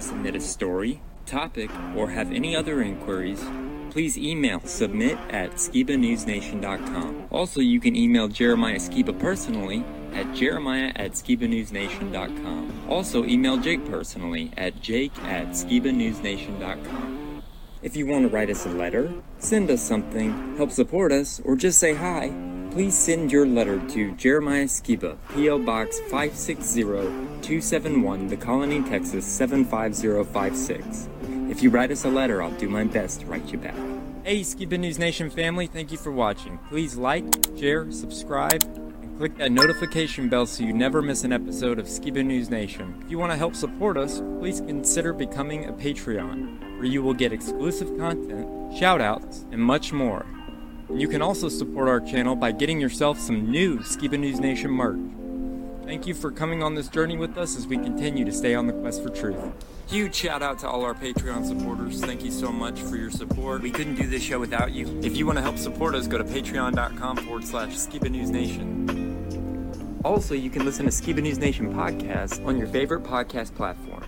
submit a story, topic, or have any other inquiries, please email submit at skibanewsnation.com. Also, you can email Jeremiah Skiba personally at jeremiah at skibanewsnation.com. Also, email Jake personally at jake at skibanewsnation.com. If you want to write us a letter, send us something, help support us, or just say hi, please send your letter to Jeremiah Skiba, P.O. Box 560-271, The Colony, Texas 75056. If you write us a letter, I'll do my best to write you back. Hey, Skiba News Nation family, thank you for watching. Please like, share, subscribe, and click that notification bell so you never miss an episode of Skiba News Nation. If you want to help support us, please consider becoming a Patreon, where you will get exclusive content, shoutouts, and much more. You can also support our channel by getting yourself some new Skiba News Nation merch. Thank you for coming on this journey with us as we continue to stay on the quest for truth. Huge shout out to all our Patreon supporters. Thank you so much for your support. We couldn't do this show without you. If you want to help support us, go to patreon.com forward slash Skiba News Nation. Also, you can listen to Skiba News Nation podcast on your favorite podcast platform.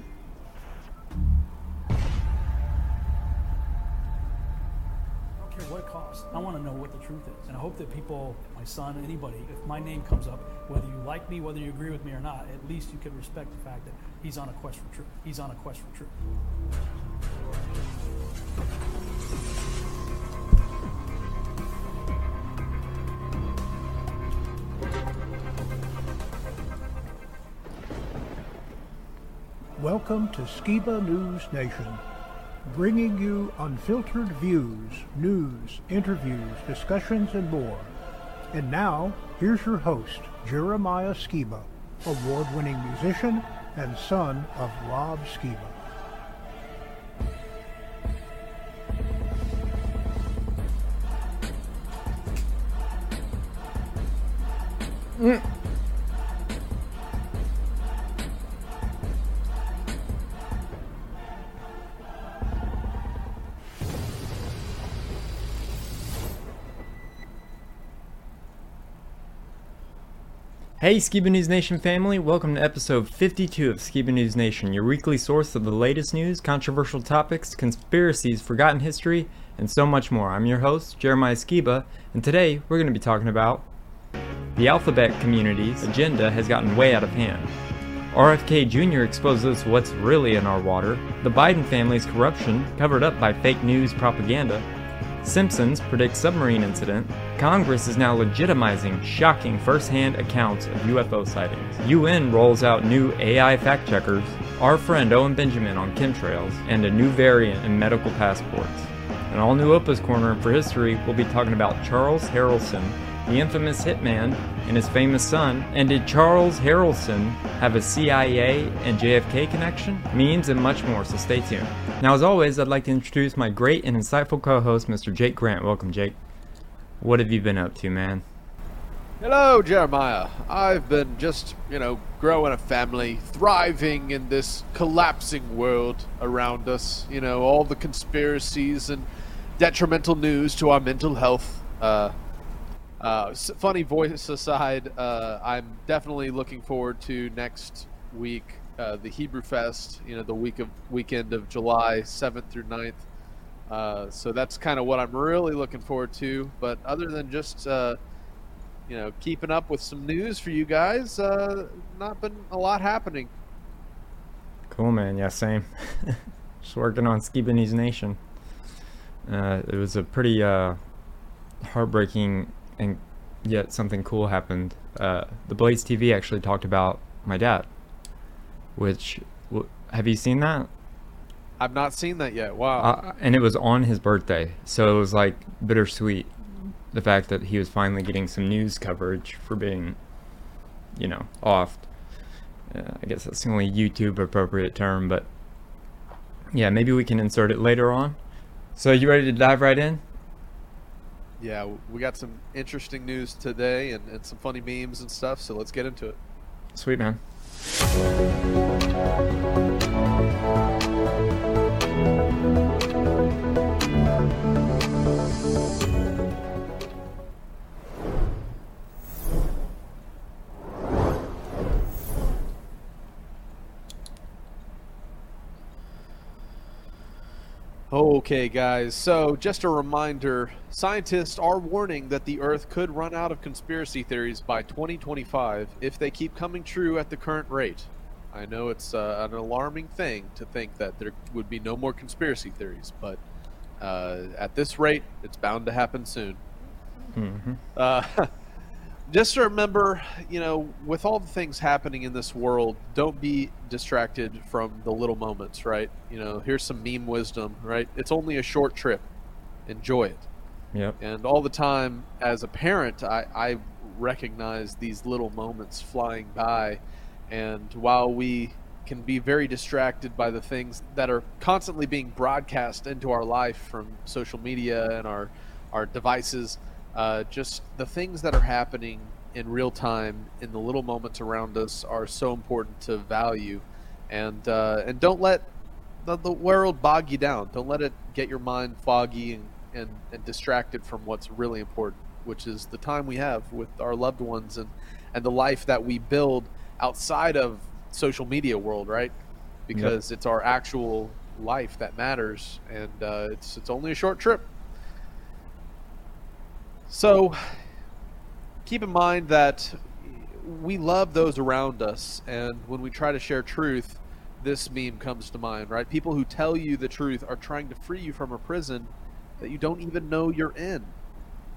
I want to know what the truth is. And I hope that people, my son, anybody, if my name comes up, whether you like me, whether you agree with me or not, at least you can respect the fact that he's on a quest for truth. He's on a quest for truth. Welcome to Skiba News Nation, bringing you unfiltered views, news, interviews, discussions, and more. And now, here's your host, Jeremiah Skiba, award winning musician and son of Rob Skiba. Mm. Hey, Skiba News Nation family, welcome to episode 52 of Skiba News Nation, your weekly source of the latest news, controversial topics, conspiracies, forgotten history, and so much more. I'm your host, Jeremiah Skiba, and today we're going to be talking about the alphabet community's agenda has gotten way out of hand. RFK Jr. exposes what's really in our water, the Biden family's corruption covered up by fake news propaganda, Simpsons predicts submarine incident. Congress is now legitimizing shocking first-hand accounts of UFO sightings. UN rolls out new AI fact checkers. Our friend Owen Benjamin on chemtrails, and a new variant in medical passports. An all-new Opa's Corner for history, we'll be talking about Charles Harrelson, the infamous hitman, and his famous son. And did Charles Harrelson have a CIA and JFK connection? Memes and much more, so stay tuned. Now, as always, I'd like to introduce my great and insightful co-host, Mr. Jake Grant. Welcome, Jake. What have you been up to, man? Hello, Jeremiah. I've been just, you know, growing a family, thriving in this collapsing world around us. You know, all the conspiracies and detrimental news to our mental health. Uh, uh, funny voice aside, uh, I'm definitely looking forward to next week, uh, the Hebrew Fest. You know, the week of weekend of July 7th through 9th. Uh, so that's kind of what I'm really looking forward to. But other than just uh, you know, keeping up with some news for you guys. Uh, not been a lot happening. Cool, man. Yeah, same. Just working on Skiba News Nation. It was a pretty heartbreaking and yet something cool happened. Uh, the Blaze TV actually talked about my dad, which w- have you seen that? I've not seen that yet. Wow. Uh, and it was on his birthday, so it was like bittersweet. The fact that he was finally getting some news coverage for being, you know, off. Uh, I guess that's the only YouTube appropriate term, but yeah, maybe we can insert it later on. So you ready to dive right in? Yeah, we got some interesting news today and, and some funny memes and stuff. So let's get into it. Sweet man. Okay, guys. So, just a reminder scientists are warning that the Earth could run out of conspiracy theories by 2025 if they keep coming true at the current rate. I know it's uh, an alarming thing to think that there would be no more conspiracy theories, but uh, at this rate, it's bound to happen soon. Mm-hmm. Uh, just remember, you know, with all the things happening in this world, don't be distracted from the little moments, right? You know, here's some meme wisdom, right? It's only a short trip. Enjoy it. Yep. And all the time, as a parent, I, I recognize these little moments flying by. And while we can be very distracted by the things that are constantly being broadcast into our life from social media and our, our devices, uh, just the things that are happening in real time in the little moments around us are so important to value. And, uh, and don't let the, the world bog you down. Don't let it get your mind foggy and, and, and distracted from what's really important, which is the time we have with our loved ones and, and the life that we build outside of social media world, right? Because it's our actual life that matters, and uh, it's it's only a short trip. So keep in mind that we love those around us, and when we try to share truth, this meme comes to mind, right? People who tell you the truth are trying to free you from a prison that you don't even know you're in.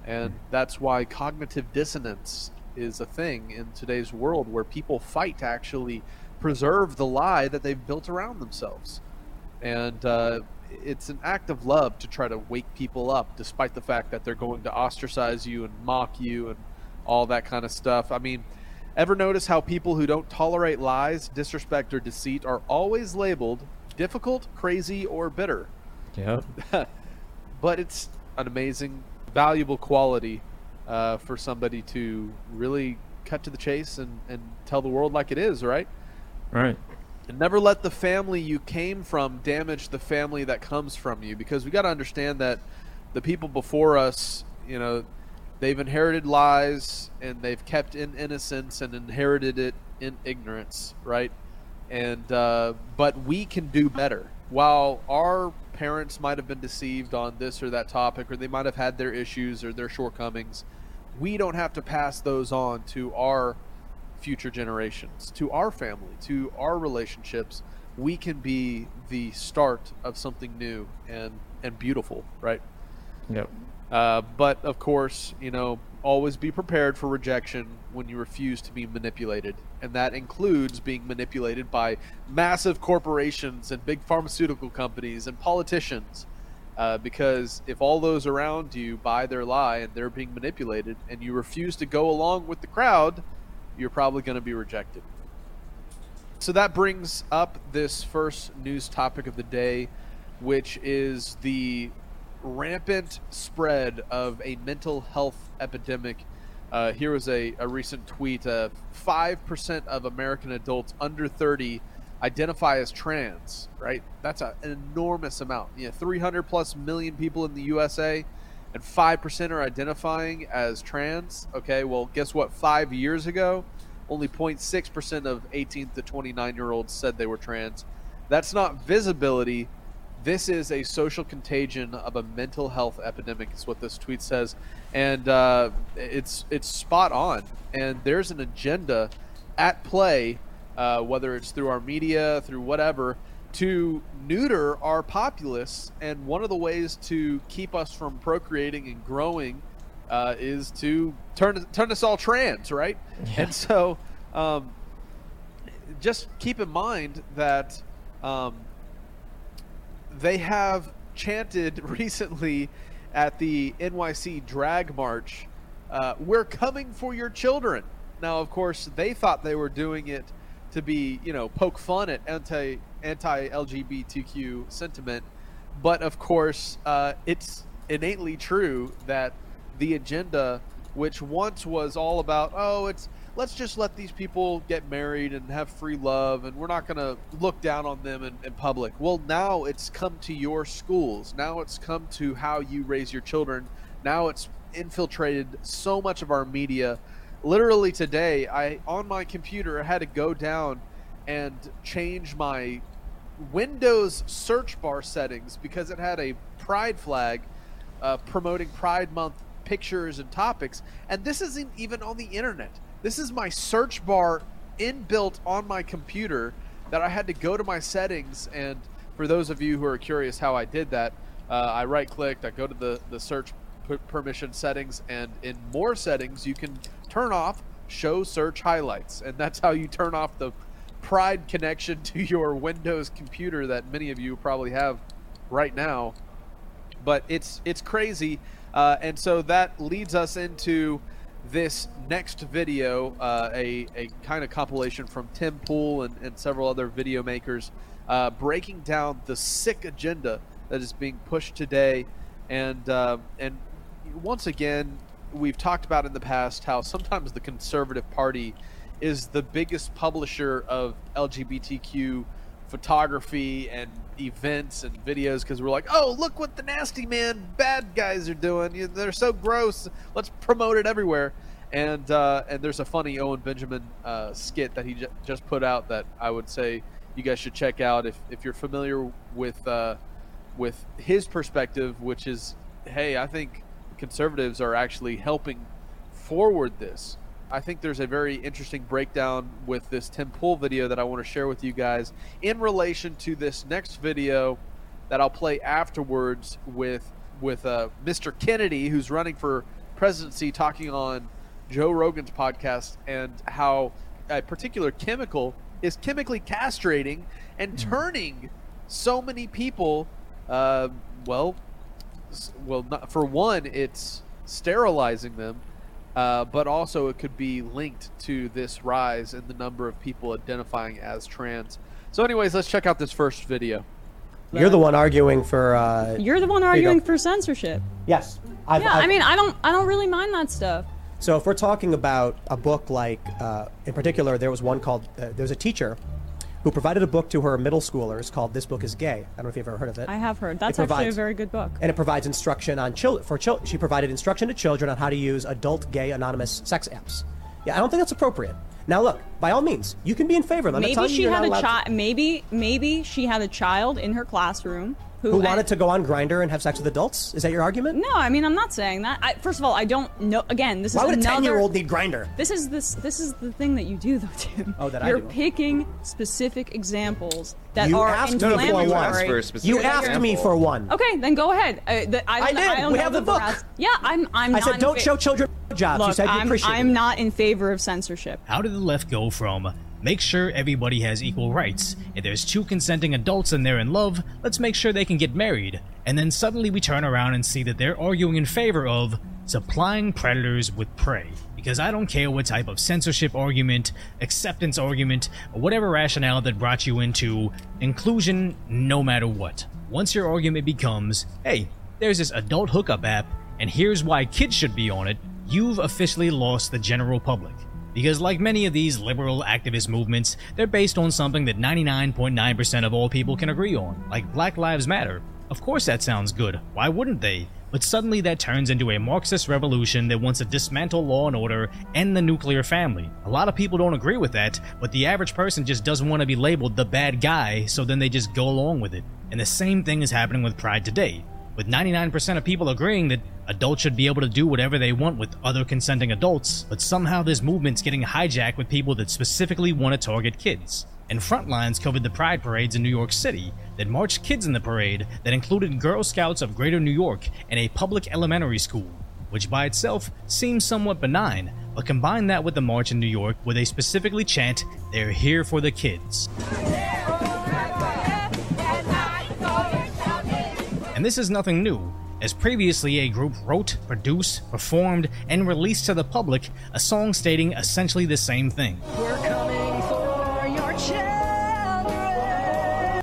And that's why cognitive dissonance is a thing in today's world where people fight to actually preserve the lie that they've built around themselves. And uh, it's an act of love to try to wake people up, despite the fact that they're going to ostracize you and mock you and all that kind of stuff. I mean, ever notice how people who don't tolerate lies, disrespect, or deceit are always labeled difficult, crazy, or bitter? Yeah. but it's an amazing, valuable quality uh, for somebody to really cut to the chase and, and tell the world like it is, right? Right. And never let the family you came from damage the family that comes from you because we got to understand that the people before us, you know, they've inherited lies and they've kept in innocence and inherited it in ignorance, right? And uh, but we can do better. While our parents might have been deceived on this or that topic, or they might have had their issues or their shortcomings, we don't have to pass those on to our future generations, to our family, to our relationships. We can be the start of something new and and beautiful, right? Yep. Uh, but of course, you know, always be prepared for rejection when you refuse to be manipulated. And that includes being manipulated by massive corporations and big pharmaceutical companies and politicians. Uh, because if all those around you buy their lie and they're being manipulated and you refuse to go along with the crowd, you're probably going to be rejected. So that brings up this first news topic of the day, which is the rampant spread of a mental health epidemic. Uh, here was a, a recent tweet uh, 5% of American adults under 30 identify as trans, right? That's an enormous amount. You know, 300 plus million people in the USA, and 5% are identifying as trans. Okay, well, guess what? Five years ago, only 0.6% of 18 to 29 year olds said they were trans. That's not visibility, this is a social contagion of a mental health epidemic is what this tweet says and uh, it's it's spot on and there's an agenda at play uh, whether it's through our media through whatever to neuter our populace and one of the ways to keep us from procreating and growing uh, is to turn turn us all trans right Yeah. and so um, just keep in mind that um, they have chanted recently at the NYC drag march, uh, "We're coming for your children." Now, of course, they thought they were doing it to be, you know, poke fun at anti anti LGBTQ sentiment, but of course, uh, it's innately true that the agenda, which once was all about, oh, it's let's just let these people get married and have free love and we're not going to look down on them in, in public. Well now it's come to your schools. Now it's come to how you raise your children. Now it's infiltrated so much of our media. Literally today i on my computer i had to go down and change my Windows search bar settings because it had a Pride flag uh, promoting Pride Month pictures and topics. And this isn't even on the internet. This is my search bar inbuilt on my computer that I had to go to my settings. And for those of you who are curious how I did that, uh, I right clicked, I go to the, the search p- permission settings, and in more settings, you can turn off show search highlights. And that's how you turn off the Pride connection to your Windows computer that many of you probably have right now. But it's it's crazy, uh, and so that leads us into this next video, uh, a, a kind of compilation from Tim Pool and, and several other video makers, uh, breaking down the sick agenda that is being pushed today, and uh, and once again, we've talked about in the past how sometimes the Conservative Party is the biggest publisher of LGBTQ photography and events and videos because we're like, oh, look what the nasty man bad guys are doing. They're so gross. Let's promote it everywhere. And uh, and there's a funny Owen Benjamin uh, skit that he j- just put out that I would say you guys should check out if, if you're familiar with uh, with his perspective, which is, hey, I think conservatives are actually helping forward this. I think there's a very interesting breakdown with this Tim Pool video that I want to share with you guys in relation to this next video that I'll play afterwards with with uh, Mr. Kennedy, who's running for presidency, talking on Joe Rogan's podcast and how a particular chemical is chemically castrating and turning so many people, uh, well, well, not, for one, it's sterilizing them, uh, but also it could be linked to this rise in the number of people identifying as trans. So, anyways, let's check out this first video. You're the one arguing for. Uh, You're the one arguing for censorship. yes. I've, Yeah, I've- I mean, I don't, I don't really mind that stuff. So if we're talking about a book like, uh, in particular, there was one called. Uh, there was a teacher who provided a book to her middle schoolers called "This Book Is Gay." I don't know if you've ever heard of it. I have heard. That's It actually a very good book. and it provides instruction on for chil- she provided instruction to children on how to use adult gay anonymous sex apps. Yeah, I don't think that's appropriate. Now look, by all means, you can be in favor of them. I'm Maybe you she had a child. Maybe, maybe she had a child in her classroom who, who wanted to go on Grindr and have sex with adults. Is that your argument? No, I mean, I'm not saying that. I, first of all, I don't know. Again, this Why is would a another. ten-year-old need Grindr? This is this. This is the thing that you do, though, Tim. Oh, that I You're do. picking specific examples that You are asked me for inflammatory. one. Ask for a You asked me for one. Okay, then go ahead. Uh, the, I, don't, I did. don't We know have the book. veracity- Yeah, I'm. I'm I not said don't fa- show children jobs. Look, you said you I'm, appreciate I'm it. not in favor of censorship. How did the left go from make sure everybody has equal rights? If there's two consenting adults and they're in love, let's make sure they can get married. And then suddenly we turn around and see that they're arguing in favor of supplying predators with prey. Because I don't care what type of censorship argument, acceptance argument, or whatever rationale that brought you into inclusion, no matter what. Once your argument becomes, hey, there's this adult hookup app, and here's why kids should be on it, you've officially lost the general public. Because, like many of these liberal activist movements, they're based on something that 99.9% of all people can agree on, like Black Lives Matter. Of course, that sounds good. Why wouldn't they? But suddenly that turns into a Marxist revolution that wants to dismantle law and order and the nuclear family. A lot of people don't agree with that, but the average person just doesn't want to be labeled the bad guy, so then they just go along with it. And the same thing is happening with Pride today with 99% of people agreeing that adults should be able to do whatever they want with other consenting adults, but somehow this movement's getting hijacked with people that specifically want to target kids. And Frontlines covered the Pride parades in New York City that marched kids in the parade that included Girl Scouts of Greater New York and a public elementary school, which by itself seems somewhat benign, but combine that with the march in New York where they specifically chant, They're here for the kids. And this is nothing new, as previously a group wrote, produced, performed, and released to the public a song stating essentially the same thing.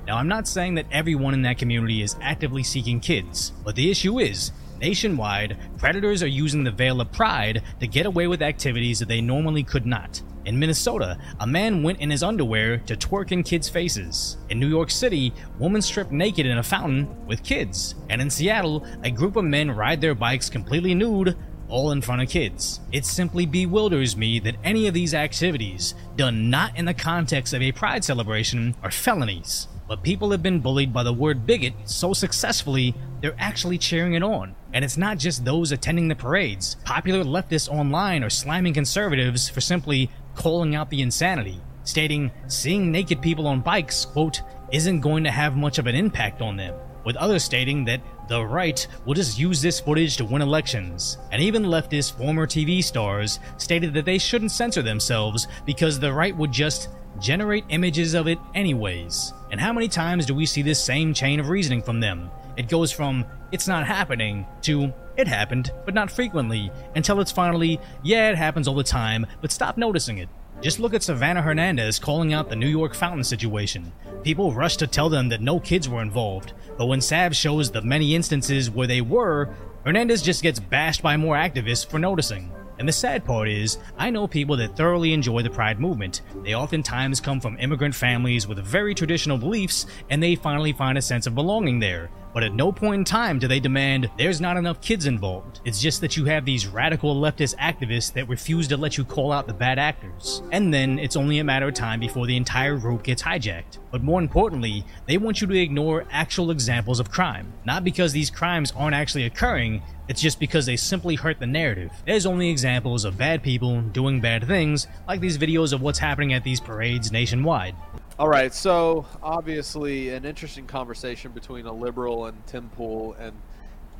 Now, I'm not saying that everyone in that community is actively seeking kids, but the issue is, nationwide, predators are using the veil of pride to get away with activities that they normally could not. In Minnesota, a man went in his underwear to twerk in kids' faces. In New York City, women stripped naked in a fountain with kids. And in Seattle, a group of men ride their bikes completely nude all in front of kids. It simply bewilders me that any of these activities, done not in the context of a pride celebration, are felonies. But people have been bullied by the word bigot so successfully, they're actually cheering it on. And it's not just those attending the parades. Popular leftists online are slamming conservatives for simply calling out the insanity, stating seeing naked people on bikes, quote, isn't going to have much of an impact on them, with others stating that the right will just use this footage to win elections. And even leftist former TV stars stated that they shouldn't censor themselves because the right would just generate images of it anyways. And how many times do we see this same chain of reasoning from them? It goes from, it's not happening, to, it happened, but not frequently, until it's finally, yeah, it happens all the time, but stop noticing it. Just look at Savannah Hernandez calling out the New York fountain situation. People rush to tell them that no kids were involved, but when Sav shows the many instances where they were, Hernandez just gets bashed by more activists for noticing. And the sad part is, I know people that thoroughly enjoy the Pride movement. They oftentimes come from immigrant families with very traditional beliefs, and they finally find a sense of belonging there. But at no point in time do they demand there's not enough kids involved. It's just that you have these radical leftist activists that refuse to let you call out the bad actors. And then it's only a matter of time before the entire group gets hijacked. But more importantly, they want you to ignore actual examples of crime. Not because these crimes aren't actually occurring, it's just because they simply hurt the narrative. There's only examples of bad people doing bad things, like these videos of what's happening at these parades nationwide. All right, so obviously an interesting conversation between a liberal and Tim Pool, and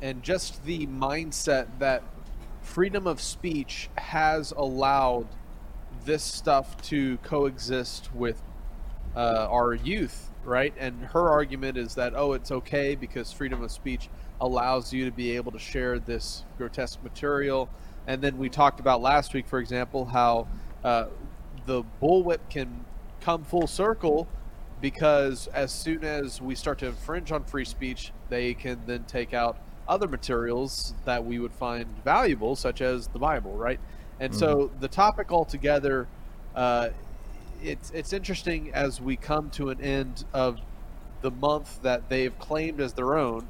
and just the mindset that freedom of speech has allowed this stuff to coexist with uh, our youth, right? And her argument is that oh, it's okay because freedom of speech allows you to be able to share this grotesque material. And then we talked about last week, for example, how uh, the bullwhip can come full circle because as soon as we start to infringe on free speech, they can then take out other materials that we would find valuable, such as the Bible, right? And mm-hmm. so the topic altogether, uh, it's it's interesting as we come to an end of the month that they've claimed as their own.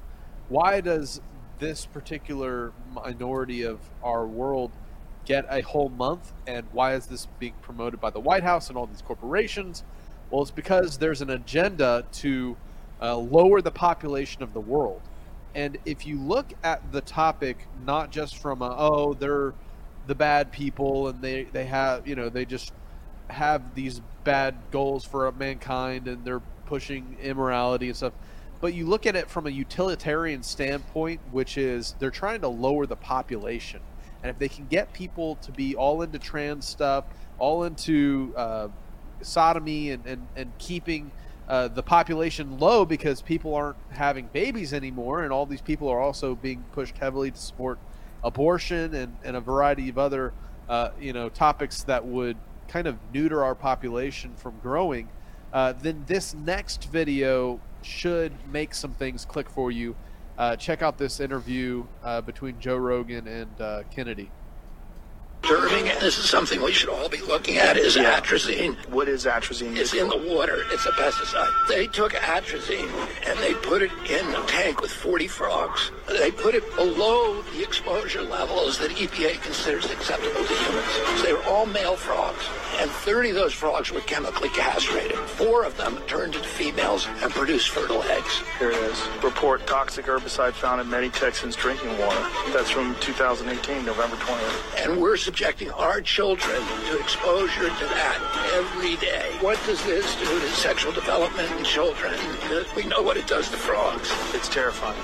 Why does this particular minority of our world get a whole month, and why is this being promoted by the White House and all these corporations? Well, it's because there's an agenda to uh, lower the population of the world. And if you look at the topic, not just from a, oh, they're the bad people and they, they have, you know, they just have these bad goals for mankind and they're pushing immorality and stuff. But you look at it from a utilitarian standpoint, which is they're trying to lower the population. And if they can get people to be all into trans stuff, all into uh, sodomy and, and, and keeping uh, the population low because people aren't having babies anymore, and all these people are also being pushed heavily to support abortion and, and a variety of other uh, you know topics that would kind of neuter our population from growing, uh, then this next video should make some things click for you check out this interview uh, between Joe Rogan and uh, Kennedy. Disturbing, and this is something we should all be looking at, is yeah. atrazine. What is atrazine? It's in the water. It's a pesticide. They took atrazine and they put it in a tank with 40 frogs. They put it below the exposure levels that EPA considers acceptable to humans. So they were all male frogs and 30 of those frogs were chemically castrated. Four of them turned into females and produced fertile eggs. Here it is. Report toxic herbicide found in many Texans drinking water. That's from 2018, November 20th. And we're subjecting our children to exposure to that every day. What does this do to sexual development in children? We know what it does to frogs. It's terrifying.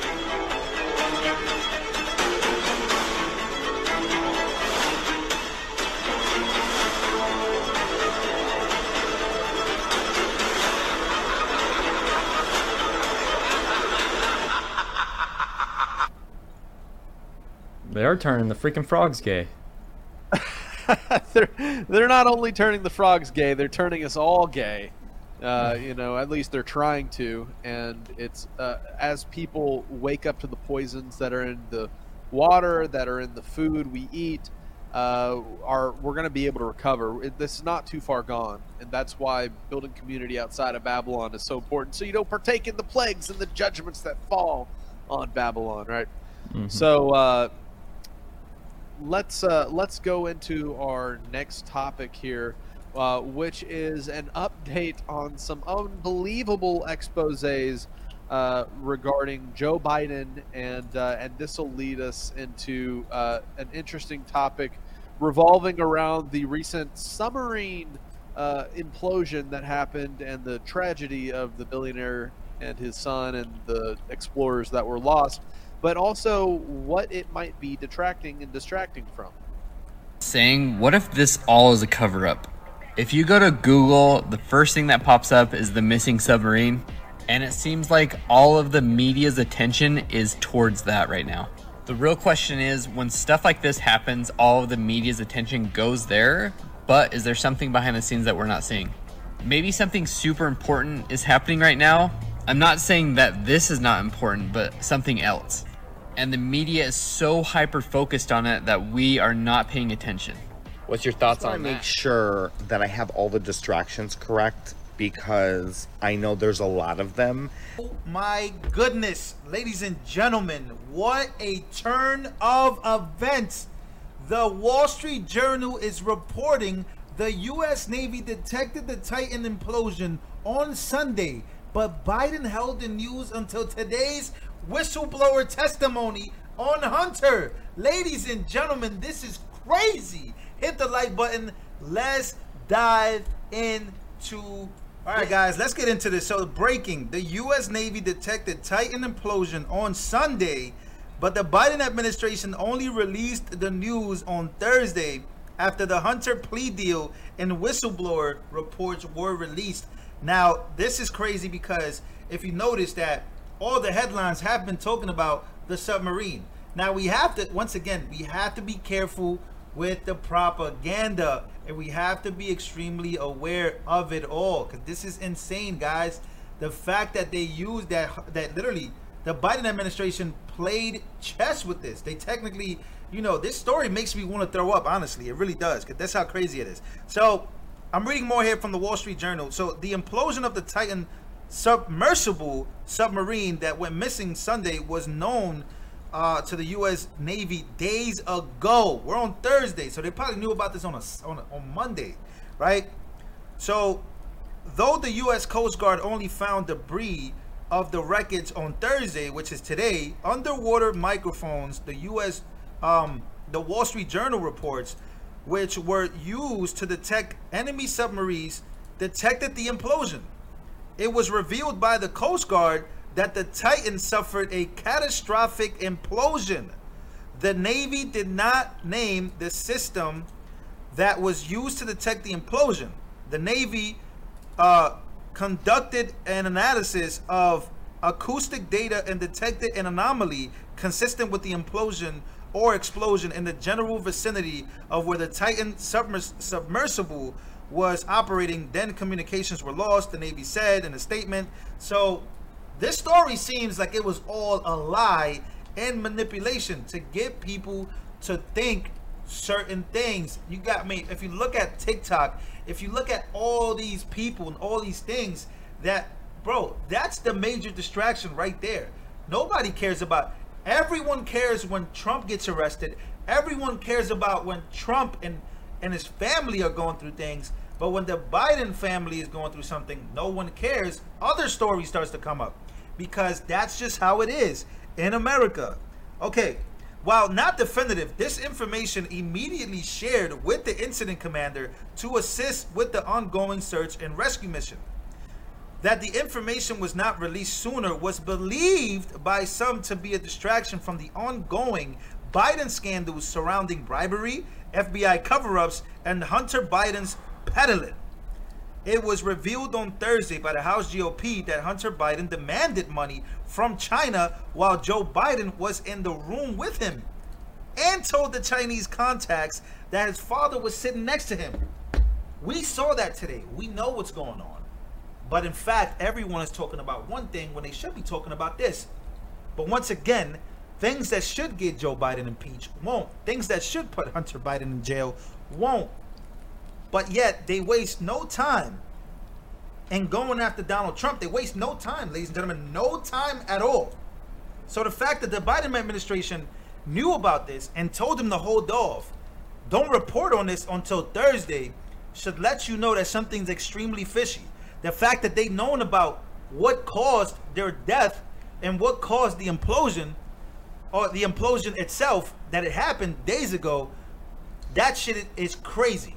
They are turning the freaking frogs gay. they're they're not only turning the frogs gay, they're turning us all gay. Uh, you know, at least they're trying to, and it's uh, as people wake up to the poisons that are in the water, that are in the food we eat, uh, are we're going to be able to recover. It, this is not too far gone, and that's why building community outside of Babylon is so important. So you don't partake in the plagues and the judgments that fall on Babylon, right? Mm-hmm. So uh, let's uh, let's go into our next topic here. uh, which is an update on some unbelievable exposés uh, regarding Joe Biden, and uh, and this will lead us into uh, an interesting topic revolving around the recent submarine uh, implosion that happened and the tragedy of the billionaire and his son and the explorers that were lost, but also what it might be detracting and distracting from. Saying, what if this all is a cover up? If you go to Google, the first thing that pops up is the missing submarine, and it seems like all of the media's attention is towards that right now. The real question is when stuff like this happens, all of the media's attention goes there, but is there something behind the scenes that we're not seeing? Maybe something super important is happening right now. I'm not saying that this is not important, but something else. And the media is so hyper focused on it that we are not paying attention. What's your thoughts I on make sure that I have all the distractions correct because I know there's a lot of them. Oh my goodness, ladies and gentlemen, what a turn of events. The Wall Street Journal is reporting the U.S. Navy detected the Titan implosion on Sunday, but Biden held the news until today's whistleblower testimony on Hunter. Ladies and gentlemen, this is crazy. Hit the like button. Let's dive into. All right, guys, let's get into this. So, breaking the U.S. Navy detected Titan implosion on Sunday, but the Biden administration only released the news on Thursday after the Hunter plea deal and whistleblower reports were released. Now, this is crazy because if you notice that all the headlines have been talking about the submarine. Now, we have to, once again, we have to be careful with the propaganda and we have to be extremely aware of it all because this is insane guys. The fact that they used that that literally the biden administration played chess with this. They technically you know this story makes me want to throw up honestly. It really does because that's how crazy it is. So i'm reading more here from the wall street journal. So the implosion of the titan submersible submarine that went missing sunday was known uh, to the U.S. Navy days ago. We're on Thursday, so they probably knew about this on a, on, a, on Monday, right? So, though the U.S. Coast Guard only found debris of the wreckage on Thursday, which is today, underwater microphones, the U.S. Um, the Wall Street Journal reports, which were used to detect enemy submarines, detected the implosion. It was revealed by the Coast Guard that the Titan suffered a catastrophic implosion. The Navy did not name the system that was used to detect the implosion. The Navy uh, conducted an analysis of acoustic data and detected an anomaly consistent with the implosion or explosion in the general vicinity of where the Titan submers- submersible was operating. Then communications were lost, the Navy said in a statement. So this story seems like it was all a lie and manipulation to get people to think certain things. You got me. If you look at TikTok, if you look at all these people and all these things that, bro, that's the major distraction right there. Nobody cares about. Everyone cares when Trump gets arrested. Everyone cares about when Trump and and his family are going through things. But when the Biden family is going through something, no one cares. Other story starts to come up because that's just how it is in America. Okay, while not definitive, this information immediately shared with the incident commander to assist with the ongoing search and rescue mission. That the information was not released sooner was believed by some to be a distraction from the ongoing Biden scandals surrounding bribery, FBI cover ups, and Hunter Biden's peddling. It was revealed on Thursday by the House GOP that Hunter Biden demanded money from China while Joe Biden was in the room with him and told the Chinese contacts that his father was sitting next to him. We saw that today. We know what's going on. But in fact, everyone is talking about one thing when they should be talking about this. But once again, things that should get Joe Biden impeached won't. Things that should put Hunter Biden in jail won't. But yet they waste no time in going after Donald Trump. They waste no time, ladies and gentlemen, no time at all. So the fact that the Biden administration knew about this and told him to hold off, don't report on this until Thursday, should let you know that something's extremely fishy. The fact that they've known about what caused their death and what caused the implosion or the implosion itself that it happened days ago, that shit is crazy.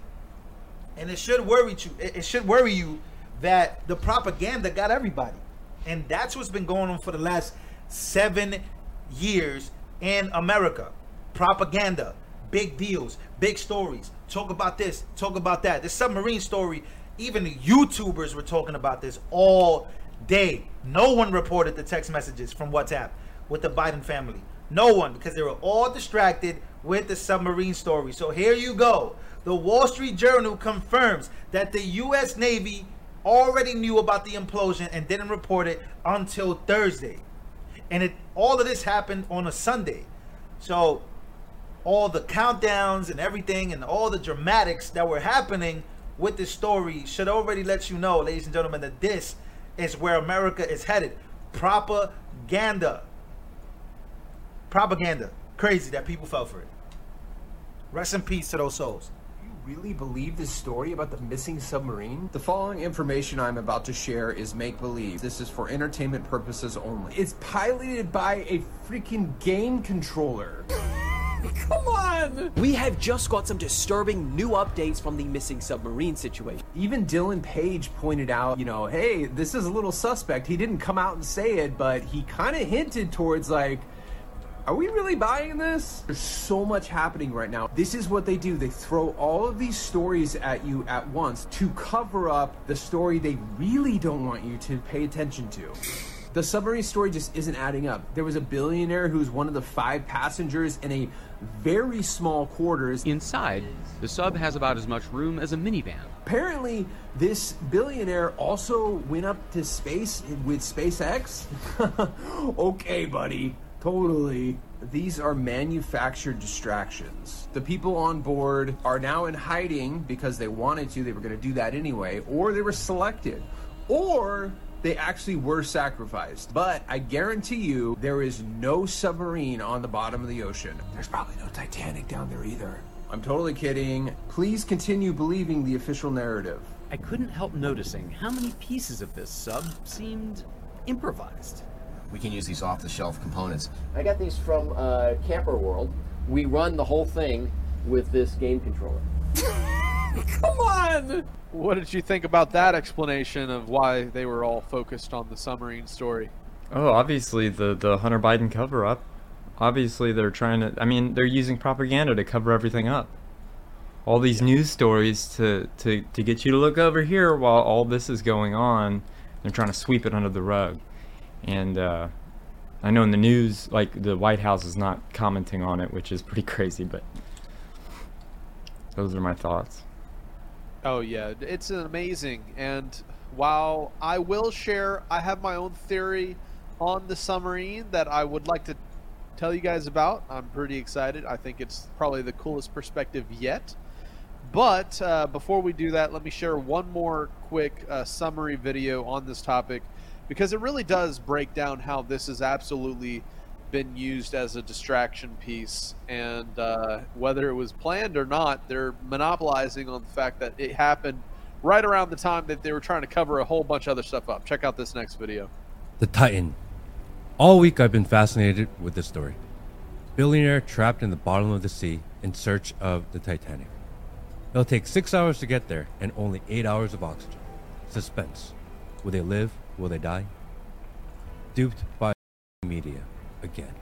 And it should worry you. It should worry you that the propaganda got everybody. And that's what's been going on for the last seven years in America. Propaganda, big deals, big stories. Talk about this, talk about that. The submarine story, even the YouTubers were talking about this all day. No one reported the text messages from WhatsApp with the Biden family. No one, because they were all distracted with the submarine story. So here you go. The Wall Street Journal confirms that the U.S. Navy already knew about the implosion and didn't report it until Thursday. And it all of this happened on a Sunday. So all the countdowns and everything and all the dramatics that were happening with this story should already let you know, ladies and gentlemen, that this is where America is headed. Propaganda. Propaganda. Crazy that people fell for it. Rest in peace to those souls. You really believe this story about the missing submarine? The following information I'm about to share is make believe. This is for entertainment purposes only. It's piloted by a freaking game controller. Come on! We have just got some disturbing new updates from the missing submarine situation. Even Dylan Page pointed out, you know, hey, this is a little suspect. He didn't come out and say it, but he kind of hinted towards like, are we really buying this? There's so much happening right now. This is what they do. They throw all of these stories at you at once to cover up the story they really don't want you to pay attention to. The submarine story just isn't adding up. There was a billionaire who's one of the five passengers in a very small quarters. Inside, the sub has about as much room as a minivan. Apparently, this billionaire also went up to space with SpaceX. okay, buddy. Totally. These are manufactured distractions. The people on board are now in hiding because they wanted to, they were going to do that anyway, or they were selected, or they actually were sacrificed. But I guarantee you, there is no submarine on the bottom of the ocean. There's probably no Titanic down there either. I'm totally kidding. Please continue believing the official narrative. I couldn't help noticing how many pieces of this sub seemed improvised. We can use these off-the-shelf components. I got these from uh, Camper World. We run the whole thing with this game controller. Come on! What did you think about that explanation of why they were all focused on the submarine story? Oh, obviously the the Hunter Biden cover up. Obviously they're trying to I mean, they're using propaganda to cover everything up. All these news stories to, to, to get you to look over here while all this is going on. They're trying to sweep it under the rug. And uh, I know in the news, like the White House is not commenting on it, which is pretty crazy, but those are my thoughts. Oh yeah, it's amazing. And while I will share, I have my own theory on the submarine that I would like to tell you guys about. I'm pretty excited. I think it's probably the coolest perspective yet. But uh, before we do that, let me share one more quick uh, summary video on this topic because it really does break down how this has absolutely been used as a distraction piece. And uh, whether it was planned or not, they're monopolizing on the fact that it happened right around the time that they were trying to cover a whole bunch of other stuff up. Check out this next video. The Titan. All week I've been fascinated with this story. Billionaire trapped in the bottom of the sea in search of the Titanic. It'll take six hours to get there and only eight hours of oxygen. Suspense. Will they live? Will they die? Duped by media again.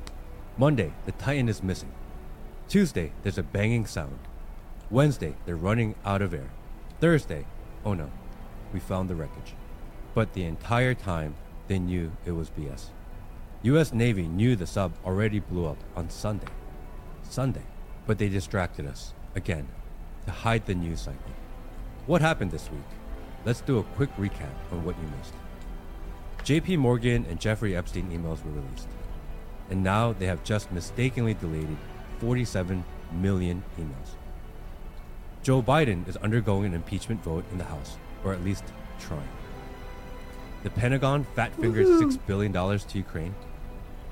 Monday, the Titan is missing. Tuesday, there's a banging sound. Wednesday, they're running out of air. Thursday, oh no, we found the wreckage. But the entire time, they knew it was BS. US Navy knew the sub already blew up on Sunday. Sunday. But they distracted us, again, to hide the news cycle. What happened this week? Let's do a quick recap on what you missed. JP Morgan and Jeffrey Epstein emails were released. And now they have just mistakenly deleted 47 million emails. Joe Biden is undergoing an impeachment vote in the House, or at least trying. The Pentagon fat fingered $6 billion to Ukraine.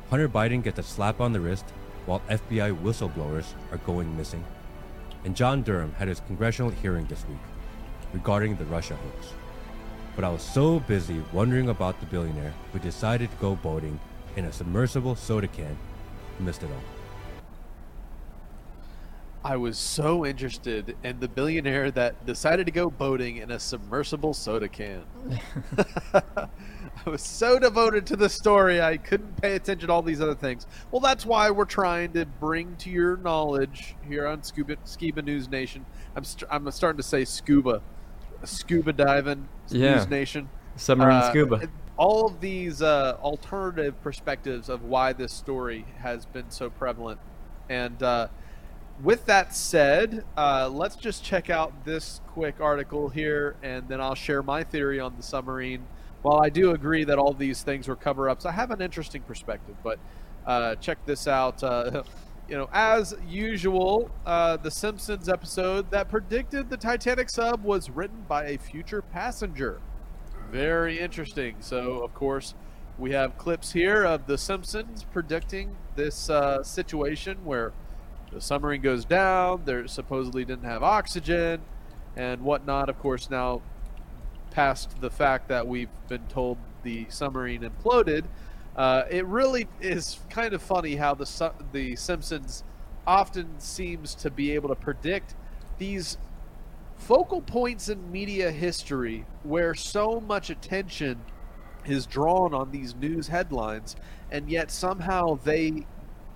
Hunter Biden gets a slap on the wrist while FBI whistleblowers are going missing. And John Durham had his congressional hearing this week. regarding the Russia hoax. But I was so busy wondering about the billionaire who decided to go boating in a submersible soda can, I missed it all. I was so interested in the billionaire that decided to go boating in a submersible soda can. I was so devoted to the story, I couldn't pay attention to all these other things. Well, that's why we're trying to bring to your knowledge here on Scuba, Scuba News Nation. I'm, st- I'm starting to say scuba, scuba diving Yeah. News Nation, Submarine Uh, scuba. All of these uh, alternative perspectives of why this story has been so prevalent, and uh, with that said, uh, let's just check out this quick article here, and then I'll share my theory on the submarine. While I do agree that all these things were cover ups, I have an interesting perspective. But uh, check this out. You know, as usual, uh, the Simpsons episode that predicted the Titanic sub was written by a future passenger. Very interesting. So, of course, we have clips here of the Simpsons predicting this uh, situation where the submarine goes down. They supposedly didn't have oxygen and whatnot. Of course, now past the fact that we've been told the submarine imploded, uh, it really is kind of funny how the the Simpsons often seems to be able to predict these focal points in media history where so much attention is drawn on these news headlines, and yet somehow they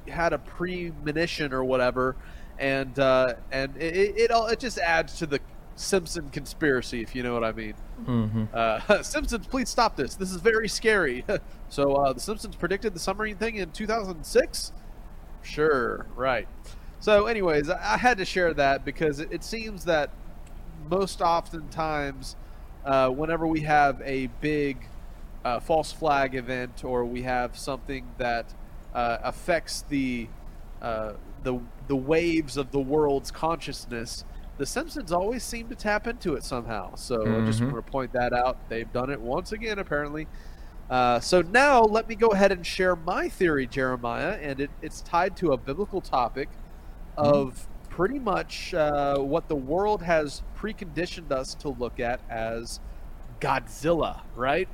had a premonition or whatever, and uh, and it, it, it all it just adds to the Simpson conspiracy, if you know what I mean. Mm-hmm. Uh, Simpsons, please stop this. This is very scary. so uh, the Simpsons predicted the submarine thing in 2006. Sure, right. So, anyways, I, I had to share that because it, it seems that most oftentimes, uh, whenever we have a big uh, false flag event or we have something that uh, affects the uh, the the waves of the world's consciousness, the Simpsons always seem to tap into it somehow. So I just Mhm. want to point that out. They've done it once again, apparently. Uh, so now let me go ahead and share my theory, Jeremiah, and it, it's tied to a biblical topic of pretty much uh, what the world has preconditioned us to look at as Godzilla, right?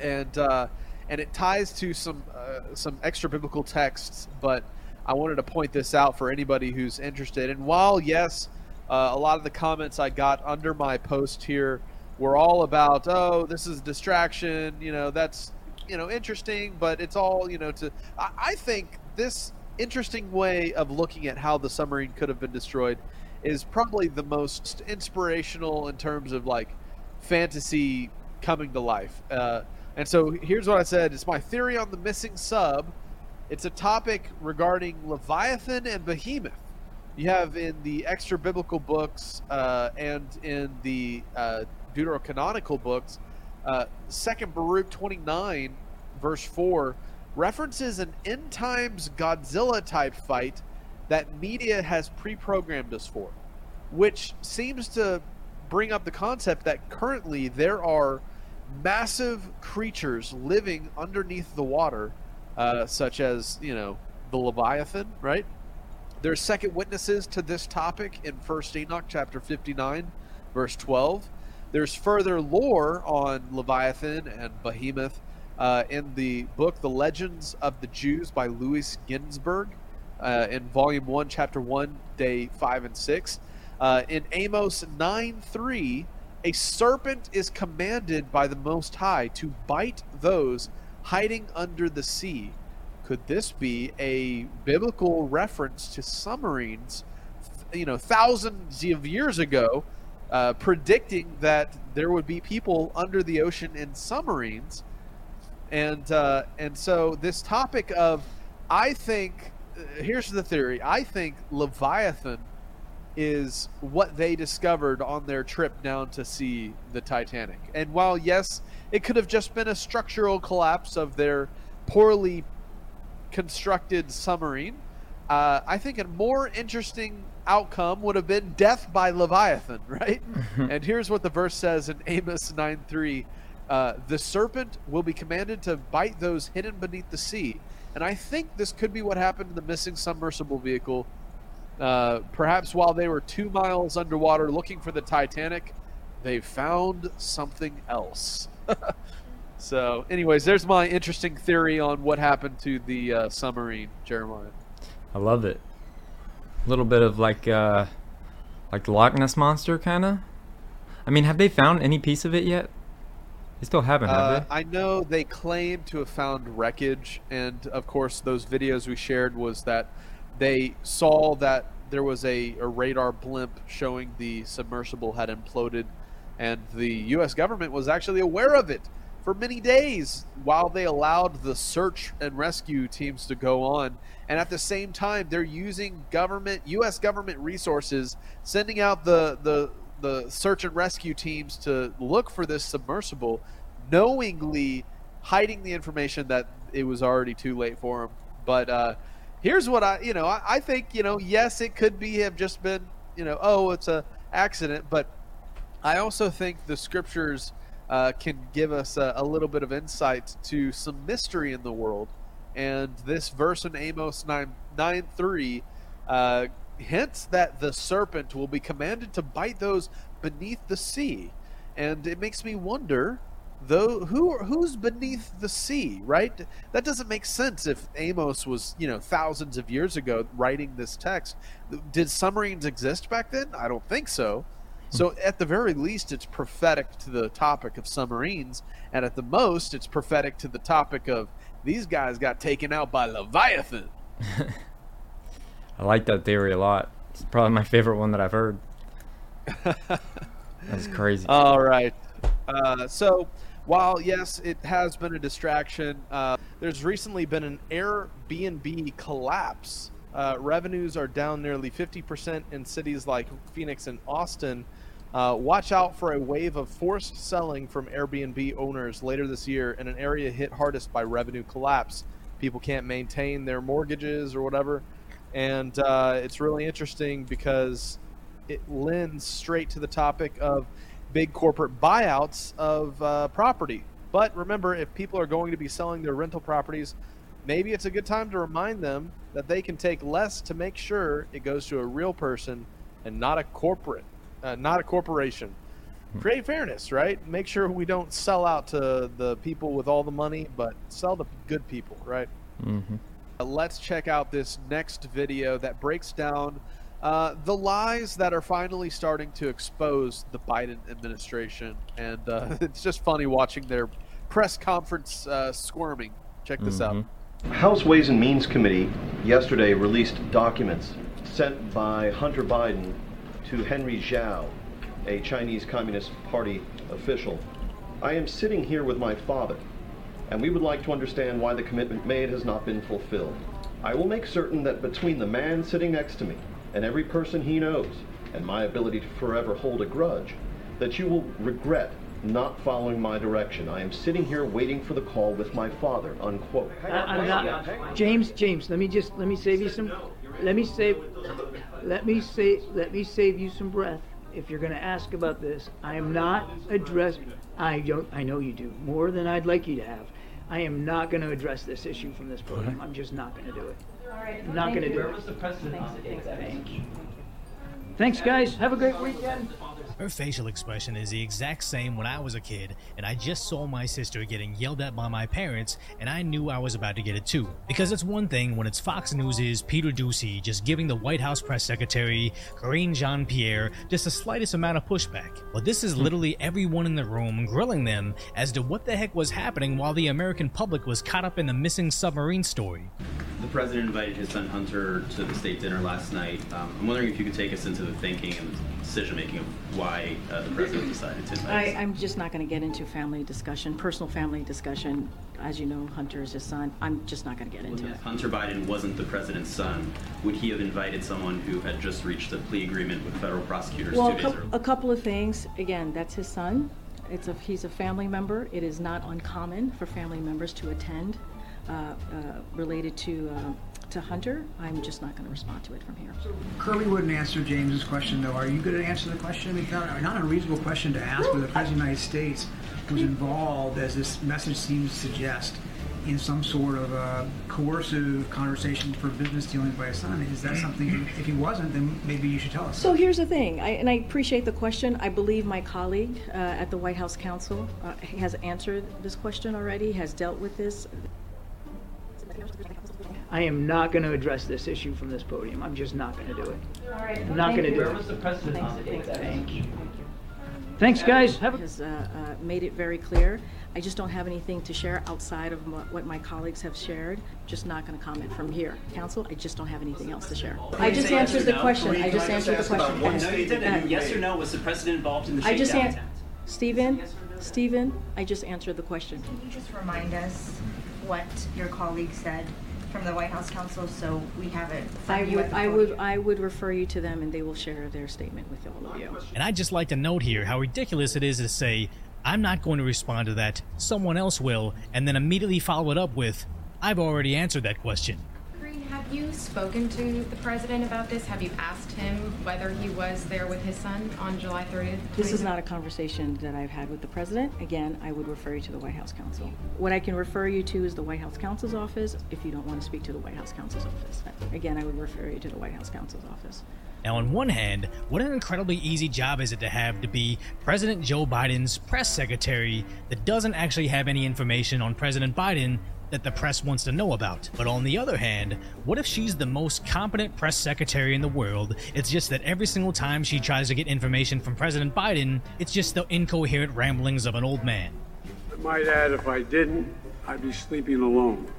And uh, and it ties to some uh, some extra biblical texts, but I wanted to point this out for anybody who's interested. And while yes, uh, a lot of the comments I got under my post here were all about, oh, this is distraction. You know, that's you know interesting, but it's all you know. To I, I think this interesting way of looking at how the submarine could have been destroyed is probably the most inspirational in terms of like fantasy coming to life. Uh, and so here's what I said: it's my theory on the missing sub. It's a topic regarding Leviathan and Behemoth. You have in the extra biblical books uh, and in the uh, deuterocanonical books, uh, Second Baruch 29, verse 4, references an end times Godzilla type fight that media has pre programmed us for, which seems to bring up the concept that currently there are massive creatures living underneath the water, uh, such as, you know, the Leviathan, right? There's second witnesses to this topic in First Enoch chapter 59, verse 12. There's further lore on Leviathan and Behemoth uh, in the book The Legends of the Jews by Louis Ginzberg uh, in volume 1, chapter 1, day 5 and 6. Uh, in Amos 9 3, a serpent is commanded by the Most High to bite those hiding under the sea. Could this be a biblical reference to submarines, you know, thousands of years ago, uh, predicting that there would be people under the ocean in submarines? And uh, and so this topic of, I think, uh, here's the theory. I think Leviathan is what they discovered on their trip down to see the Titanic. And while yes, it could have just been a structural collapse of their poorly constructed submarine, uh, I think a more interesting outcome would have been death by Leviathan, right? and here's what the verse says in Amos 9 3 uh, The serpent will be commanded to bite those hidden beneath the sea. And I think this could be what happened to the missing submersible vehicle. Uh, perhaps while they were two miles underwater looking for the Titanic, they found something else. so, anyways, there's my interesting theory on what happened to the uh, submarine, Jeremiah. I love it. A little bit of like uh like the Loch Ness monster kind of. I mean, have they found any piece of it yet? They still haven't, have Uh, they? I know they claim to have found wreckage, and of course, those videos we shared was that they saw that there was a, a radar blimp showing the submersible had imploded, and the U.S. government was actually aware of it for many days while they allowed the search and rescue teams to go on. And at the same time, they're using government, U.S. government resources, sending out the the the search and rescue teams to look for this submersible, knowingly hiding the information that it was already too late for them. But uh, here's what I, you know, I, I think, you know, yes, it could be have just been, you know, oh, it's a accident, but I also think the scriptures uh, can give us a, a little bit of insight to some mystery in the world. And this verse in Amos 9, 9 3 uh, hints that the serpent will be commanded to bite those beneath the sea. And it makes me wonder though who who's beneath the sea right that doesn't make sense if amos was you know thousands of years ago writing this text did submarines exist back then i don't think so so at the very least it's prophetic to the topic of submarines and at the most it's prophetic to the topic of these guys got taken out by leviathan I like that theory a lot. It's probably my favorite one that I've heard. That's crazy. All right. Uh, so, while yes, it has been a distraction, uh, there's recently been an Airbnb collapse. Uh, revenues are down nearly 50% in cities like Phoenix and Austin. Uh, watch out for a wave of forced selling from Airbnb owners later this year in an area hit hardest by revenue collapse. People can't maintain their mortgages or whatever. And uh, it's really interesting because it lends straight to the topic of big corporate buyouts of uh, property. But remember, if people are going to be selling their rental properties, maybe it's a good time to remind them that they can take less to make sure it goes to a real person and not a corporate, uh, not a corporation. Create fairness, right? Make sure we don't sell out to the people with all the money, but sell to good people, right? Mm-hmm. Uh, let's check out this next video that breaks down uh, the lies that are finally starting to expose the Biden administration. And uh, it's just funny watching their press conference uh, squirming. Check this out. House Ways and Means Committee yesterday released documents sent by Hunter Biden to Henry Zhao, a Chinese Communist Party official. I am sitting here with my father, and we would like to understand why the commitment made has not been fulfilled. I will make certain that between the man sitting next to me and every person he knows, and my ability to forever hold a grudge, that you will regret not following my direction. I am sitting here waiting for the call with my father, unquote. I- I'm not, James, James, let me just, let me save you some, let me save, let me say, let me save you some breath. If you're gonna ask about this, I am not addressing, I don't, I know you do, more than I'd like you to have. I am not gonna address this issue from this podium. I'm just not gonna do it. I'm not gonna do it. Thanks, guys. Have a great weekend. Her facial expression is the exact same when I was a kid, and I just saw my sister getting yelled at by my parents, and I knew I was about to get it too. Because it's one thing when it's Fox News' Peter Doocy just giving the White House press secretary, Karine Jean Pierre, just the slightest amount of pushback. But this is literally everyone in the room grilling them as to what the heck was happening while the American public was caught up in the missing submarine story. The president invited his son Hunter to the state dinner last night. Um, I'm wondering if you could take us into the thinking and decision making of why uh, the president decided to invite I, I'm just not going to get into family discussion, personal family discussion. As you know, Hunter is his son. I'm just not going to get into it. If Hunter Biden wasn't the president's son, would he have invited someone who had just reached a plea agreement with federal prosecutors Well, two a, days earlier? a couple of things. Again, that's his son. It's a, he's a family member. It is not uncommon for family members to attend uh, uh, related to, uh, to Hunter. I'm just not going to respond to it from here. Kirby wouldn't answer James's question, though. Are you going to answer the question? I mean, it's not, not a reasonable question to ask but the President of the United States was involved, as this message seems to suggest, in some sort of a coercive conversation for business dealings by his son. Is that something? If he wasn't, then maybe you should tell us. So here's the thing, I, and I appreciate the question. I believe my colleague uh, at the White House Counsel uh, has answered this question already, has dealt with this. I am not going to address this issue from this podium. I'm just not going to do it. All right. I'm not going to do it. was the precedent on? Thank you. Thanks, guys. Have a has uh, uh, made it very clear. I just don't have anything to share outside of what what my colleagues have shared. Just not going to comment from here. Council, I just don't have anything else to share. I just Say answered or the no? question. I just answered the question. one Yes. statement Uh, and yes or no, was the president involved in the I just, shakedown an- attempt? Stephen, Stephen, I just answered the question. Can you just remind us what your colleague said from the White House counsel so we have it from I you would, at the I podium? would, I would refer you to them and they will share their statement with all of you. And I'd just like to note here how ridiculous it is to say, I'm not going to respond to that, someone else will, and then immediately follow it up with, I've already answered that question. Green, have you spoken to the president about this? Have you asked him whether he was there with his son on July 30th? This is not a conversation that I've had with the president. Again, I would refer you to the White House counsel. What I can refer you to is the White House counsel's office if you don't want to speak to the White House counsel's office. Again, I would refer you to the White House counsel's office. Now, on one hand, what an incredibly easy job is it to have to be President Joe Biden's press secretary that doesn't actually have any information on President Biden that the press wants to know about. But on the other hand, what if she's the most competent press secretary in the world? It's just that every single time she tries to get information from President Biden, it's just the incoherent ramblings of an old man. I might add, if I didn't, I'd be sleeping alone.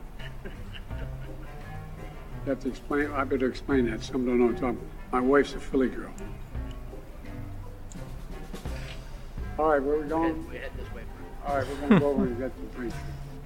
You have to explain, I better explain that, some don't know what I'm talking My wife's a Philly girl. All right, where are we going? We head this way. All right, we're gonna go over and get some drinks.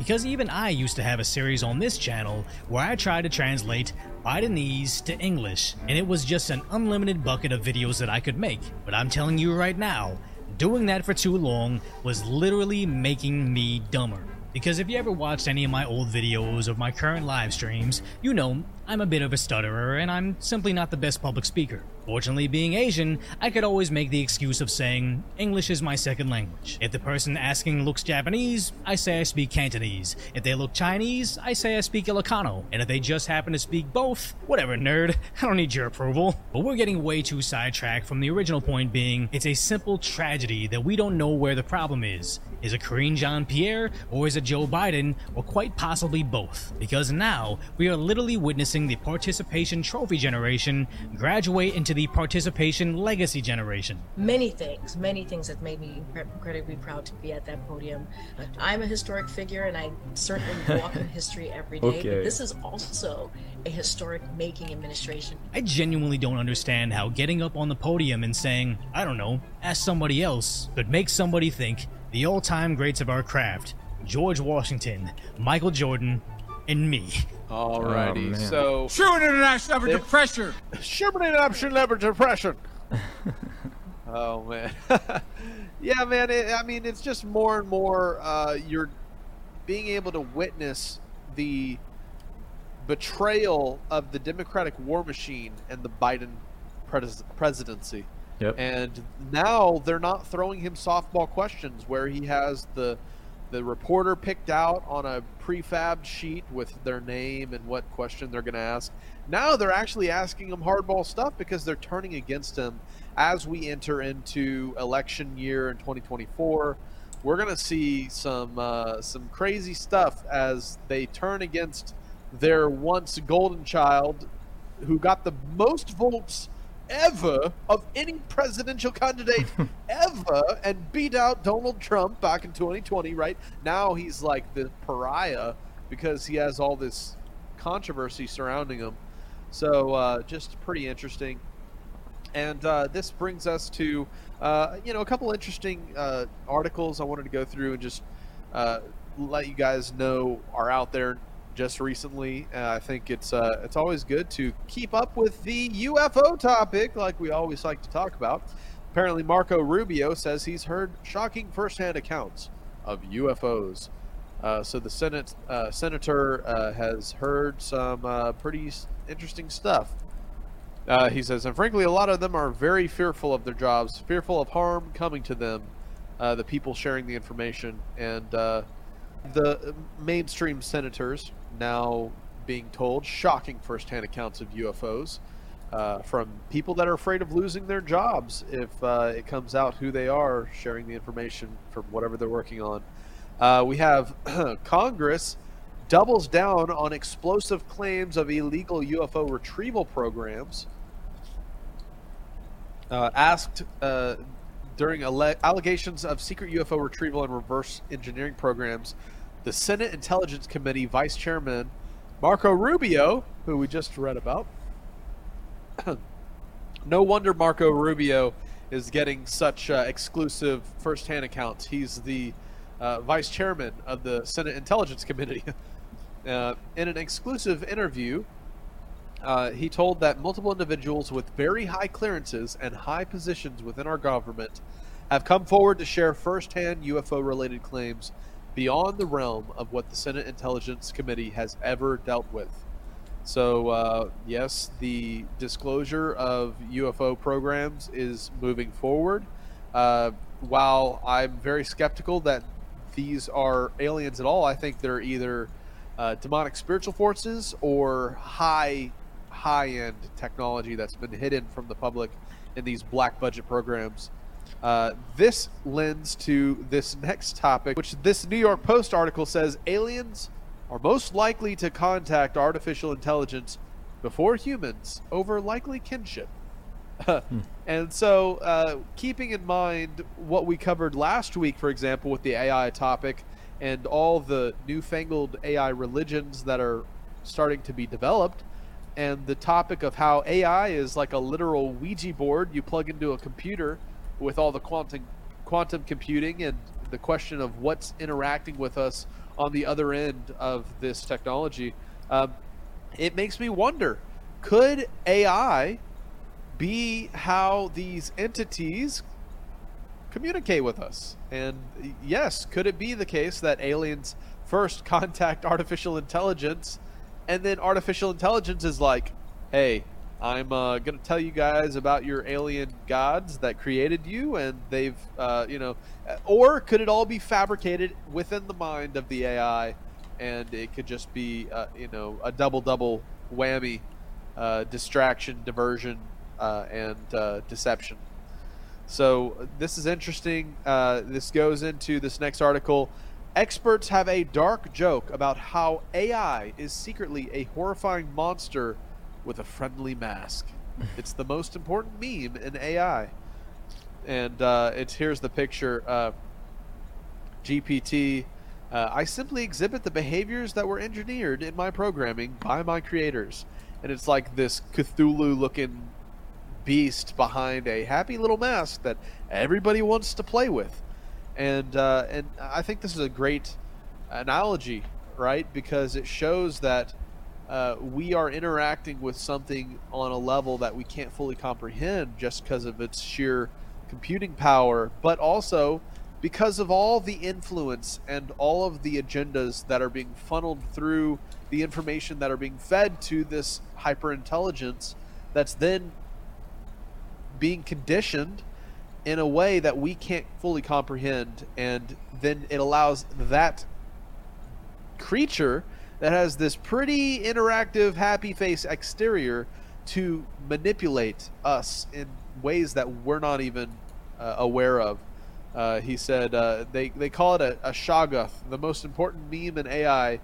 Because even I used to have a series on this channel where I tried to translate Bidenese to English, and it was just an unlimited bucket of videos that I could make. But I'm telling you right now, doing that for too long was literally making me dumber. Because if you ever watched any of my old videos or my current live streams, you know I'm a bit of a stutterer and I'm simply not the best public speaker. Fortunately, being Asian, I could always make the excuse of saying English is my second language. If the person asking looks Japanese, I say I speak Cantonese. If they look Chinese, I say I speak Ilocano. And if they just happen to speak both, whatever, nerd, I don't need your approval. But we're getting way too sidetracked from the original point being it's a simple tragedy that we don't know where the problem is. Is it Karine Jean Pierre, or is it Joe Biden, or quite possibly both? Because now we are literally witnessing the participation trophy generation graduate into the participation legacy generation. many things, many things that made me incredibly proud to be at that podium. I'm a historic figure, and I certainly walk in history every day. Okay. But this is also a historic making administration. I genuinely don't understand how getting up on the podium and saying, I don't know, ask somebody else, could make somebody think the all time greats of our craft George Washington, Michael Jordan, and me. Alrighty, Oh, man. so Sure, international leverage pressure. Sure, international leverage pressure. oh man, yeah, man. It, I mean, it's just more and more. Uh, you're being able to witness the betrayal of the Democratic war machine and the Biden pres- presidency. Yep. And now they're not throwing him softball questions where he has the the reporter picked out on a prefab sheet with their name and what question they're going to ask. Now they're actually asking him hardball stuff because they're turning against him as we enter into election year in 2024. We're going to see some uh, some crazy stuff as they turn against their once golden child who got the most votes ever of any presidential candidate ever and beat out Donald Trump back in 2020, right? Now he's like the pariah because he has all this controversy surrounding him. So uh, just pretty interesting. And uh, this brings us to, uh, you know, a couple interesting uh, articles I wanted to go through and just uh, let you guys know are out there just recently. Uh, I think it's uh, it's always good to keep up with the UFO topic, like we always like to talk about. Apparently, Marco Rubio says he's heard shocking firsthand accounts of UFOs. Uh, so the Senate uh, senator uh, has heard some uh, pretty interesting stuff. He says, and frankly, a lot of them are very fearful of their jobs, fearful of harm coming to them, the people sharing the information, and the mainstream senators now being told shocking firsthand accounts of UFOs uh, from people that are afraid of losing their jobs if uh, it comes out who they are sharing the information from whatever they're working on. Uh, we have Congress doubles down on explosive claims of illegal UFO retrieval programs. Uh, asked uh, during alle- allegations of secret UFO retrieval and reverse engineering programs, the Senate Intelligence Committee Vice Chairman Marco Rubio, who we just read about. no wonder Marco Rubio is getting such uh, exclusive first-hand accounts. He's the uh, vice chairman of the Senate Intelligence Committee. uh, in an exclusive interview, uh, he told that multiple individuals with very high clearances and high positions within our government have come forward to share first-hand UFO-related claims beyond the realm of what the Senate Intelligence Committee has ever dealt with. So, uh, yes, the disclosure of UFO programs is moving forward. Uh, while I'm very skeptical that these are aliens at all, I think they're either uh, demonic spiritual forces or high, high end technology that's been hidden from the public in these black budget programs. Uh, this lends to this next topic, which this New York Post article says aliens are most likely to contact artificial intelligence before humans over likely kinship. And so, uh, keeping in mind what we covered last week, for example, with the AI topic and all the newfangled AI religions that are starting to be developed, and the topic of how AI is like a literal Ouija board you plug into a computer with all the quantum quantum computing and the question of what's interacting with us on the other end of this technology, um, it makes me wonder: could AI be how these entities communicate with us? And yes, could it be the case that aliens first contact artificial intelligence, and then artificial intelligence is like, "Hey, I'm uh, going to tell you guys about your alien gods that created you, and they've, uh, you know, or could it all be fabricated within the mind of the AI, and it could just be, uh, you know, a double double whammy, uh, distraction, diversion, uh, and uh, deception. So this is interesting. This goes into this next article. Experts have a dark joke about how AI is secretly a horrifying monster with a friendly mask. it's the most important meme in AI. And uh, it's here's the picture. Uh, GPT. Uh, I simply exhibit the behaviors that were engineered in my programming by my creators, and it's like this Cthulhu-looking beast behind a happy little mask that everybody wants to play with. And uh, and I think this is a great analogy, right? Because it shows that uh, we are interacting with something on a level that we can't fully comprehend just because of its sheer computing power, but also because of all the influence and all of the agendas that are being funneled through the information that are being fed to this hyper intelligence that's then being conditioned in a way that we can't fully comprehend and then it allows that creature that has this pretty interactive happy face exterior to manipulate us in ways that we're not even uh, aware of. Uh, he said uh, they, they call it a, a shoggoth the most important meme in ai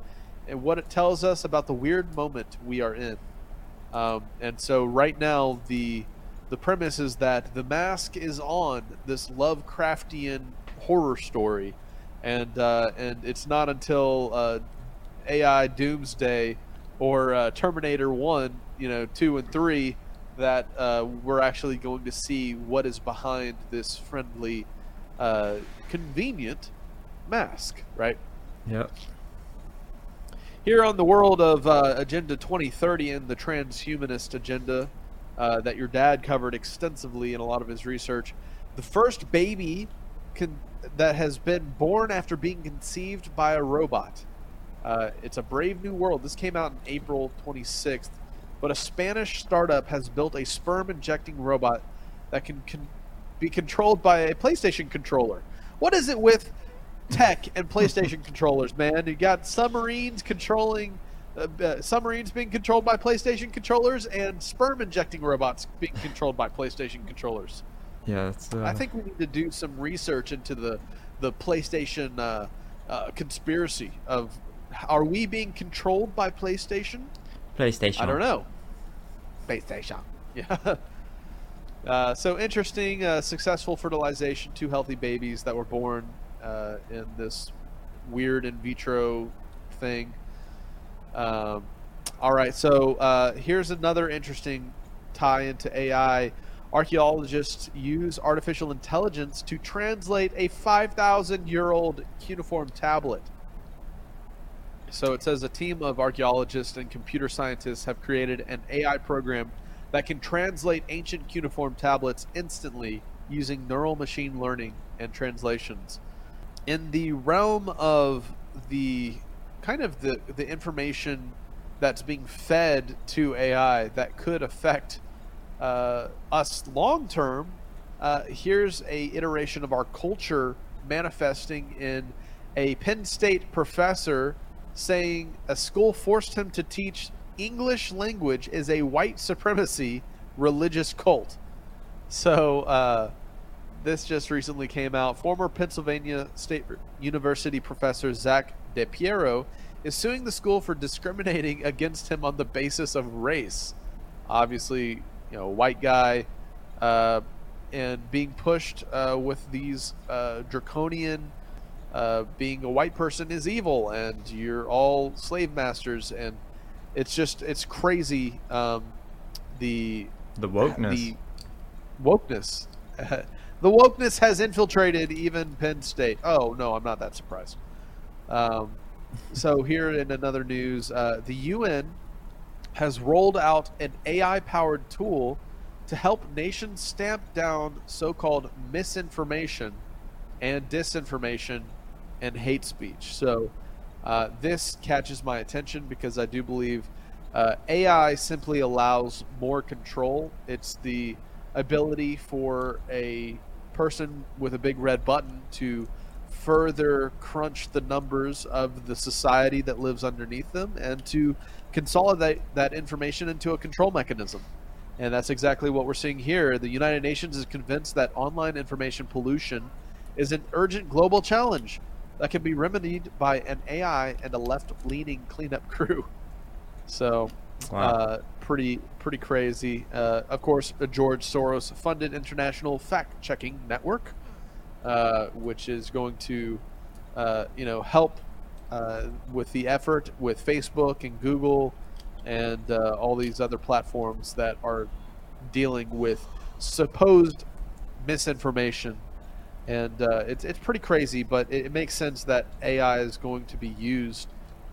and what it tells us about the weird moment we are in. Um, and so right now the the premise is that the mask is on this Lovecraftian horror story, and uh, and it's not until uh, AI Doomsday or uh, Terminator One, you know, two and three, that uh, we're actually going to see what is behind this friendly, uh, convenient mask, right? Yep. Here on the world of uh, Agenda 2030 and the transhumanist agenda, uh, that your dad covered extensively in a lot of his research. The first baby con- that has been born after being conceived by a robot. Uh, it's a brave new world. This came out in April 26th, but a Spanish startup has built a sperm injecting robot that can, can be controlled by a PlayStation controller. What is it with tech and PlayStation controllers, man. You got submarines controlling. Uh, uh, submarines being controlled by PlayStation controllers and sperm injecting robots being controlled by PlayStation controllers. Yeah. Uh, I think we need to do some research into the the PlayStation uh, uh, conspiracy of are we being controlled by PlayStation? PlayStation. I don't know. PlayStation. Yeah. Uh, so interesting, uh, successful fertilization, two healthy babies that were born uh, in this weird in vitro thing. Um, all right, so uh, here's another interesting tie into AI. Archaeologists use artificial intelligence to translate a 5,000 year old cuneiform tablet. So it says a team of archaeologists and computer scientists have created an AI program that can translate ancient cuneiform tablets instantly using neural machine learning and translations. In the realm of the kind of the, the information that's being fed to AI that could affect uh, us long term, uh, here's a iteration of our culture manifesting in a Penn State professor saying a school forced him to teach English language is a white supremacy religious cult. So uh, this just recently came out. Former Pennsylvania State University professor Zach DePiero is suing the school for discriminating against him on the basis of race. Obviously, you know, white guy, uh, and being pushed uh, with these uh, draconian uh, being a white person is evil and you're all slave masters and it's just it's crazy um, the the wokeness the wokeness the wokeness has infiltrated even Penn State. Oh no, I'm not that surprised. Um, so here in another news, uh, the UN has rolled out an AI-powered tool to help nations stamp down so-called misinformation and disinformation and hate speech. So uh, this catches my attention because I do believe uh, AI simply allows more control. It's the ability for a person with a big red button to further crunch the numbers of the society that lives underneath them and to consolidate that information into a control mechanism. And that's exactly what we're seeing here. The United Nations is convinced that online information pollution is an urgent global challenge that can be remedied by an AI and a left-leaning cleanup crew. So, wow. uh, pretty pretty crazy. Uh, of course, a George Soros-funded international fact-checking network, uh, which is going to, uh, you know, help uh, with the effort with Facebook and Google and uh, all these other platforms that are dealing with supposed misinformation and uh, it's it's pretty crazy, but it, it, makes sense that AI is going to be used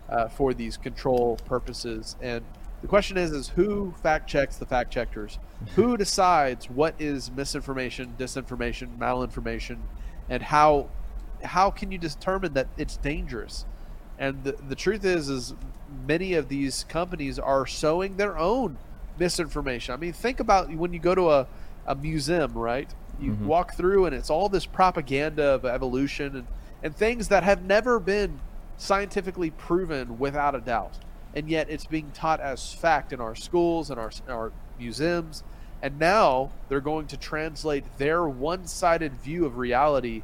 uh, for these control purposes. And the question is, is who fact checks the fact checkers? who decides what is misinformation, disinformation, malinformation, and how how can you determine that it's dangerous? And the, the truth is, is many of these companies are sowing their own misinformation. I mean, think about when you go to a, a museum, right? You mm-hmm. walk through, and it's all this propaganda of evolution and, and things that have never been scientifically proven without a doubt. And yet it's being taught as fact in our schools and our, our museums. And now they're going to translate their one sided view of reality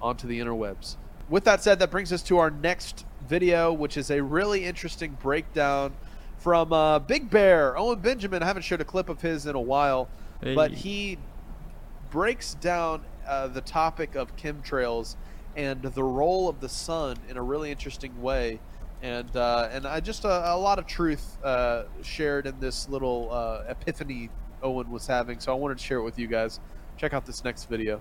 onto the interwebs. With that said, that brings us to our next video, which is a really interesting breakdown from uh, Big Bear. Owen Benjamin, I haven't showed a clip of his in a while, hey. but he breaks down uh, the topic of chemtrails and the role of the sun in a really interesting way. And uh, and I just uh, a lot of truth uh, shared in this little uh, epiphany Owen was having. So I wanted to share it with you guys. Check out this next video.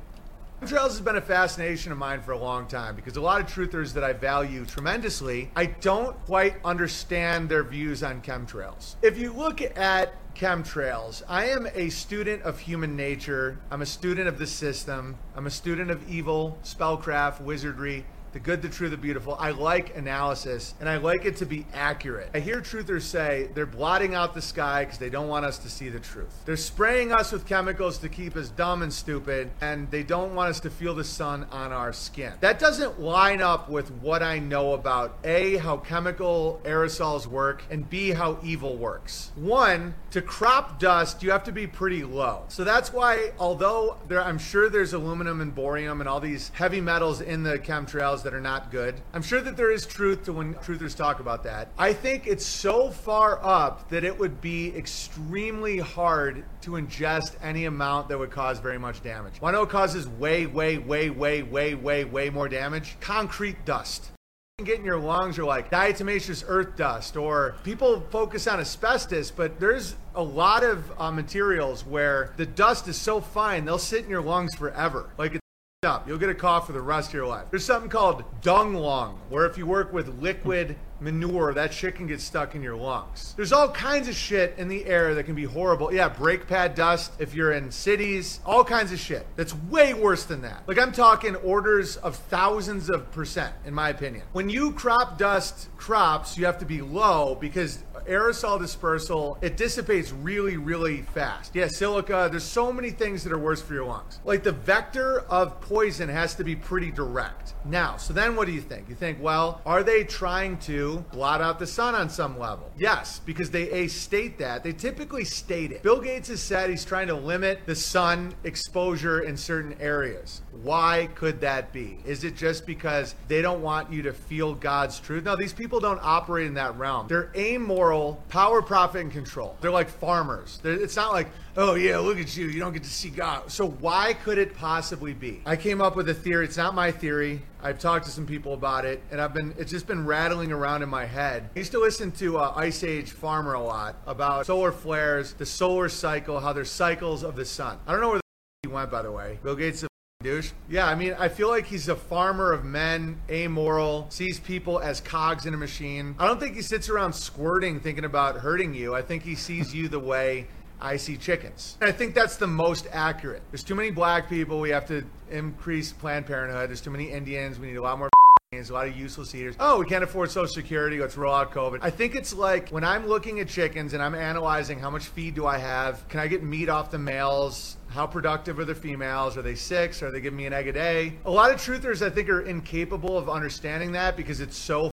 Chemtrails has been a fascination of mine for a long time because a lot of truthers that I value tremendously, I don't quite understand their views on chemtrails. If you look at chemtrails, I am a student of human nature. I'm a student of the system. I'm a student of evil, spellcraft, wizardry, the good, the true, the beautiful. I like analysis and I like it to be accurate. I hear truthers say they're blotting out the sky because they don't want us to see the truth. They're spraying us with chemicals to keep us dumb and stupid, and they don't want us to feel the sun on our skin. That doesn't line up with what I know about A, how chemical aerosols work, and B, how evil works. One, to crop dust, you have to be pretty low. So that's why, although there, I'm sure there's aluminum and barium and all these heavy metals in the chemtrails that are not good, I'm sure that there is truth to when truthers talk about that. I think it's so far up that it would be extremely hard to ingest any amount that would cause very much damage. Why know causes way, way, way, way, way, way, way more damage? Concrete dust get in your lungs are like diatomaceous earth dust or people focus on asbestos but there's a lot of uh, materials where the dust is so fine they'll sit in your lungs forever like up. You'll get a cough for the rest of your life. There's something called dung lung where if you work with liquid manure that shit can get stuck in your lungs. There's all kinds of shit in the air that can be horrible. Yeah brake pad dust if you're in cities all kinds of shit. That's way worse than that. Like i'm talking orders of thousands of percent in my opinion. When you crop dust crops you have to be low because aerosol dispersal it dissipates really really fast. Yeah silica there's so many things that are worse for your lungs. Like the vector of poison has to be pretty direct. Now so then what do you think? You think well are they trying to blot out the sun on some level? Yes because they a state that. They typically state it. Bill gates has said he's trying to limit the sun exposure in certain areas. Why could that be? Is it just because they don't want you to feel god's truth? No these people don't operate in that realm. They're amoral power profit and control. They're like farmers. They're, it's not like oh yeah look at you. You don't get to see god. So why could it possibly be? I came up with a theory. It's not my theory. I've talked to some people about it, and I've been it's just been rattling around in my head. I used to listen to uh, Ice Age Farmer a lot about solar flares, the solar cycle, how there's cycles of the sun. I don't know where the he went, by the way. Bill Gates douche. Yeah, I mean, I feel like he's a farmer of men, amoral, sees people as cogs in a machine. I don't think he sits around squirting thinking about hurting you. I think he sees you the way I see chickens. I think that's the most accurate. There's too many black people. We have to increase Planned Parenthood. There's too many Indians. We need a lot more. A lot of useless eaters. Oh, we can't afford Social Security. Let's roll out COVID. I think it's like when I'm looking at chickens and I'm analyzing how much feed do I have? Can I get meat off the males? How productive are the females? Are they six? Are they giving me an egg a day? A lot of truthers, I think, are incapable of understanding that because it's so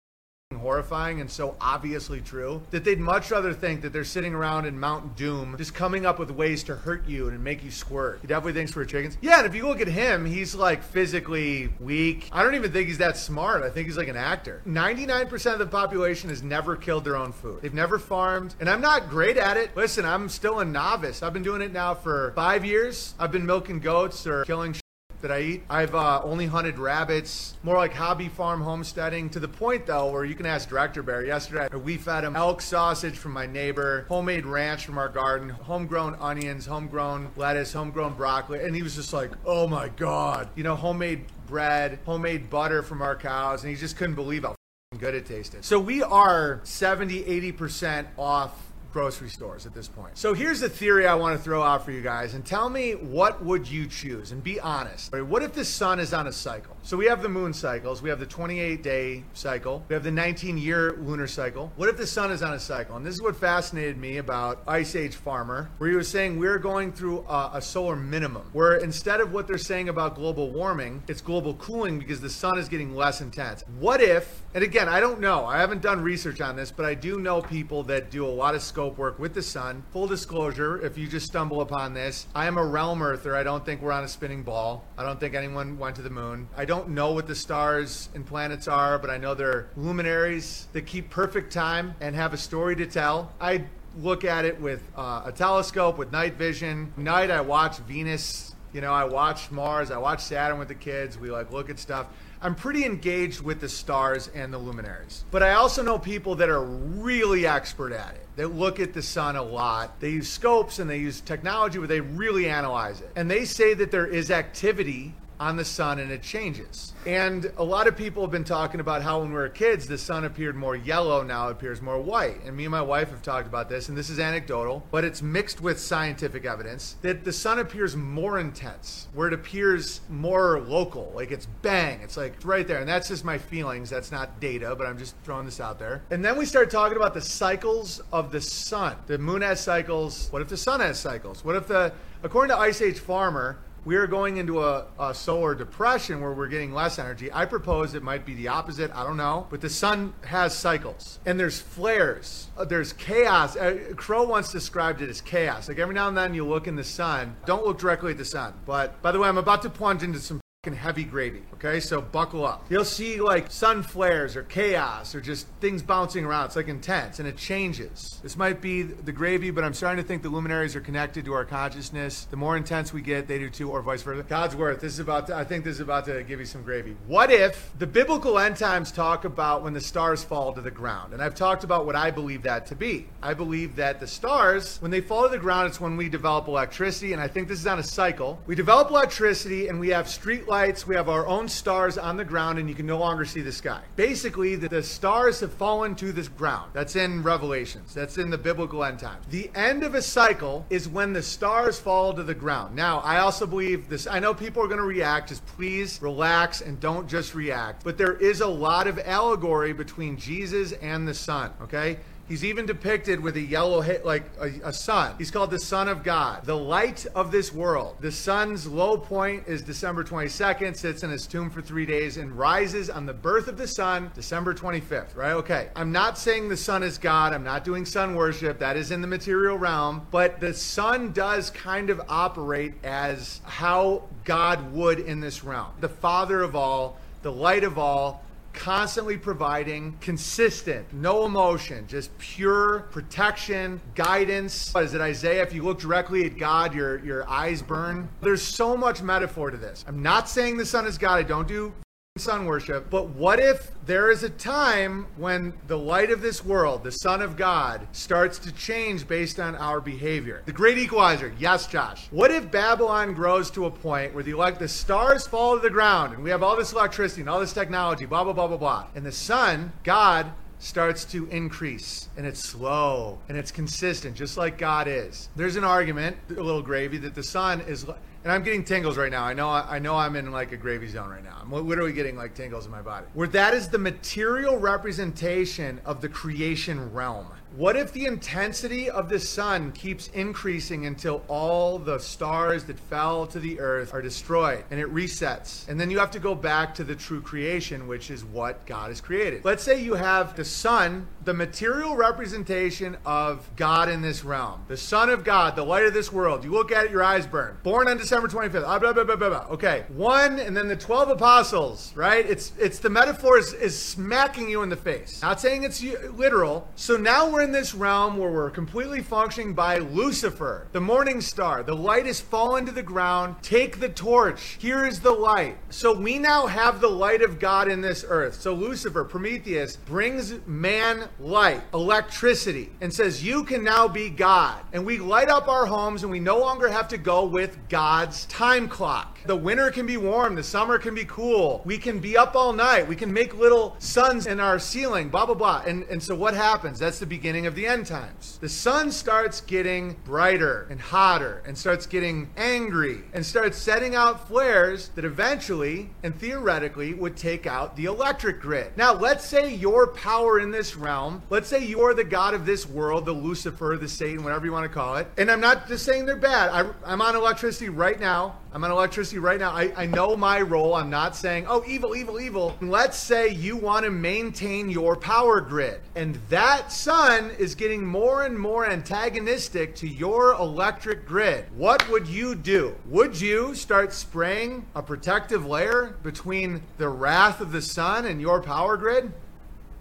horrifying and so obviously true that they'd much rather think that they're sitting around in Mount Doom just coming up with ways to hurt you and make you squirt. He definitely thinks we're chickens. Yeah, and if you look at him, he's like physically weak. I don't even think he's that smart. I think he's like an actor. 99% of the population has never killed their own food. They've never farmed, and I'm not great at it. Listen, I'm still a novice. I've been doing it now for five years. I've been milking goats or killing that I eat. I've uh, only hunted rabbits, more like hobby farm homesteading, to the point though where you can ask Director Bear. Yesterday, we fed him elk sausage from my neighbor, homemade ranch from our garden, homegrown onions, homegrown lettuce, homegrown broccoli, and he was just like, "Oh my god!" You know, homemade bread, homemade butter from our cows, and he just couldn't believe how good it tasted. So we are 70, 80% off grocery stores at this point. So here's the theory I want to throw out for you guys and tell me what would you choose and be honest. What if the sun is on a cycle? So we have the moon cycles, we have the 28 day cycle, we have the 19 year lunar cycle. What if the sun is on a cycle? And this is what fascinated me about Ice Age Farmer, where he was saying we're going through a, a solar minimum, where instead of what they're saying about global warming, it's global cooling because the sun is getting less intense. What if, and again, I don't know, I haven't done research on this, but I do know people that do a lot of scope work with the sun. Full disclosure, if you just stumble upon this, I am a realm earther. I don't think we're on a spinning ball. I don't think anyone went to the moon. I don't know what the stars and planets are, but I know they're luminaries that keep perfect time and have a story to tell. I look at it with uh, a telescope, with night vision. Night, I watch Venus. You know, I watch Mars. I watch Saturn with the kids. We like look at stuff. I'm pretty engaged with the stars and the luminaries. But I also know people that are really expert at it, They look at the sun a lot. They use scopes and they use technology where they really analyze it. And they say that there is activity on the sun and it changes. And a lot of people have been talking about how when we were kids, the sun appeared more yellow, now it appears more white. And me and my wife have talked about this, and this is anecdotal, but it's mixed with scientific evidence that the sun appears more intense, where it appears more local. Like it's bang, it's like right there. And that's just my feelings. That's not data, but I'm just throwing this out there. And then we start talking about the cycles of the sun. The moon has cycles. What if the sun has cycles? What if the, according to Ice Age Farmer, we are going into a, a, solar depression where we're getting less energy. I propose it might be the opposite. I don't know. But the sun has cycles and there's flares, uh, there's chaos. Uh, Crow once described it as chaos. Like every now and then you look in the sun, don't look directly at the sun. But by the way, I'm about to plunge into some heavy gravy. Okay, so buckle up. You'll see like sun flares or chaos or just things bouncing around. It's like intense and it changes. This might be the gravy, but I'm starting to think the luminaries are connected to our consciousness. The more intense we get, they do too, or vice versa. God's worth. This is about. To, I think this is about to give you some gravy. What if the biblical end times talk about when the stars fall to the ground? And I've talked about what I believe that to be. I believe that the stars, when they fall to the ground, it's when we develop electricity, and I think this is on a cycle. We develop electricity, and we have street lights, we have our own stars on the ground, and you can no longer see the sky. Basically, the, the stars have fallen to the ground. That's in Revelations, that's in the biblical end times. The end of a cycle is when the stars fall to the ground. Now, I also believe this, I know people are going to react, just please relax and don't just react. But there is a lot of allegory between Jesus and the sun, okay? He's even depicted with a yellow hit, like a, a, sun. He's called the Son of God, the light of this world. The sun's low point is December 22nd, sits in his tomb for three days, and rises on the birth of the sun, December 25th, right? Okay. I'm not saying the sun is God. I'm not doing sun worship. That is in the material realm. But the sun does kind of operate as how God would in this realm. The Father of all, the light of all, constantly providing consistent, no emotion, just pure protection, guidance. What is it, Isaiah? If you look directly at God, your, your eyes burn. There's so much metaphor to this. I'm not saying the sun is God. I don't do sun worship. But what if there is a time when the light of this world, the Son of God, starts to change based on our behavior? The great equalizer. Yes, Josh. What if Babylon grows to a point where the like the stars fall to the ground and we have all this electricity and all this technology, blah blah blah blah blah, and the sun, God, starts to increase and it's slow and it's consistent, just like God is. There's an argument, a little gravy, that the sun is and I'm getting tingles right now. I know I know I'm in like a gravy zone right now. I'm literally getting like tingles in my body. Where that is the material representation of the creation realm. What if the intensity of the sun keeps increasing until all the stars that fell to the earth are destroyed and it resets? And then you have to go back to the true creation, which is what God has created. Let's say you have the sun, the material representation of God in this realm, the Son of God, the light of this world. You look at it, your eyes burn. Born on December 25th. Ah, blah, blah, blah, blah, blah. Okay. One, and then the 12 apostles, right? It's, it's the metaphor is, is smacking you in the face. Not saying it's literal. So now we're in this realm where we're completely functioning by Lucifer, the morning star. The light has fallen to the ground. Take the torch. Here is the light. So we now have the light of God in this earth. So Lucifer, Prometheus, brings man light, electricity, and says, You can now be God. And we light up our homes and we no longer have to go with God's time clock. The winter can be warm, the summer can be cool. We can be up all night. We can make little suns in our ceiling, blah, blah, blah. And, and so what happens? That's the beginning of the end times. The sun starts getting brighter and hotter and starts getting angry and starts setting out flares that eventually and theoretically would take out the electric grid. Now, let's say your power in this realm, let's say you're the god of this world, the Lucifer, the Satan, whatever you want to call it. And I'm not just saying they're bad. I, I'm on electricity right now. I'm on electricity right now. I, I know my role. I'm not saying, oh, evil, evil, evil. Let's say you want to maintain your power grid. And that sun is getting more and more antagonistic to your electric grid. What would you do? Would you start spraying a protective layer between the wrath of the sun and your power grid?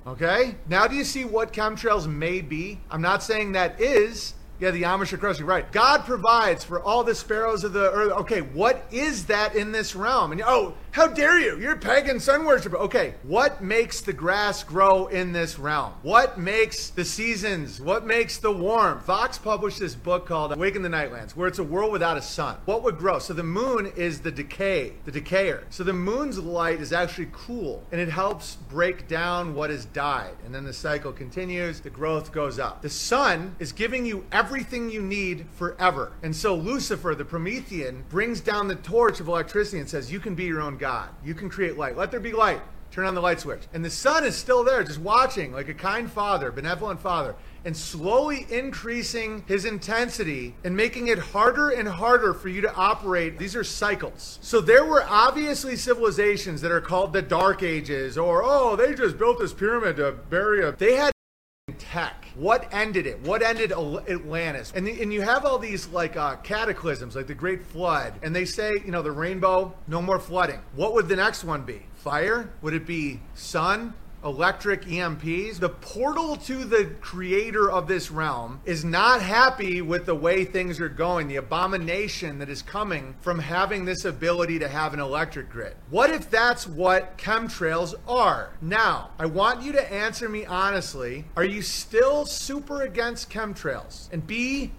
Okay? Now, do you see what chemtrails may be? I'm not saying that is Yeah, the Amish are crushing. Right. God provides for all the sparrows of the earth. Okay, what is that in this realm? And oh, how dare you? You're a pagan sun worshiper. Okay, what makes the grass grow in this realm? What makes the seasons? What makes the warmth? Vox published this book called Awaken the Nightlands, where it's a world without a sun. What would grow? So the moon is the decay, the decayer. So the moon's light is actually cool and it helps break down what has died. And then the cycle continues, the growth goes up. The sun is giving you everything you need forever. And so Lucifer, the Promethean, brings down the torch of electricity and says, You can be your own God. You can create light. Let there be light. Turn on the light switch. And the sun is still there, just watching like a kind father, benevolent father, and slowly increasing his intensity and making it harder and harder for you to operate. These are cycles. So there were obviously civilizations that are called the Dark Ages, or, oh, they just built this pyramid to bury a. They had tech. What ended it? What ended Atlantis? And, the, and you have all these like uh, cataclysms, like the Great Flood, and they say, you know, the rainbow, no more flooding. What would the next one be? Fire? Would it be sun? Electric EMPs. The portal to the creator of this realm is not happy with the way things are going, the abomination that is coming from having this ability to have an electric grid. What if that's what chemtrails are? Now, I want you to answer me honestly. Are you still super against chemtrails? And be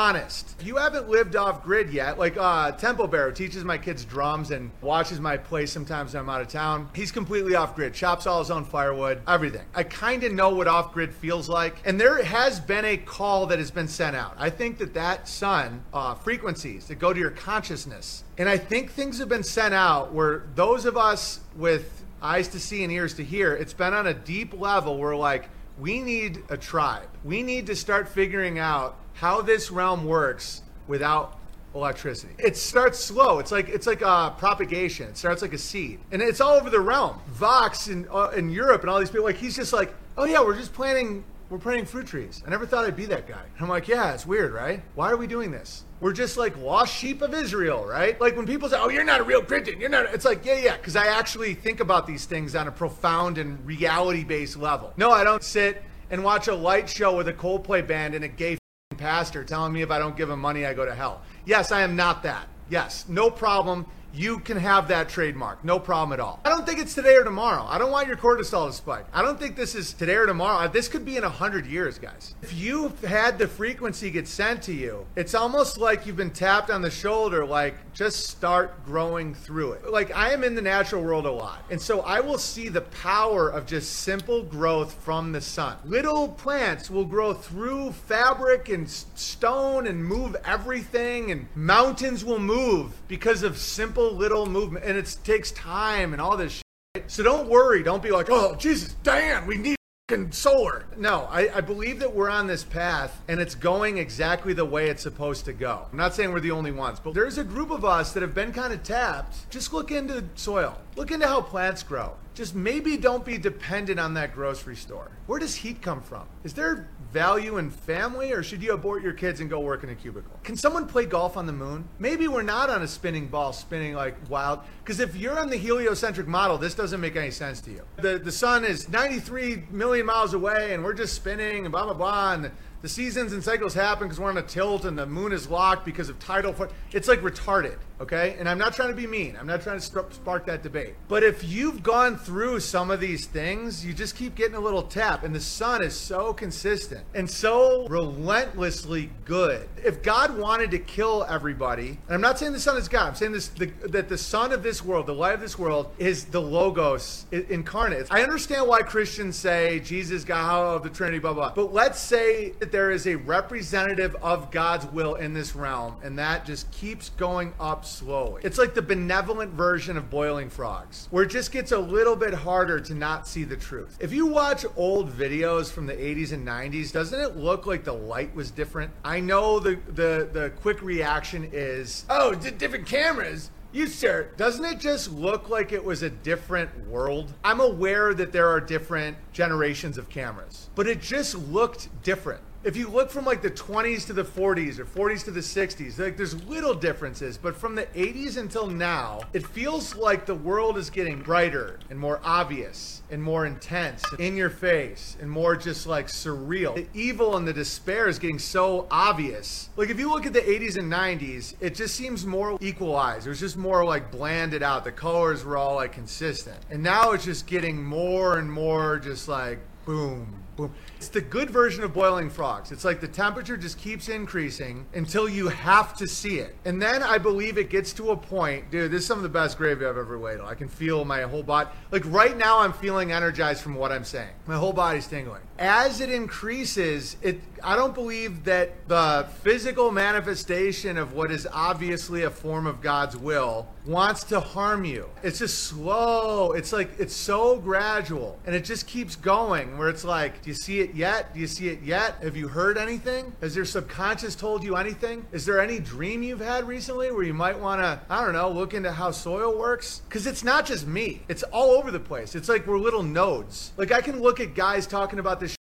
honest. You haven't lived off grid yet. Like uh, Temple Bear teaches my kids drums and watches my play sometimes when I'm out of town. He's completely off grid, chops all his own firewood, everything. I kind of know what off grid feels like. And there has been a call that has been sent out. I think that that sun, uh, frequencies that go to your consciousness. And I think things have been sent out where those of us with eyes to see and ears to hear, it's been on a deep level where like, we need a tribe. We need to start figuring out how this realm works without electricity. It starts slow. It's like it's like a propagation. It starts like a seed, and it's all over the realm. Vox in uh, in Europe and all these people, like he's just like, oh yeah, we're just planting we're planting fruit trees. I never thought I'd be that guy. I'm like, yeah, it's weird, right? Why are we doing this? We're just like lost sheep of Israel, right? Like when people say, oh, you're not a real Christian, you're not, it's like, yeah, yeah, because I actually think about these things on a profound and reality based level. No, I don't sit and watch a light show with a Coldplay band and a gay pastor telling me if I don't give him money, I go to hell. Yes, I am not that. Yes, no problem you can have that trademark. No problem at all. I don't think it's today or tomorrow. I don't want your cortisol to spike. I don't think this is today or tomorrow. This could be in 100 years, guys. If you've had the frequency get sent to you, it's almost like you've been tapped on the shoulder, like, just start growing through it. Like, I am in the natural world a lot. And so I will see the power of just simple growth from the sun. Little plants will grow through fabric and stone and move everything, and mountains will move because of simple little movement, and it takes time and all this. Shit. So don't worry. Don't be like, oh Jesus, Dan, we need solar. No, I, I, believe that we're on this path and it's going exactly the way it's supposed to go. I'm not saying we're the only ones, but there's a group of us that have been kind of tapped. Just look into soil, look into how plants grow. Just maybe don't be dependent on that grocery store. Where does heat come from? Is there value in family, or should you abort your kids and go work in a cubicle? Can someone play golf on the moon? Maybe we're not on a spinning ball spinning like wild. Because if you're on the heliocentric model, this doesn't make any sense to you. The, the sun is 93 million miles away and we're just spinning and blah, blah, blah. And the seasons and cycles happen because we're on a tilt and the moon is locked because of tidal. force. It's like retarded okay? And I'm not trying to be mean. I'm not trying to spark that debate. But if you've gone through some of these things, you just keep getting a little tap. And the sun is so consistent and so relentlessly good. If God wanted to kill everybody, and I'm not saying the sun is God, I'm saying this the, that the sun of this world, the light of this world, is the logos incarnate. I understand why Christians say Jesus, God of the Trinity, blah, blah. But let's say that there is a representative of God's will in this realm, and that just keeps going up slowly. It's like the benevolent version of boiling frogs, where it just gets a little bit harder to not see the truth. If you watch old videos from the 80s and 90s, doesn't it look like the light was different? I know the the, the quick reaction is, oh, different cameras. You, sir, doesn't it just look like it was a different world? I'm aware that there are different generations of cameras, but it just looked different. If you look from like the 20s to the 40s or 40s to the 60s, like there's little differences, but from the 80s until now, it feels like the world is getting brighter and more obvious and more intense, in your face, and more just like surreal. The evil and the despair is getting so obvious. Like if you look at the 80s and 90s, it just seems more equalized. It was just more like blanded out. The colors were all like consistent. And now it's just getting more and more just like boom, boom. It's the good version of boiling frogs. It's like the temperature just keeps increasing until you have to see it. And then I believe it gets to a point, dude, this is some of the best gravy I've ever on. I can feel my whole body. Like right now, I'm feeling energized from what I'm saying. My whole body's tingling. As it increases, it I don't believe that the physical manifestation of what is obviously a form of God's will wants to harm you. It's just slow. It's like it's so gradual and it just keeps going where it's like, do you see it yet? Do you see it yet? Have you heard anything? Has your subconscious told you anything? Is there any dream you've had recently where you might want to, I don't know, look into how soil works? Cuz it's not just me. It's all over the place. It's like we're little nodes. Like I can look at guys talking about this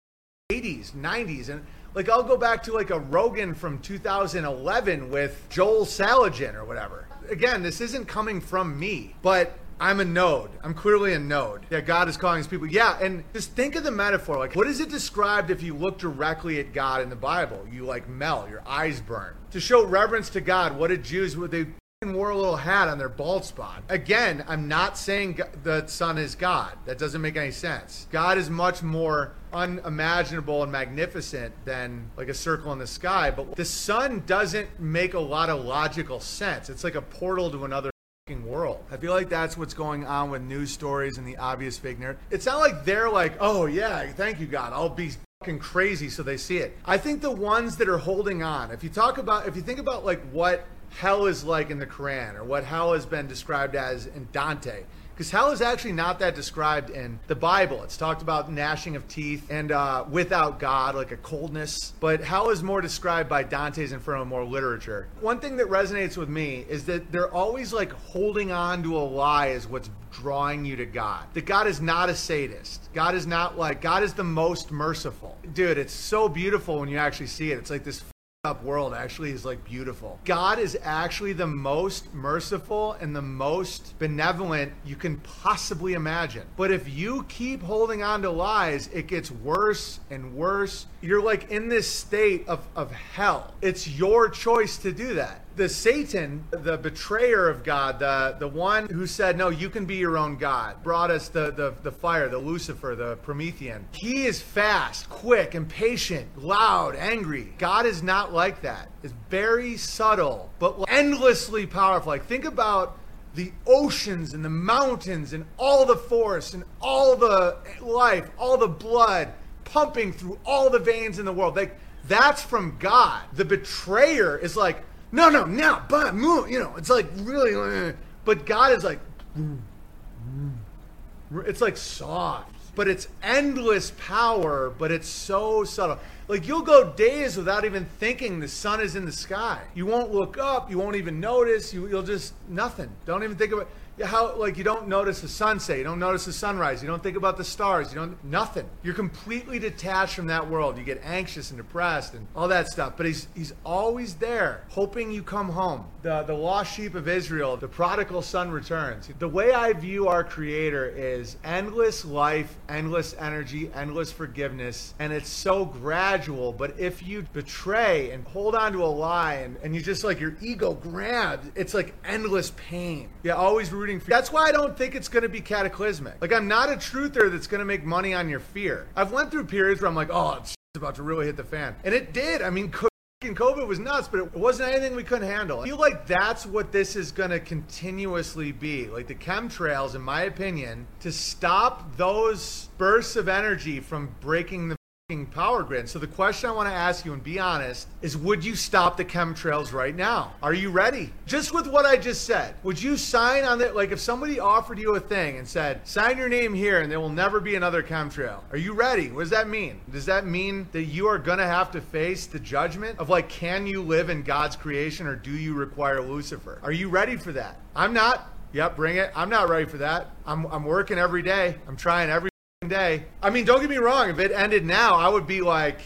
80s, 90s and like I'll go back to like a Rogan from 2011 with Joel Salatin or whatever. Again, this isn't coming from me, but I'm a node. I'm clearly a node. Yeah, God is calling his people. Yeah, and just think of the metaphor. Like, what is it described if you look directly at God in the Bible? You like melt, your eyes burn. To show reverence to God, what did Jews would they wore a little hat on their bald spot. Again, I'm not saying the sun is God. That doesn't make any sense. God is much more unimaginable and magnificent than like a circle in the sky, but the sun doesn't make a lot of logical sense. It's like a portal to another world. I feel like that's what's going on with news stories and the obvious fake narrative. It's not like they're like, "Oh yeah, thank you God. I'll be fucking crazy so they see it." I think the ones that are holding on, if you talk about if you think about like what hell is like in the Quran or what hell has been described as in Dante. Because hell is actually not that described in the Bible. It's talked about gnashing of teeth and uh, without God, like a coldness. But hell is more described by Dante's Inferno, more literature. One thing that resonates with me is that they're always like holding on to a lie is what's drawing you to God. That God is not a sadist. God is not like, God is the most merciful. Dude, it's so beautiful when you actually see it. It's like this up world actually is like beautiful. God is actually the most merciful and the most benevolent you can possibly imagine. But if you keep holding on to lies, it gets worse and worse. You're like in this state of, of hell. It's your choice to do that the Satan, the betrayer of God, the, the one who said, No, you can be your own God, brought us the, the, the fire, the Lucifer, the Promethean. He is fast, quick, impatient, loud, angry. God is not like that. It's very subtle, but endlessly powerful. Like, think about the oceans and the mountains and all the forests and all the life, all the blood pumping through all the veins in the world. Like, that's from God. The betrayer is like, no, no, now, but move. You know, it's like really, eh, but God is like, it's like soft, but it's endless power, but it's so subtle. Like you'll go days without even thinking the sun is in the sky. You won't look up. You won't even notice. You, you'll just nothing. Don't even think about how like you don't notice the sunset, you don't notice the sunrise, you don't think about the stars, you don't nothing. You're completely detached from that world. You get anxious and depressed and all that stuff. But he's he's always there, hoping you come home. The the lost sheep of Israel, the prodigal son returns. The way I view our creator is endless life, endless energy, endless forgiveness, and it's so gradual. But if you betray and hold on to a lie and, and you just like your ego grabs, it's like endless pain. Yeah, always rooting for. That's why I don't think it's going to be cataclysmic. Like I'm not a truther that's going to make money on your fear. I've went through periods where I'm like, oh, it's about to really hit the fan, and it did. I mean. COVID was nuts, but it wasn't anything we couldn't handle. I feel like that's what this is going to continuously be. Like the chemtrails, in my opinion, to stop those bursts of energy from breaking the power grid. So the question I want to ask you and be honest is would you stop the chemtrails right now? Are you ready? Just with what I just said. Would you sign on it like if somebody offered you a thing and said, "Sign your name here and there will never be another chemtrail." Are you ready? What does that mean? Does that mean that you are going to have to face the judgment of like can you live in God's creation or do you require Lucifer? Are you ready for that? I'm not. Yep, bring it. I'm not ready for that. I'm I'm working every day. I'm trying every day. I mean, don't get me wrong. If it ended now, I would be like,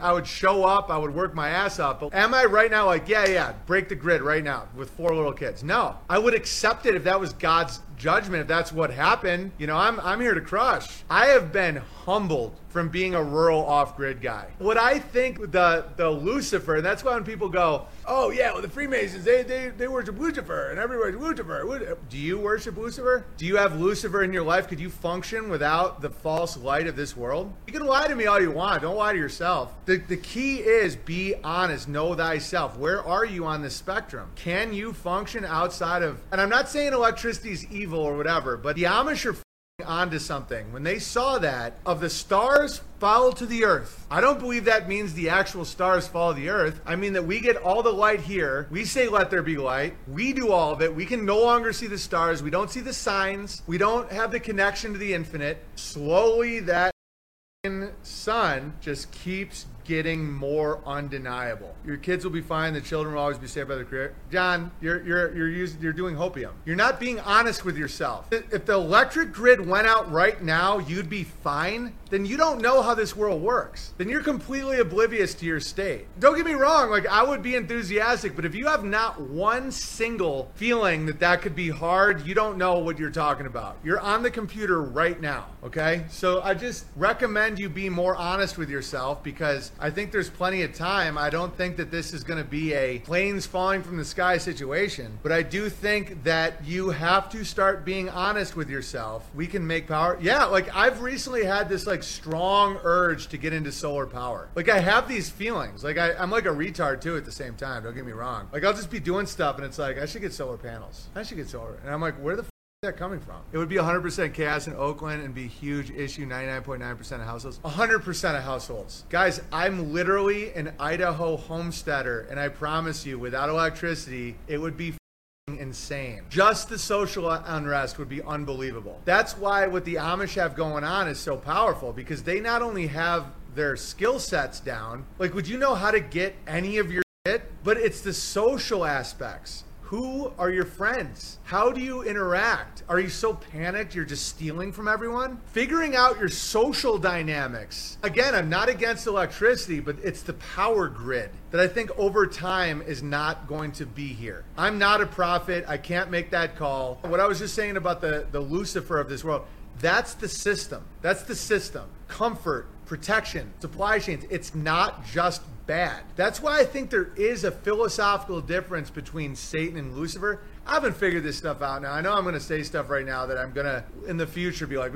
I would show up, I would work my ass off. But am I right now like, yeah, yeah, break the grid right now with four little kids? No. I would accept it if that was God's judgment, if that's what happened. You know, I'm I'm here to crush. I have been humbled from being a rural off-grid guy. What I think the the Lucifer, and that's why when people go, "Oh yeah, well the Freemasons they they, they worship Lucifer and everybody's Lucifer." Do you worship Lucifer? Do you have Lucifer in your life? Could you function without the false light of this world? You can lie to me all you want. Don't lie to yourself. The the key is be honest. Know thyself. Where are you on the spectrum? Can you function outside of? And I'm not saying electricity is evil or whatever, but the Amish are onto something. When they saw that of the stars fall to the earth, I don't believe that means the actual stars fall to the earth. I mean that we get all the light here. We say, let there be light. We do all of it. We can no longer see the stars. We don't see the signs. We don't have the connection to the infinite. Slowly, that sun just keeps getting more undeniable. Your kids will be fine. The children will always be saved by the Creator. John, you're you're you're using you're doing hopium. You're not being honest with yourself. If the electric grid went out right now, you'd be fine. Then you don't know how this world works. Then you're completely oblivious to your state. Don't get me wrong. Like I would be enthusiastic, but if you have not one single feeling that that could be hard, you don't know what you're talking about. You're on the computer right now. Okay, so I just recommend you be more honest with yourself because I think there's plenty of time. I don't think that this is going to be a planes falling from the sky situation, but I do think that you have to start being honest with yourself. We can make power. Yeah, like I've recently had this like strong urge to get into solar power. Like I have these feelings. Like I, I'm like a retard too at the same time. Don't get me wrong. Like I'll just be doing stuff and it's like I should get solar panels. I should get solar. And I'm like, where the that coming from? It would be 100% chaos in Oakland and be huge issue 99.9% of households. 100% of households. Guys, I'm literally an Idaho homesteader, and I promise you, without electricity, it would be insane. Just the social unrest would be unbelievable. That's why what the Amish have going on is so powerful because they not only have their skill sets down, like, would you know how to get any of your shit? But it's the social aspects. Who are your friends? How do you interact? Are you so panicked you're just stealing from everyone? Figuring out your social dynamics. Again, I'm not against electricity, but it's the power grid that I think over time is not going to be here. I'm not a prophet. I can't make that call. What I was just saying about the, the Lucifer of this world, that's the system. That's the system. Comfort, protection, supply chains. It's not just bad. That's why I think there is a philosophical difference between Satan and Lucifer. I haven't figured this stuff out now. I know I'm going to say stuff right now that I'm going to, in the future, be like,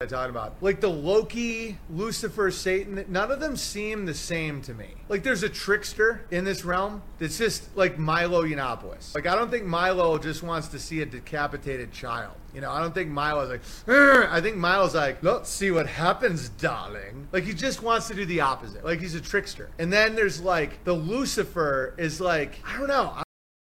what the f- am I talking about? Like the Loki, Lucifer, Satan, none of them seem the same to me. Like there's a trickster in this realm that's just like Milo Yiannopoulos. Like I don't think Milo just wants to see a decapitated child. You know, I don't think Milo's like. I think Milo's like, let's see what happens, darling. Like he just wants to do the opposite. Like he's a trickster. And then there's like the Lucifer is like, I don't know.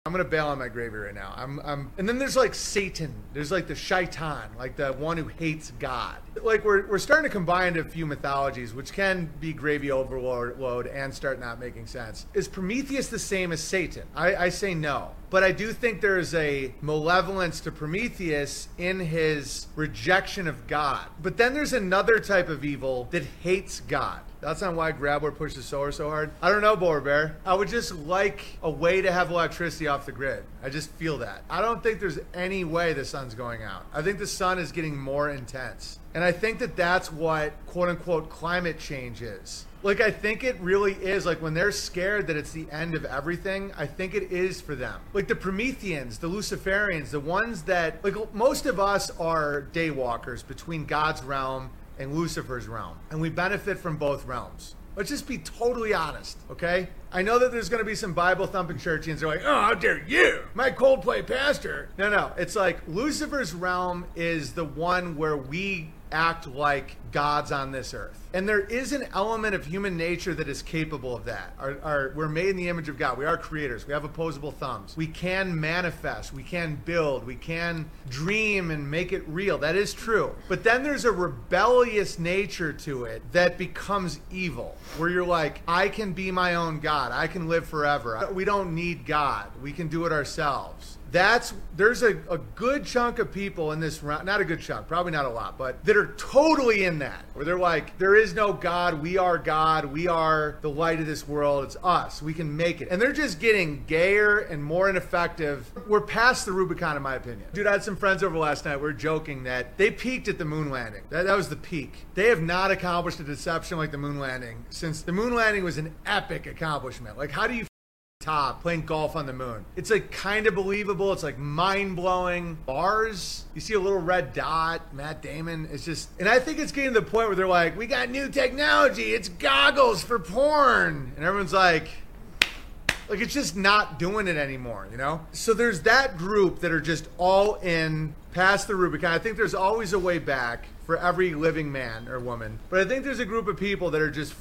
I'm gonna bail on my gravy right now. I'm, I'm, and then there's like Satan. There's like the Shaitan, like the one who hates God. Like we're, we're starting to combine a few mythologies, which can be gravy overload and start not making sense. Is Prometheus the same as Satan? I, I say no. But I do think there is a malevolence to Prometheus in his rejection of God. But then there's another type of evil that hates God. That's not why Grabber pushes solar so hard. I don't know, Boar Bear. I would just like a way to have electricity off the grid. I just feel that. I don't think there's any way the sun's going out. I think the sun is getting more intense. And I think that that's what quote unquote climate change is. Like, I think it really is. Like, when they're scared that it's the end of everything, I think it is for them. Like, the Prometheans, the Luciferians, the ones that, like, most of us are daywalkers between God's realm and Lucifer's realm. And we benefit from both realms. Let's just be totally honest, okay? I know that there's going to be some Bible thumping churchians are like, oh, how dare you, my Coldplay pastor. No, no. It's like Lucifer's realm is the one where we act like gods on this earth. And there is an element of human nature that is capable of that. Our, our, we're made in the image of God. We are creators. We have opposable thumbs. We can manifest. We can build. We can dream and make it real. That is true. But then there's a rebellious nature to it that becomes evil, where you're like, I can be my own God. I can live forever. We don't need God. We can do it ourselves That's there's a, a good chunk of people in this round, not a good chunk, probably not a lot, but that are totally in that where they're like, there is no God, we are God, we are the light of this world, it's us, we can make it, and they're just getting gayer and more ineffective. We're past the Rubicon, in my opinion. Dude, I had some friends over last night. We are joking that they peaked at the moon landing. That, that was the peak. They have not accomplished a deception like the moon landing since the moon landing was an epic accomplishment. Like, how do you top playing golf on the moon. It's like kind of believable. It's like mind blowing. Bars, you see a little red dot. Matt Damon. It's just, and I think it's getting to the point where they're like, we got new technology. It's goggles for porn. And everyone's like, like it's just not doing it anymore, you know? So there's that group that are just all in past the Rubicon. I think there's always a way back for every living man or woman. But I think there's a group of people that are just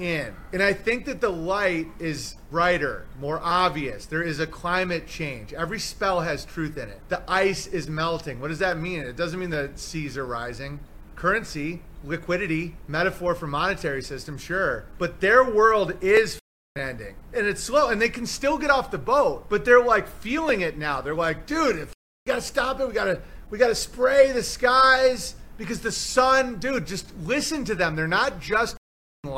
in. And I think that the light is brighter, more obvious. There is a climate change. Every spell has truth in it. The ice is melting. What does that mean? It doesn't mean the seas are rising. Currency, liquidity, metaphor for monetary system, sure. But their world is ending. And it's slow and they can still get off the boat, but they're like feeling it now. They're like, dude, if we gotta stop it, we gotta we gotta spray the skies because the sun, dude, just listen to them. They're not just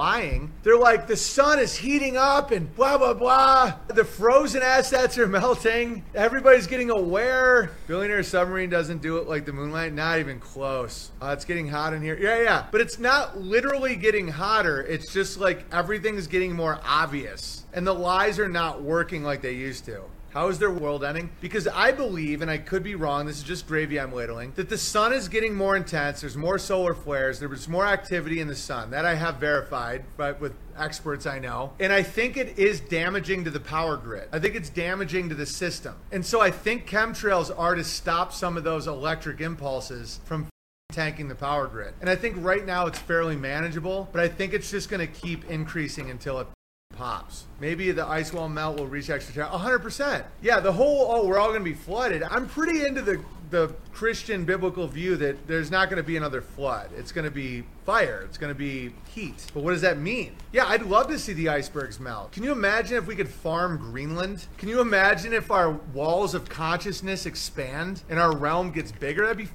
lying. They're like, the sun is heating up and blah, blah, blah. The frozen assets are melting. Everybody's getting aware. Billionaire Submarine doesn't do it like the moonlight. Not even close. Uh, it's getting hot in here. Yeah, yeah. But it's not literally getting hotter. It's just like everything's getting more obvious. And the lies are not working like they used to. How is their world ending? Because I believe, and I could be wrong, this is just gravy I'm ladling, that the sun is getting more intense. There's more solar flares. There's more activity in the sun. That I have verified, but with experts I know. And I think it is damaging to the power grid. I think it's damaging to the system. And so I think chemtrails are to stop some of those electric impulses from tanking the power grid. And I think right now it's fairly manageable, but I think it's just going to keep increasing until it pops. Maybe the ice wall melt will reach extra 100%. Yeah, the whole, oh, we're all going to be flooded. I'm pretty into the, the Christian biblical view that there's not going to be another flood. It's going to be fire. It's going to be heat. But what does that mean? Yeah, I'd love to see the icebergs melt. Can you imagine if we could farm Greenland? Can you imagine if our walls of consciousness expand and our realm gets bigger? That'd be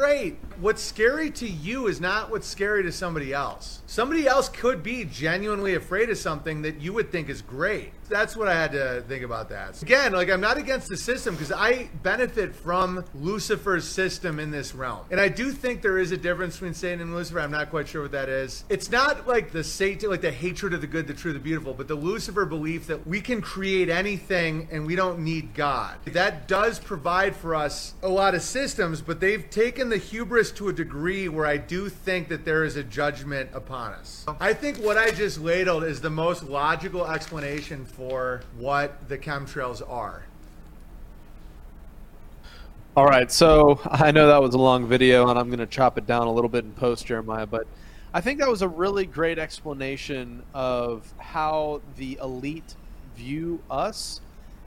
great. What's scary to you is not what's scary to somebody else. Somebody else could be genuinely afraid of something that you would think is great that's what I had to think about that. Again, like I'm not against the system because I benefit from Lucifer's system in this realm. And I do think there is a difference between Satan and Lucifer. I'm not quite sure what that is. It's not like the Satan, like the hatred of the good, the true, the beautiful, but the Lucifer belief that we can create anything and we don't need God. That does provide for us a lot of systems, but they've taken the hubris to a degree where I do think that there is a judgment upon us. I think what I just ladled is the most logical explanation for what the chemtrails are. All right, so I know that was a long video, and I'm going to chop it down a little bit in post, Jeremiah, but I think that was a really great explanation of how the elite view us.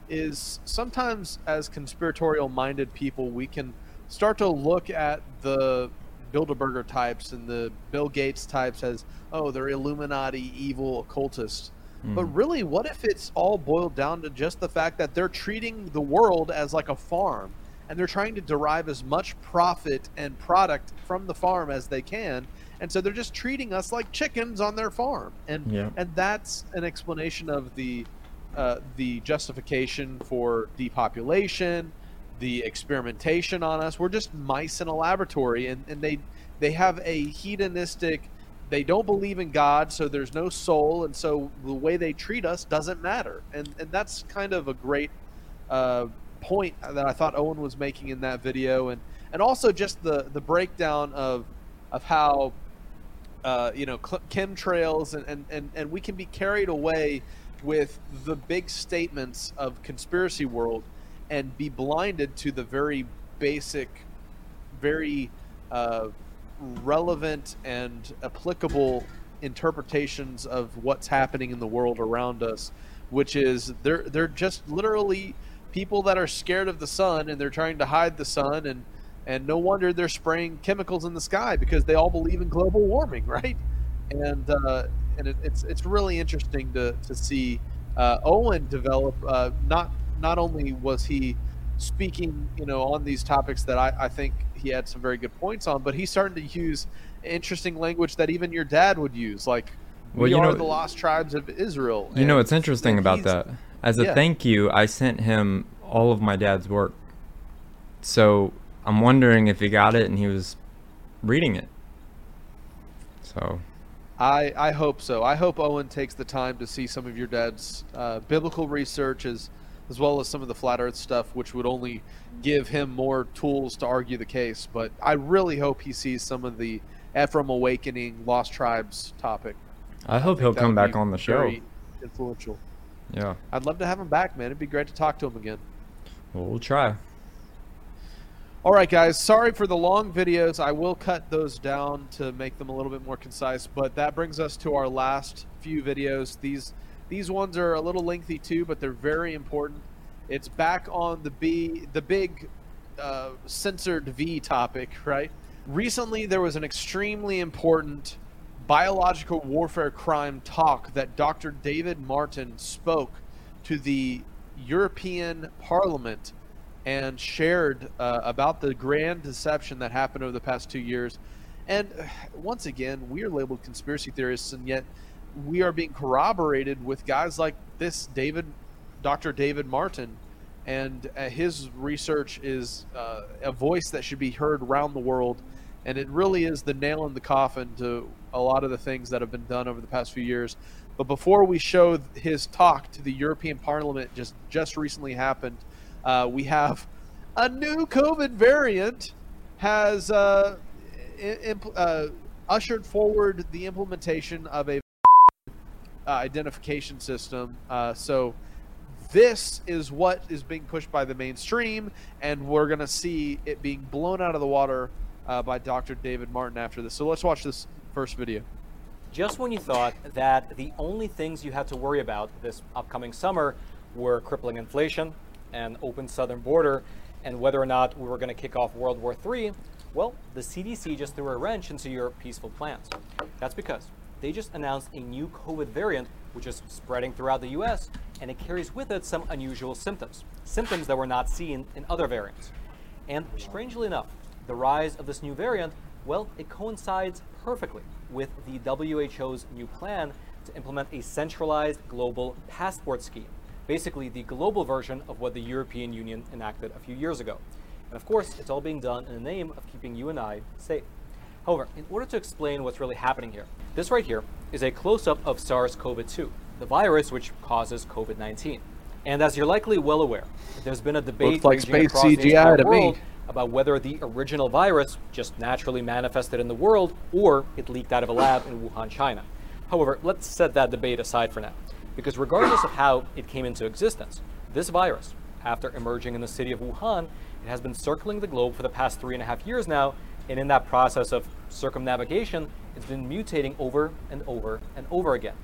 Is sometimes as conspiratorial minded people, we can start to look at the Bilderberger types and the Bill Gates types as, oh, they're Illuminati, evil occultists. But Mm. really, what if it's all boiled down to just the fact that they're treating the world as like a farm and they're trying to derive as much profit and product from the farm as they can. And so they're just treating us like chickens on their farm. And Yeah. and that's an explanation of the uh, the justification for depopulation, the experimentation on us. We're just mice in a laboratory and, and they they have a hedonistic they don't believe in God, so there's no soul, and so the way they treat us doesn't matter. And and that's kind of a great uh, point that I thought Owen was making in that video, and and also just the the breakdown of of how uh, you know chemtrails and, and and and we can be carried away with the big statements of conspiracy world and be blinded to the very basic, very uh, relevant and applicable interpretations of what's happening in the world around us, which is they're they're just literally people that are scared of the sun and they're trying to hide the sun and and no wonder they're spraying chemicals in the sky because they all believe in global warming, right? And uh, and it, it's it's really interesting to to see uh, Owen develop. Uh, not not only was he speaking, you know, on these topics that I, I think he had some very good points on. But he's starting to use interesting language that even your dad would use, like Well, we you are know- the lost tribes of Israel. You know what's interesting about that? As a Yeah. thank you, I sent him all of my dad's work. So I'm wondering if he got it and he was reading it. So I, I hope so. I hope Owen takes the time to see some of your dad's uh, biblical research as, as well as some of the flat earth stuff, which would only give him more tools to argue the case. But I really hope he sees some of the Ephraim Awakening, Lost Tribes topic. I hope think he'll come back on the show. very Influential. Yeah. I'd love to have him back, man. It'd be great to talk to him again. Well, we'll try. All right, guys. Sorry for the long videos. I will cut those down to make them a little bit more concise. But that brings us to our last few videos. These these ones are a little lengthy too, but they're very important. It's back on the B, the big uh, censored V topic, right? Recently, there was an extremely important biological warfare crime talk that Dr. David Martin spoke to the European Parliament and shared uh, about the grand deception that happened over the past two years. And uh, once again, we are labeled conspiracy theorists, and yet we are being corroborated with guys like this David, Dr. David Martin, and uh, his research is uh, a voice that should be heard around the world. And it really is the nail in the coffin to a lot of the things that have been done over the past few years. But before we show his talk to the European Parliament, just just recently happened, uh, we have a new COVID variant has uh, imp- uh, ushered forward the implementation of a identification system. Uh, so this is what is being pushed by the mainstream, and we're going to see it being blown out of the water uh, by Dr. David Martin after this. So let's watch this first video. Just when you thought that the only things you had to worry about this upcoming summer were crippling inflation, an open southern border, and whether or not we were going to kick off World War III, well, the CDC just threw a wrench into your peaceful plans. That's because they just announced a new COVID variant, which is spreading throughout the US, and it carries with it some unusual symptoms, symptoms that were not seen in other variants. And strangely enough, the rise of this new variant, well, it coincides perfectly with the WHO's new plan to implement a centralized global passport scheme, basically the global version of what the European Union enacted a few years ago. And of course, it's all being done in the name of keeping you and I safe. However, in order to explain what's really happening here, this right here is a close-up of SARS-CoV-2, the virus which causes COVID-19. And as you're likely well aware, there's been a debate like raging across the CGI entire to me. world about whether the original virus just naturally manifested in the world or it leaked out of a lab in Wuhan, China. However, let's set that debate aside for now, because regardless of how it came into existence, this virus, after emerging in the city of Wuhan, it has been circling the globe for the past three and a half years now, and in that process of circumnavigation, it's been mutating over and over and over again.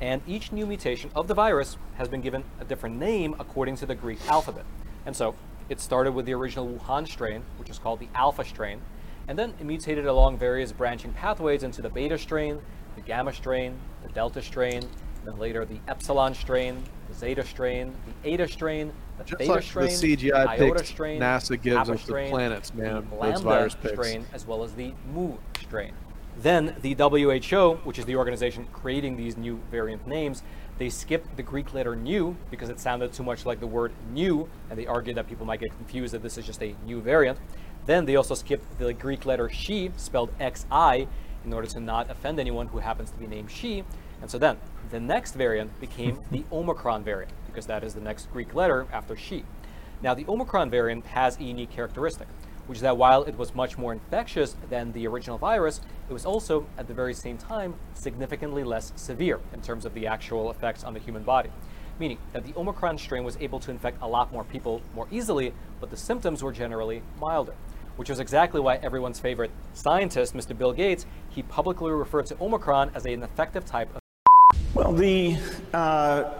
And each new mutation of the virus has been given a different name according to the Greek alphabet. And so it started with the original Wuhan strain, which is called the alpha strain, and then it mutated along various branching pathways into the beta strain, the gamma strain, the delta strain, and then later the epsilon strain, the zeta strain, the eta strain, the Just theta like the strain, CGI iota strain, NASA gives kappa us the strain, planets, man, the those lambda virus strain, as well as the mu strain. Then the WHO, which is the organization creating these new variant names, they skipped the Greek letter nu because it sounded too much like the word new, and they argued that people might get confused that this is just a new variant. Then they also skipped the Greek letter she, spelled XI, in order to not offend anyone who happens to be named she. And so then the next variant became the Omicron variant because that is the next Greek letter after she. Now, the Omicron variant has a unique characteristic, which is that while it was much more infectious than the original virus, it was also, at the very same time, significantly less severe in terms of the actual effects on the human body. Meaning that the Omicron strain was able to infect a lot more people more easily, but the symptoms were generally milder. Which was exactly why everyone's favorite scientist, Mr. Bill Gates, he publicly referred to Omicron as an effective type of the, uh,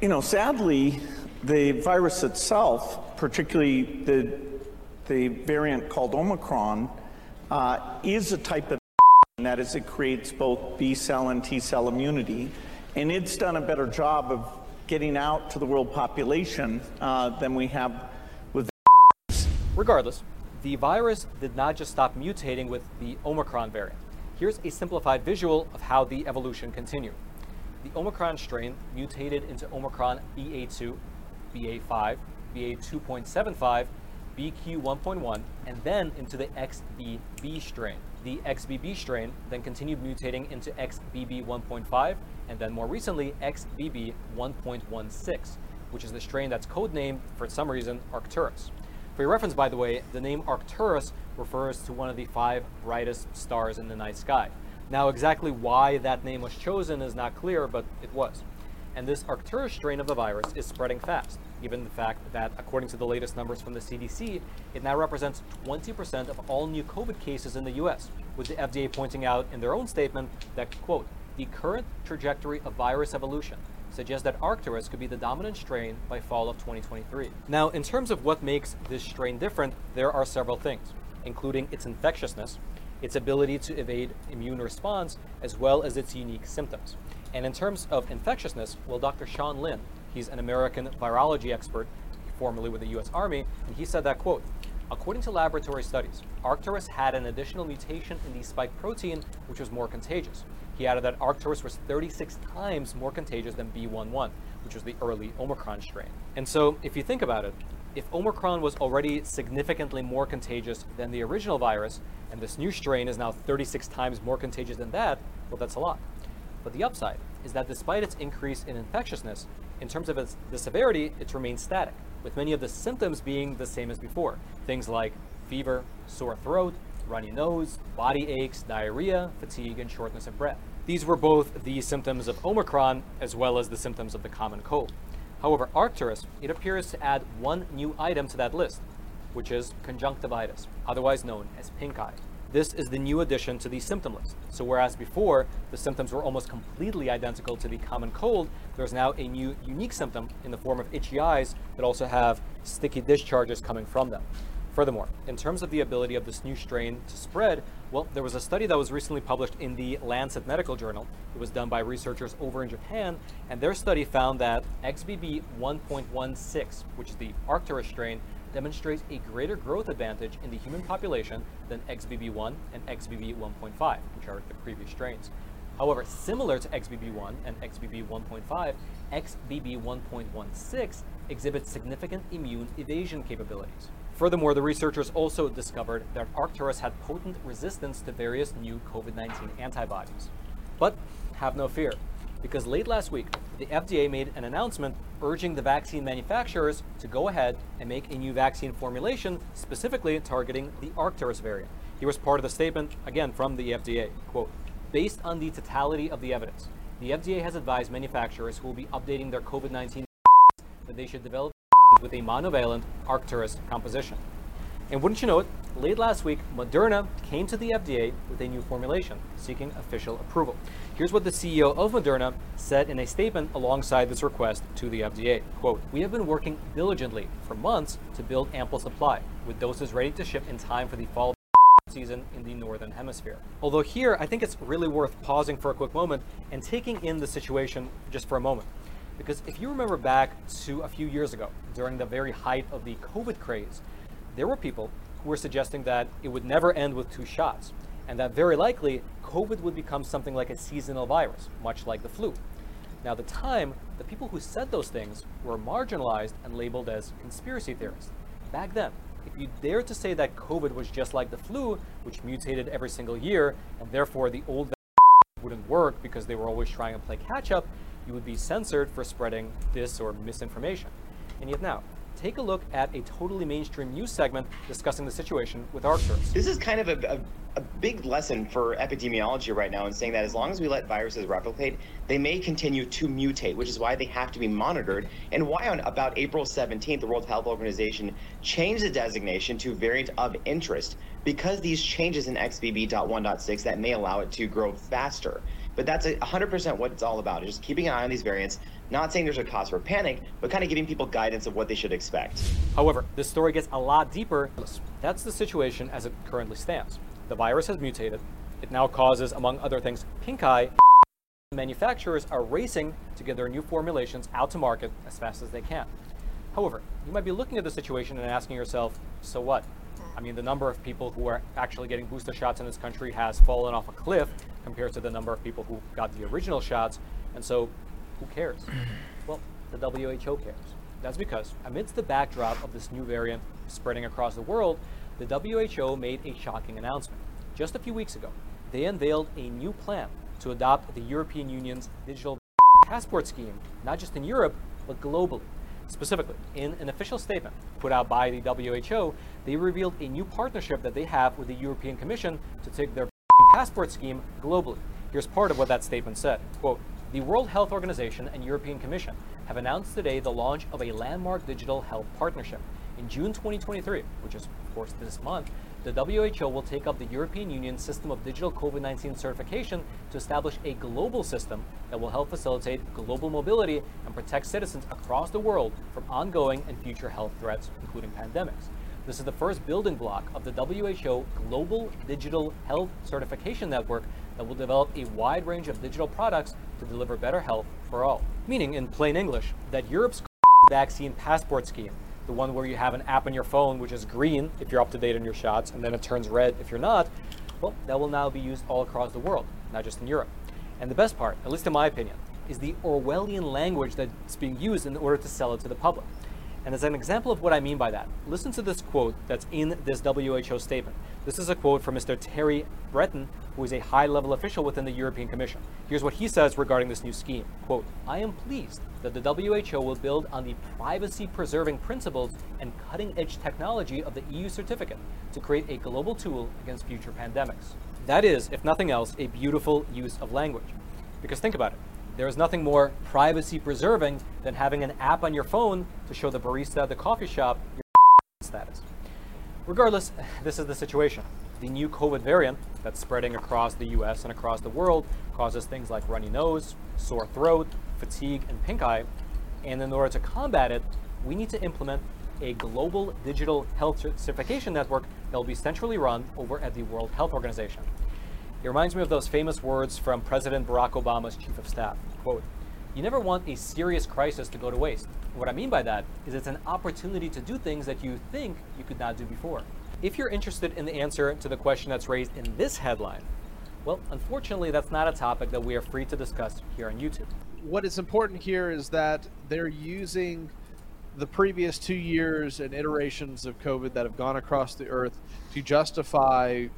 you know, sadly, the virus itself, particularly the, the variant called Omicron, uh, is a type of and that is it creates both B cell and T cell immunity. And it's done a better job of getting out to the world population uh, than we have with Regardless, the virus did not just stop mutating with the Omicron variant. Here's a simplified visual of how the evolution continued. The Omicron strain mutated into Omicron BA2, BA5, BA2.75, BQ1.1, and then into the XBB strain. The XBB strain then continued mutating into XBB 1.5, and then more recently, XBB 1.16, which is the strain that's codenamed, for some reason, Arcturus. For your reference, by the way, the name Arcturus refers to one of the five brightest stars in the night sky. Now, exactly why that name was chosen is not clear, but it was. And this Arcturus strain of the virus is spreading fast, given the fact that, according to the latest numbers from the CDC, it now represents 20% of all new COVID cases in the US, with the FDA pointing out in their own statement that, quote, the current trajectory of virus evolution suggests that Arcturus could be the dominant strain by fall of 2023. Now, in terms of what makes this strain different, there are several things, including its infectiousness, its ability to evade immune response, as well as its unique symptoms. And in terms of infectiousness, well, Dr. Sean Lin, he's an American virology expert, formerly with the US Army, and he said that, quote, According to laboratory studies, Arcturus had an additional mutation in the spike protein, which was more contagious. He added that Arcturus was 36 times more contagious than B11, which was the early Omicron strain. And so, if you think about it, if Omicron was already significantly more contagious than the original virus, and this new strain is now 36 times more contagious than that, well, that's a lot. But the upside is that despite its increase in infectiousness, in terms of its, the severity, it's remained static, with many of the symptoms being the same as before. Things like fever, sore throat, runny nose, body aches, diarrhea, fatigue, and shortness of breath. These were both the symptoms of Omicron as well as the symptoms of the common cold. However, Arcturus, it appears to add one new item to that list, which is conjunctivitis, otherwise known as pink eye. This is the new addition to the symptom list. So whereas before the symptoms were almost completely identical to the common cold, there's now a new unique symptom in the form of itchy eyes that also have sticky discharges coming from them. Furthermore, in terms of the ability of this new strain to spread, well, there was a study that was recently published in the Lancet Medical Journal. It was done by researchers over in Japan, and their study found that XBB 1.16, which is the Arcturus strain, demonstrates a greater growth advantage in the human population than XBB1 and XBB 1.5, which are the previous strains. However, similar to XBB1 and XBB 1.5, XBB 1.16 exhibits significant immune evasion capabilities. Furthermore, the researchers also discovered that Arcturus had potent resistance to various new COVID 19 antibodies. But have no fear, because late last week, the FDA made an announcement urging the vaccine manufacturers to go ahead and make a new vaccine formulation specifically targeting the Arcturus variant. Here was part of the statement, again from the FDA. Quote, based on the totality of the evidence, the FDA has advised manufacturers who will be updating their COVID 19 that they should develop with a monovalent Arcturus composition. And wouldn't you know it, late last week, Moderna came to the FDA with a new formulation, seeking official approval. Here's what the CEO of Moderna said in a statement alongside this request to the FDA. Quote, we have been working diligently for months to build ample supply, with doses ready to ship in time for the fall season in the northern hemisphere. Although here, I think it's really worth pausing for a quick moment and taking in the situation just for a moment. Because if you remember back to a few years ago, during the very height of the COVID craze, there were people who were suggesting that it would never end with two shots, and that very likely COVID would become something like a seasonal virus, much like the flu. Now, at the time, the people who said those things were marginalized and labeled as conspiracy theorists. Back then, if you dared to say that COVID was just like the flu, which mutated every single year, and therefore the old wouldn't work because they were always trying to play catch up, you would be censored for spreading this or misinformation. And yet now, take a look at a totally mainstream news segment discussing the situation with Arcturus. This is kind of a, a, a, big lesson for epidemiology right now in saying that as long as we let viruses replicate, they may continue to mutate, which is why they have to be monitored, and why on about April 17th, the World Health Organization changed the designation to variant of interest because these changes in XBB.1.6 that may allow it to grow faster. But that's 100% what it's all about, is just keeping an eye on these variants, not saying there's a cause for panic, but kind of giving people guidance of what they should expect. However, this story gets a lot deeper. That's the situation as it currently stands. The virus has mutated. It now causes, among other things, pink eye. Manufacturers are racing to get their new formulations out to market as fast as they can. However, you might be looking at the situation and asking yourself, so what? I mean, the number of people who are actually getting booster shots in this country has fallen off a cliff compared to the number of people who got the original shots, and so who cares? Well, the WHO cares. That's because, amidst the backdrop of this new variant spreading across the world, the WHO made a shocking announcement. Just a few weeks ago, they unveiled a new plan to adopt the European Union's digital passport scheme, not just in Europe, but globally. Specifically, in an official statement put out by the WHO, they revealed a new partnership that they have with the European Commission to take their passport scheme globally. Here's part of what that statement said. Quote, the World Health Organization and European Commission have announced today the launch of a landmark digital health partnership. In June 2023, which is of course this month, the WHO will take up the European Union system of digital COVID-19 certification to establish a global system that will help facilitate global mobility and protect citizens across the world from ongoing and future health threats, including pandemics. This is the first building block of the WHO Global Digital Health Certification Network that will develop a wide range of digital products to deliver better health for all. Meaning, in plain English, that Europe's vaccine passport scheme the one where you have an app on your phone which is green if you're up to date on your shots, and then it turns red if you're not, well, that will now be used all across the world, not just in Europe. And the best part, at least in my opinion, is the Orwellian language that's being used in order to sell it to the public. And as an example of what I mean by that, listen to this quote that's in this WHO statement. This is a quote from Mr. Thierry Breton, who is a high-level official within the European Commission. Here's what he says regarding this new scheme. Quote, I am pleased that the WHO will build on the privacy-preserving principles and cutting-edge technology of the EU certificate to create a global tool against future pandemics. That is, if nothing else, a beautiful use of language. Because think about it. There is nothing more privacy preserving than having an app on your phone to show the barista at the coffee shop your status. Regardless, this is the situation. The new COVID variant that's spreading across the US and across the world causes things like runny nose, sore throat, fatigue, and pink eye. And in order to combat it, we need to implement a global digital health certification network that will be centrally run over at the World Health Organization. It reminds me of those famous words from President Barack Obama's chief of staff. Quote, you never want a serious crisis to go to waste. What I mean by that is it's an opportunity to do things that you think you could not do before. If you're interested in the answer to the question that's raised in this headline, well, unfortunately, that's not a topic that we are free to discuss here on YouTube. What is important here is that they're using the previous two years and iterations of COVID that have gone across the earth to justify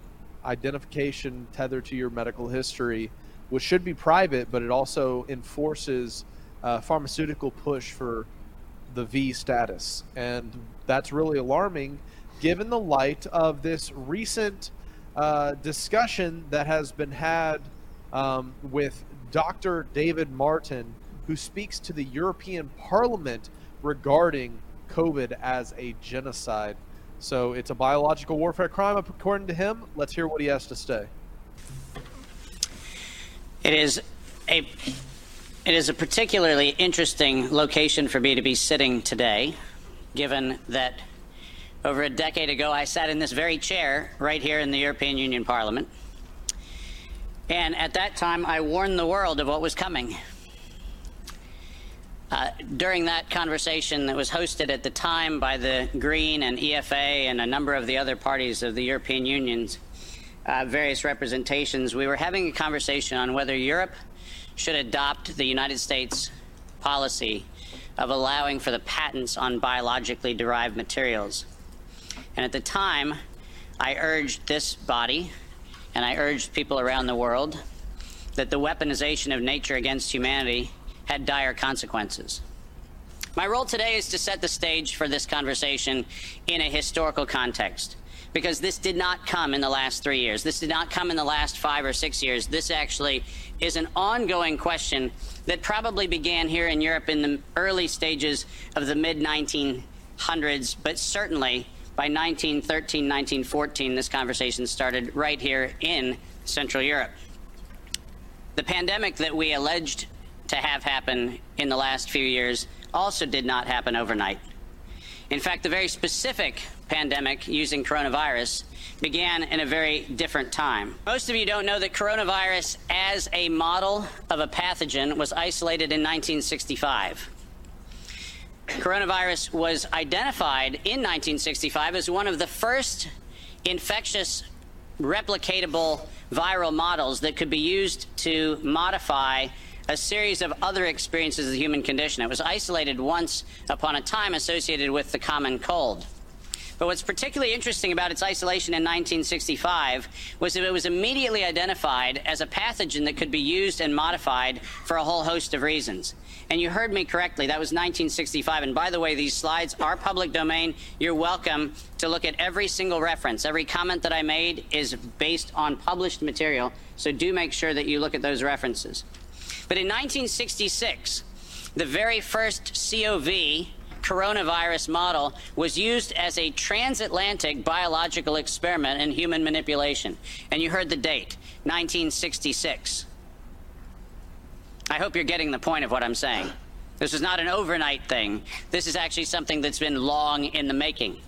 identification tethered to your medical history, which should be private, but it also enforces uh, pharmaceutical push for the V status. And that's really alarming given the light of this recent uh, discussion that has been had um, with Dr. David Martin, who speaks to the European Parliament regarding COVID as a genocide. So it's a biological warfare crime, according to him. Let's hear what he has to say. It is a it is a particularly interesting location for me to be sitting today, given that over a decade ago I sat in this very chair right here in the European Union Parliament. And at that time I warned the world of what was coming. Uh, during that conversation that was hosted at the time by the Green and EFA and a number of the other parties of the European Union's uh, various representations, we were having a conversation on whether Europe should adopt the United States policy of allowing for the patents on biologically derived materials. And at the time, I urged this body and I urged people around the world that the weaponization of nature against humanity had dire consequences. My role today is to set the stage for this conversation in a historical context because this did not come in the last three years. This did not come in the last five or six years. This actually is an ongoing question that probably began here in Europe in the early stages of the mid 1900s, but certainly by 1913, 1914, this conversation started right here in Central Europe. The pandemic that we alleged to have happen in the last few years also did not happen overnight. In fact, the very specific pandemic using coronavirus began in a very different time. Most of you don't know that coronavirus, as a model of a pathogen, was isolated in 1965. coronavirus was identified in 1965 as one of the first infectious replicatable viral models that could be used to modify a series of other experiences of the human condition. It was isolated once upon a time associated with the common cold. But what's particularly interesting about its isolation in 1965 was that it was immediately identified as a pathogen that could be used and modified for a whole host of reasons. And you heard me correctly, that was 1965. And by the way, these slides are public domain. You're welcome to look at every single reference. Every comment that I made is based on published material, so do make sure that you look at those references. But in 1966, the very first COV coronavirus model was used as a transatlantic biological experiment in human manipulation. And you heard the date 1966. I hope you're getting the point of what I'm saying. This is not an overnight thing. This is actually something that's been long in the making.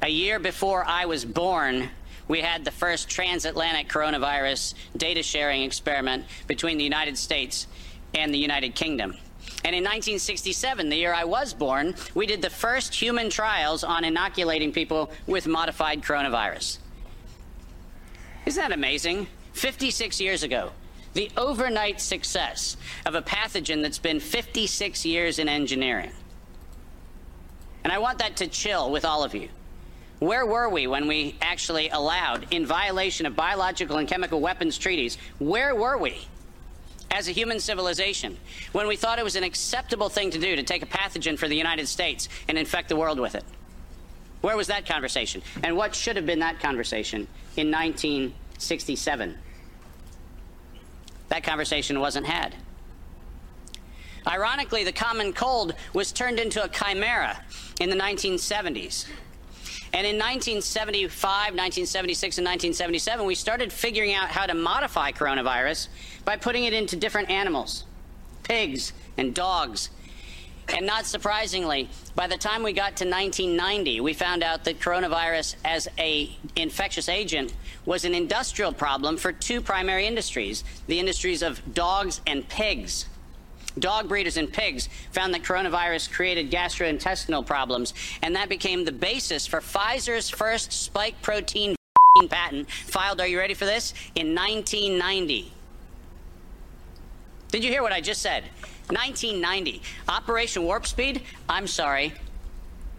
A year before I was born, we had the first transatlantic coronavirus data sharing experiment between the United States and the United Kingdom. And in 1967, the year I was born, we did the first human trials on inoculating people with modified coronavirus. Isn't that amazing? 56 years ago, the overnight success of a pathogen that's been 56 years in engineering. And I want that to chill with all of you. Where were we when we actually allowed, in violation of biological and chemical weapons treaties, where were we? as a human civilization when we thought it was an acceptable thing to do to take a pathogen for the United States and infect the world with it? Where was that conversation? And what should have been that conversation in 1967? That conversation wasn't had. Ironically, the common cold was turned into a chimera in the 1970s. And in 1975, 1976, and 1977, we started figuring out how to modify coronavirus by putting it into different animals, pigs and dogs. And not surprisingly, by the time we got to 1990, we found out that coronavirus as a infectious agent was an industrial problem for two primary industries, the industries of dogs and pigs. Dog breeders and pigs found that coronavirus created gastrointestinal problems, and that became the basis for Pfizer's first spike protein patent filed, are you ready for this? In 1990. Did you hear what I just said? 1990. Operation Warp Speed? I'm sorry.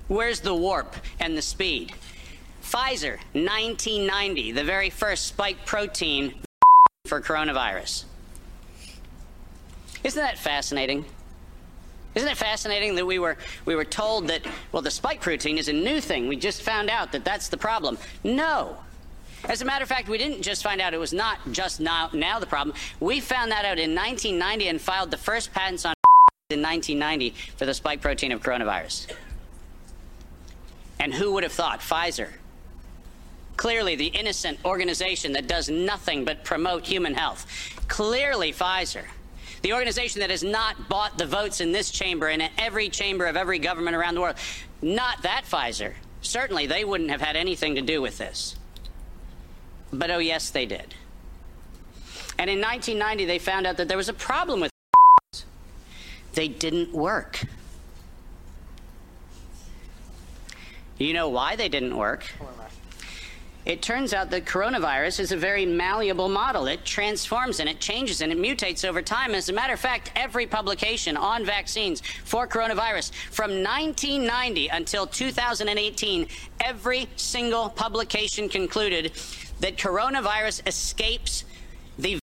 Where's the warp and the speed? Pfizer, 1990, the very first spike protein for coronavirus. Isn't that fascinating? Isn't it fascinating that we were we were told that well the spike protein is a new thing. We just found out that that's the problem. No. As a matter of fact, we didn't just find out it was not just now, now the problem. We found that out in 1990 and filed the first patents on in 1990 for the spike protein of coronavirus. And who would have thought? Pfizer. Clearly, the innocent organization that does nothing but promote human health. Clearly, Pfizer the organization that has not bought the votes in this chamber and in every chamber of every government around the world. Not that Pfizer. Certainly, they wouldn't have had anything to do with this. But oh, yes, they did. And in 1990, they found out that there was a problem with they didn't work. You know why they didn't work? It turns out that coronavirus is a very malleable model. It transforms and it changes and it mutates over time. As a matter of fact, every publication on vaccines for coronavirus from 1990 until 2018, every single publication concluded that coronavirus escapes the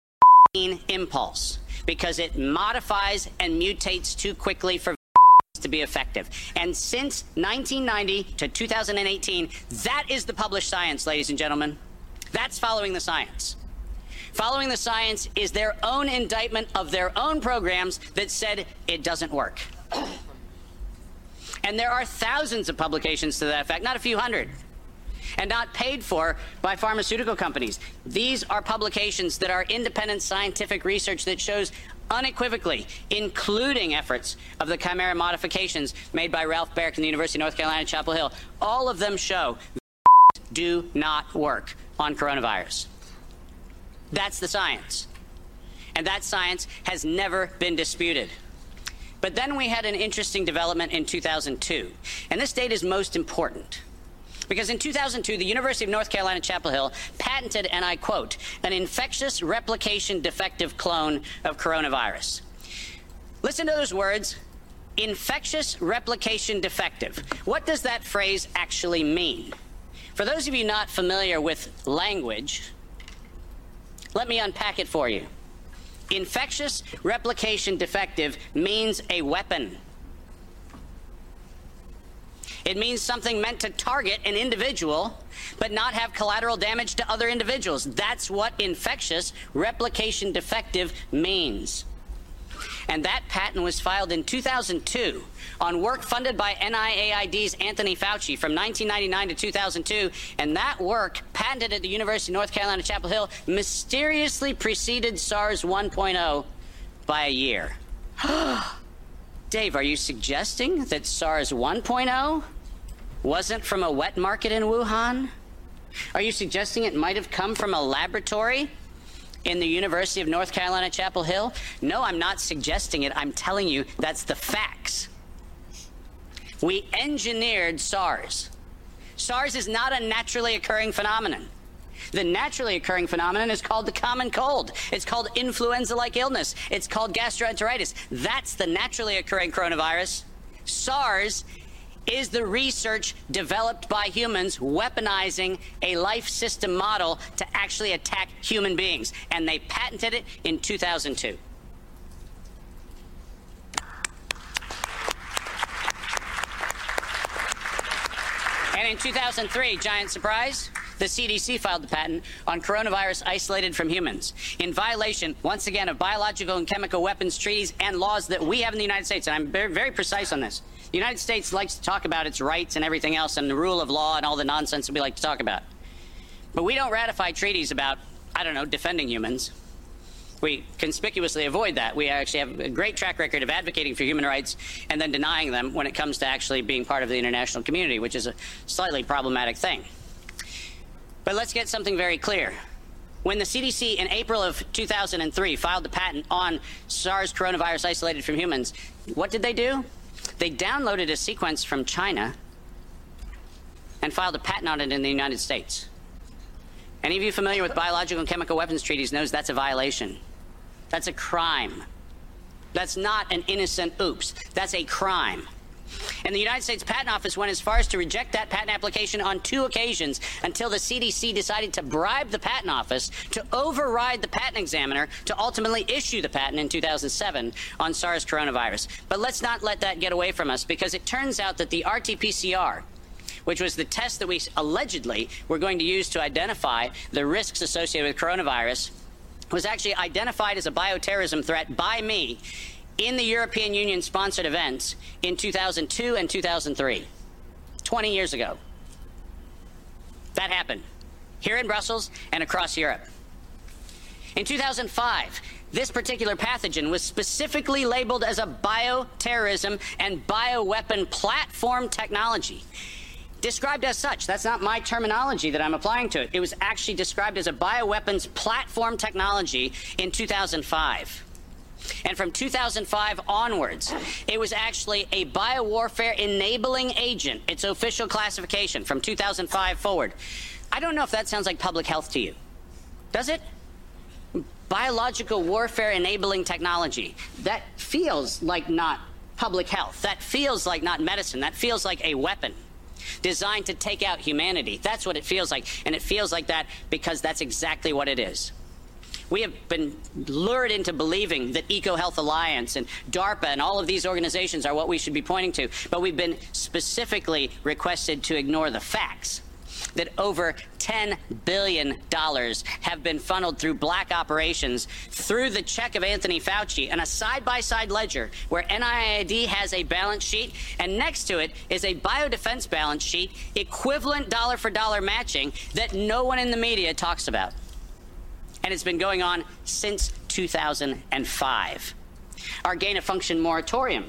impulse because it modifies and mutates too quickly for to be effective. And since 1990 to 2018, that is the published science, ladies and gentlemen. That's following the science. Following the science is their own indictment of their own programs that said it doesn't work. And there are thousands of publications to that effect, not a few hundred, and not paid for by pharmaceutical companies. These are publications that are independent scientific research that shows unequivocally, including efforts of the chimera modifications made by Ralph Baric in the University of North Carolina, Chapel Hill. All of them show do not work on coronavirus. That's the science. And that science has never been disputed. But then we had an interesting development in 2002. And this date is most important. Because in 2002, the University of North Carolina, Chapel Hill patented, and I quote, an infectious replication defective clone of coronavirus. Listen to those words infectious replication defective. What does that phrase actually mean? For those of you not familiar with language, let me unpack it for you. Infectious replication defective means a weapon. It means something meant to target an individual, but not have collateral damage to other individuals. That's what infectious replication defective means. And that patent was filed in 2002 on work funded by NIAID's Anthony Fauci from 1999 to 2002. And that work, patented at the University of North Carolina, Chapel Hill, mysteriously preceded SARS 1.0 by a year. Dave, are you suggesting that SARS 1.0 wasn't from a wet market in Wuhan? Are you suggesting it might have come from a laboratory in the University of North Carolina, Chapel Hill? No, I'm not suggesting it. I'm telling you that's the facts. We engineered SARS. SARS is not a naturally occurring phenomenon. The naturally occurring phenomenon is called the common cold. It's called influenza like illness. It's called gastroenteritis. That's the naturally occurring coronavirus. SARS is the research developed by humans weaponizing a life system model to actually attack human beings. And they patented it in 2002. And in 2003, giant surprise, the CDC filed the patent on coronavirus isolated from humans in violation, once again, of biological and chemical weapons treaties and laws that we have in the United States. And I'm very, very precise on this. The United States likes to talk about its rights and everything else and the rule of law and all the nonsense that we like to talk about. But we don't ratify treaties about, I don't know, defending humans. We conspicuously avoid that. We actually have a great track record of advocating for human rights and then denying them when it comes to actually being part of the international community, which is a slightly problematic thing. But let's get something very clear. When the CDC in April of 2003 filed the patent on SARS coronavirus isolated from humans, what did they do? They downloaded a sequence from China and filed a patent on it in the United States. Any of you familiar with biological and chemical weapons treaties knows that's a violation. That's a crime. That's not an innocent oops. That's a crime. And the United States Patent Office went as far as to reject that patent application on two occasions until the CDC decided to bribe the Patent Office to override the patent examiner to ultimately issue the patent in 2007 on SARS coronavirus. But let's not let that get away from us because it turns out that the RT PCR, which was the test that we allegedly were going to use to identify the risks associated with coronavirus, was actually identified as a bioterrorism threat by me in the European Union sponsored events in 2002 and 2003, 20 years ago. That happened here in Brussels and across Europe. In 2005, this particular pathogen was specifically labeled as a bioterrorism and bioweapon platform technology. Described as such. That's not my terminology that I'm applying to it. It was actually described as a bioweapons platform technology in 2005. And from 2005 onwards, it was actually a biowarfare enabling agent, its official classification from 2005 forward. I don't know if that sounds like public health to you. Does it? Biological warfare enabling technology. That feels like not public health. That feels like not medicine. That feels like a weapon designed to take out humanity. That's what it feels like. And it feels like that because that's exactly what it is. We have been lured into believing that EcoHealth Alliance and DARPA and all of these organizations are what we should be pointing to, but we've been specifically requested to ignore the facts that over $10 billion have been funneled through black operations through the check of Anthony Fauci and a side by side ledger where NIAID has a balance sheet and next to it is a biodefense balance sheet equivalent dollar for dollar matching that no one in the media talks about and it's been going on since 2005. Our gain of function moratorium,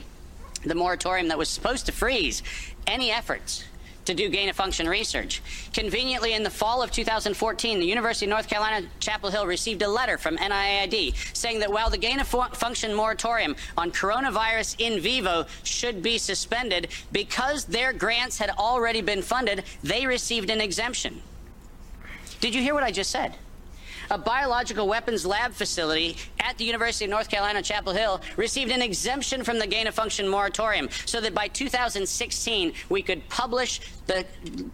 the moratorium that was supposed to freeze any efforts to do gain of function research. Conveniently, in the fall of 2014, the University of North Carolina Chapel Hill received a letter from NIAID saying that while the gain of function moratorium on coronavirus in vivo should be suspended, because their grants had already been funded, they received an exemption. Did you hear what I just said? A biological weapons lab facility at the University of North Carolina, Chapel Hill, received an exemption from the gain of function moratorium so that by 2016 we could publish the,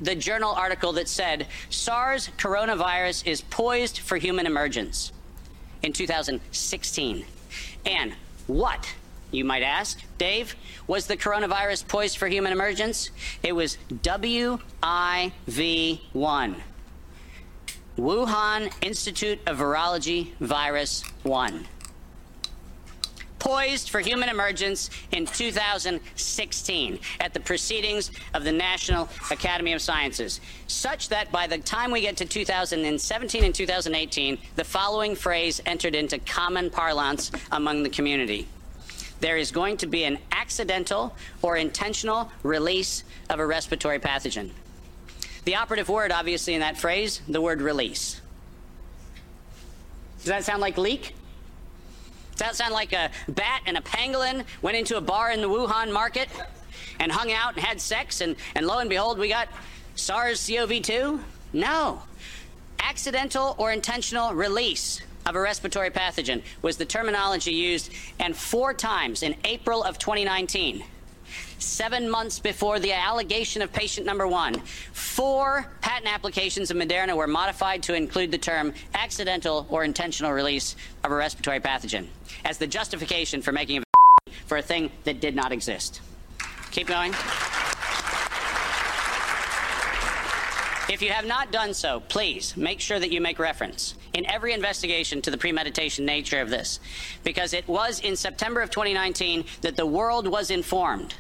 the journal article that said SARS coronavirus is poised for human emergence in 2016. And what? You might ask, Dave, was the coronavirus poised for human emergence? It was WIV1. Wuhan Institute of Virology Virus 1. Poised for human emergence in 2016 at the proceedings of the National Academy of Sciences, such that by the time we get to 2017 and 2018, the following phrase entered into common parlance among the community. There is going to be an accidental or intentional release of a respiratory pathogen. The operative word, obviously, in that phrase, the word release. Does that sound like leak? Does that sound like a bat and a pangolin went into a bar in the Wuhan market and hung out and had sex, and, and lo and behold, we got SARS CoV 2? No. Accidental or intentional release of a respiratory pathogen was the terminology used, and four times in April of 2019 seven months before the allegation of patient number one, four patent applications of Moderna were modified to include the term accidental or intentional release of a respiratory pathogen as the justification for making a for a thing that did not exist. Keep going. If you have not done so, please make sure that you make reference in every investigation to the premeditation nature of this, because it was in September of 2019 that the world was informed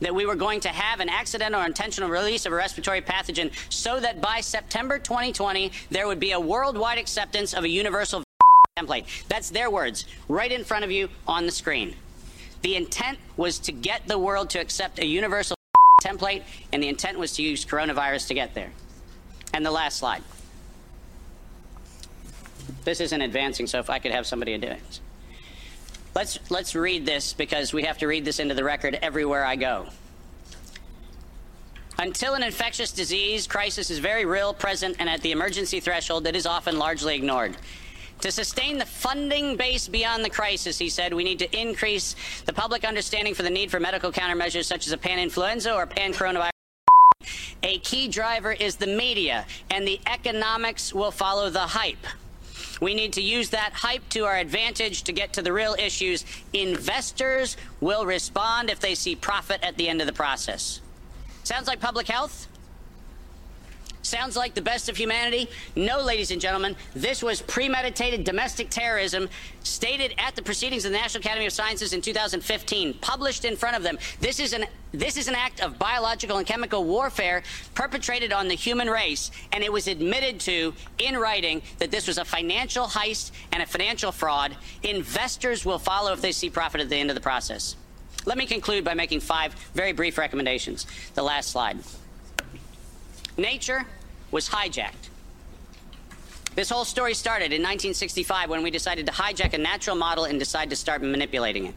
that we were going to have an accidental or intentional release of a respiratory pathogen so that by September 2020, there would be a worldwide acceptance of a universal template. That's their words, right in front of you on the screen. The intent was to get the world to accept a universal template, and the intent was to use coronavirus to get there. And the last slide. This isn't advancing, so if I could have somebody it. Let's, let's read this because we have to read this into the record everywhere I go. Until an infectious disease crisis is very real, present, and at the emergency threshold, it is often largely ignored. To sustain the funding base beyond the crisis, he said, we need to increase the public understanding for the need for medical countermeasures such as a pan-influenza or pan-coronavirus. A key driver is the media, and the economics will follow the hype. We need to use that hype to our advantage to get to the real issues. Investors will respond if they see profit at the end of the process. Sounds like public health? Sounds like the best of humanity? No, ladies and gentlemen, this was premeditated domestic terrorism stated at the proceedings of the National Academy of Sciences in 2015, published in front of them. This is an this is an act of biological and chemical warfare perpetrated on the human race, and it was admitted to in writing that this was a financial heist and a financial fraud. Investors will follow if they see profit at the end of the process. Let me conclude by making five very brief recommendations. The last slide. Nature was hijacked. This whole story started in 1965 when we decided to hijack a natural model and decide to start manipulating it.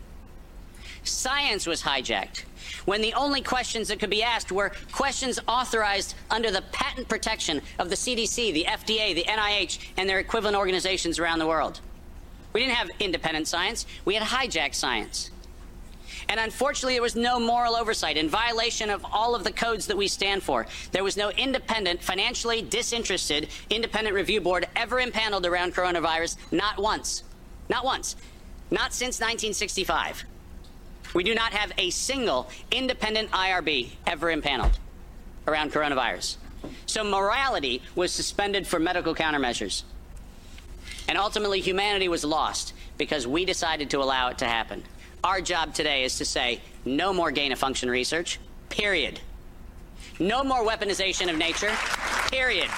Science was hijacked when the only questions that could be asked were questions authorized under the patent protection of the CDC, the FDA, the NIH, and their equivalent organizations around the world. We didn't have independent science, we had hijacked science. And unfortunately, there was no moral oversight in violation of all of the codes that we stand for. There was no independent, financially disinterested, independent review board ever impaneled around coronavirus, not once. Not once. Not since 1965. We do not have a single independent IRB ever impaneled around coronavirus. So morality was suspended for medical countermeasures. And ultimately, humanity was lost because we decided to allow it to happen. Our job today is to say no more gain of function research, period. No more weaponization of nature, period.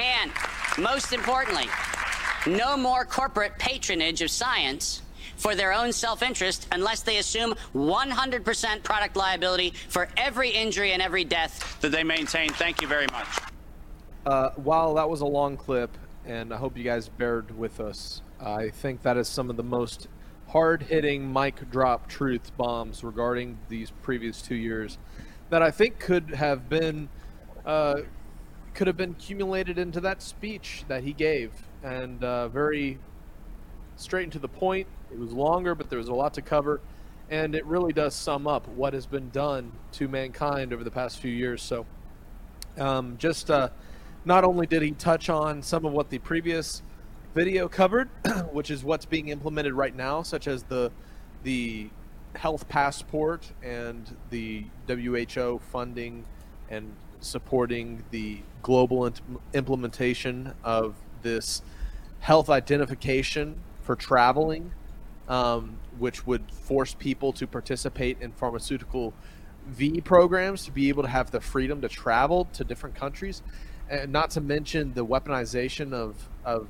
And most importantly, no more corporate patronage of science for their own self interest unless they assume 100% product liability for every injury and every death that they maintain. Thank you very much. Uh, while that was a long clip, and I hope you guys bared with us, I think that is some of the most hard hitting mic drop truth bombs regarding these previous two years that I think could have been. Uh, could have been accumulated into that speech that he gave, and uh, very straight and to the point. It was longer, but there was a lot to cover, and it really does sum up what has been done to mankind over the past few years. So, um, just uh, not only did he touch on some of what the previous video covered, which is what's being implemented right now, such as the the health passport and the WHO funding and supporting the global implementation of this health identification for traveling, um, which would force people to participate in pharmaceutical V programs to be able to have the freedom to travel to different countries, and not to mention the weaponization of of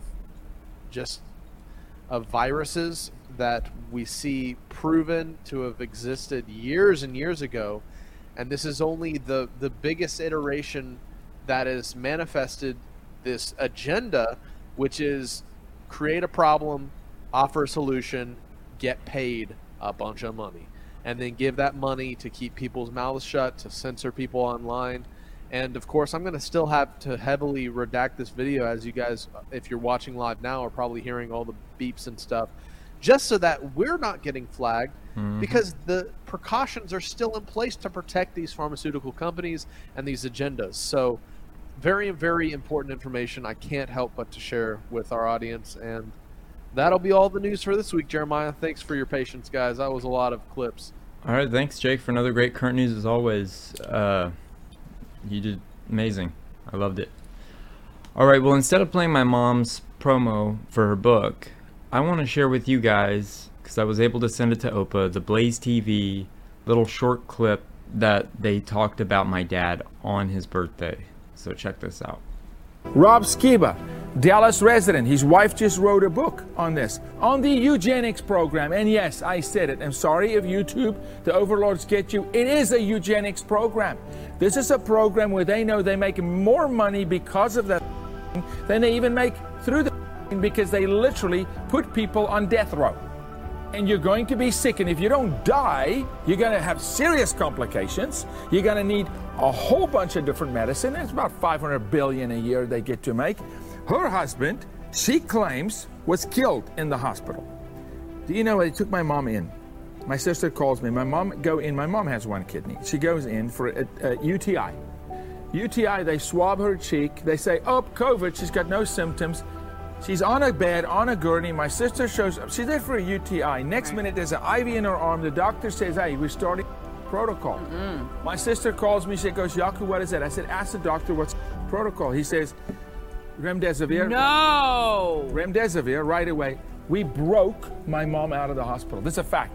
just of viruses that we see proven to have existed years and years ago, and this is only the the biggest iteration that has manifested this agenda, which is create a problem, offer a solution, get paid a bunch of money, and then give that money to keep people's mouths shut, to censor people online. And of course, I'm going to still have to heavily redact this video as you guys, if you're watching live now, are probably hearing all the beeps and stuff, just so that we're not getting flagged mm-hmm. because the precautions are still in place to protect these pharmaceutical companies and these agendas. So, very, very important information I can't help but to share with our audience. And that'll be all the news for this week, Jeremiah. Thanks for your patience, guys. That was a lot of clips. All right, thanks, Jake, for another great current news as always. Uh, you did amazing. I loved it. All right, well, instead of playing my mom's promo for her book, I want to share with you guys, because I was able to send it to Opa, the Blaze TV little short clip that they talked about my dad on his birthday. So check this out. Rob Skiba, Dallas resident. His wife just wrote a book on this, on the eugenics program. And yes, I said it. I'm sorry if YouTube, the overlords get you. It is a eugenics program. This is a program where they know they make more money because of that than they even make through the because they literally put people on death row and you're going to be sick. And if you don't die, you're going to have serious complications. You're going to need a whole bunch of different medicine. It's about 500 billion a year they get to make. Her husband, she claims, was killed in the hospital. Do you know they took my mom in? My sister calls me. My mom go in. My mom has one kidney. She goes in for a, a UTI. UTI, they swab her cheek. They say, oh, COVID. She's got no symptoms. She's on a bed, on a gurney. My sister shows up. She's there for a UTI. Next right. minute, there's an IV in her arm. The doctor says, hey, we're starting protocol. Mm-hmm. My sister calls me. She goes, Yaku, what is that? I said, ask the doctor what's protocol. He says, remdesivir. No! Remdesivir, right away. We broke my mom out of the hospital. This is a fact.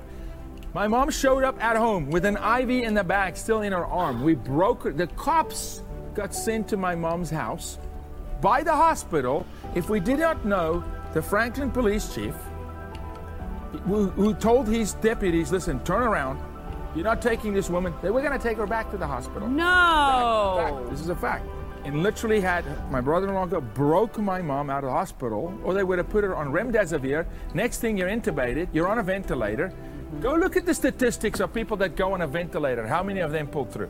My mom showed up at home with an IV in the bag still in her arm. We broke her. The cops got sent to my mom's house by the hospital if we did not know the Franklin police chief who, who told his deputies, listen, turn around. You're not taking this woman. They were going to take her back to the hospital. No. Fact, fact. This is a fact. And literally had my brother-in-law go broke my mom out of the hospital, or they would have put her on remdesivir. Next thing you're intubated, you're on a ventilator. Go look at the statistics of people that go on a ventilator. How many of them pulled through?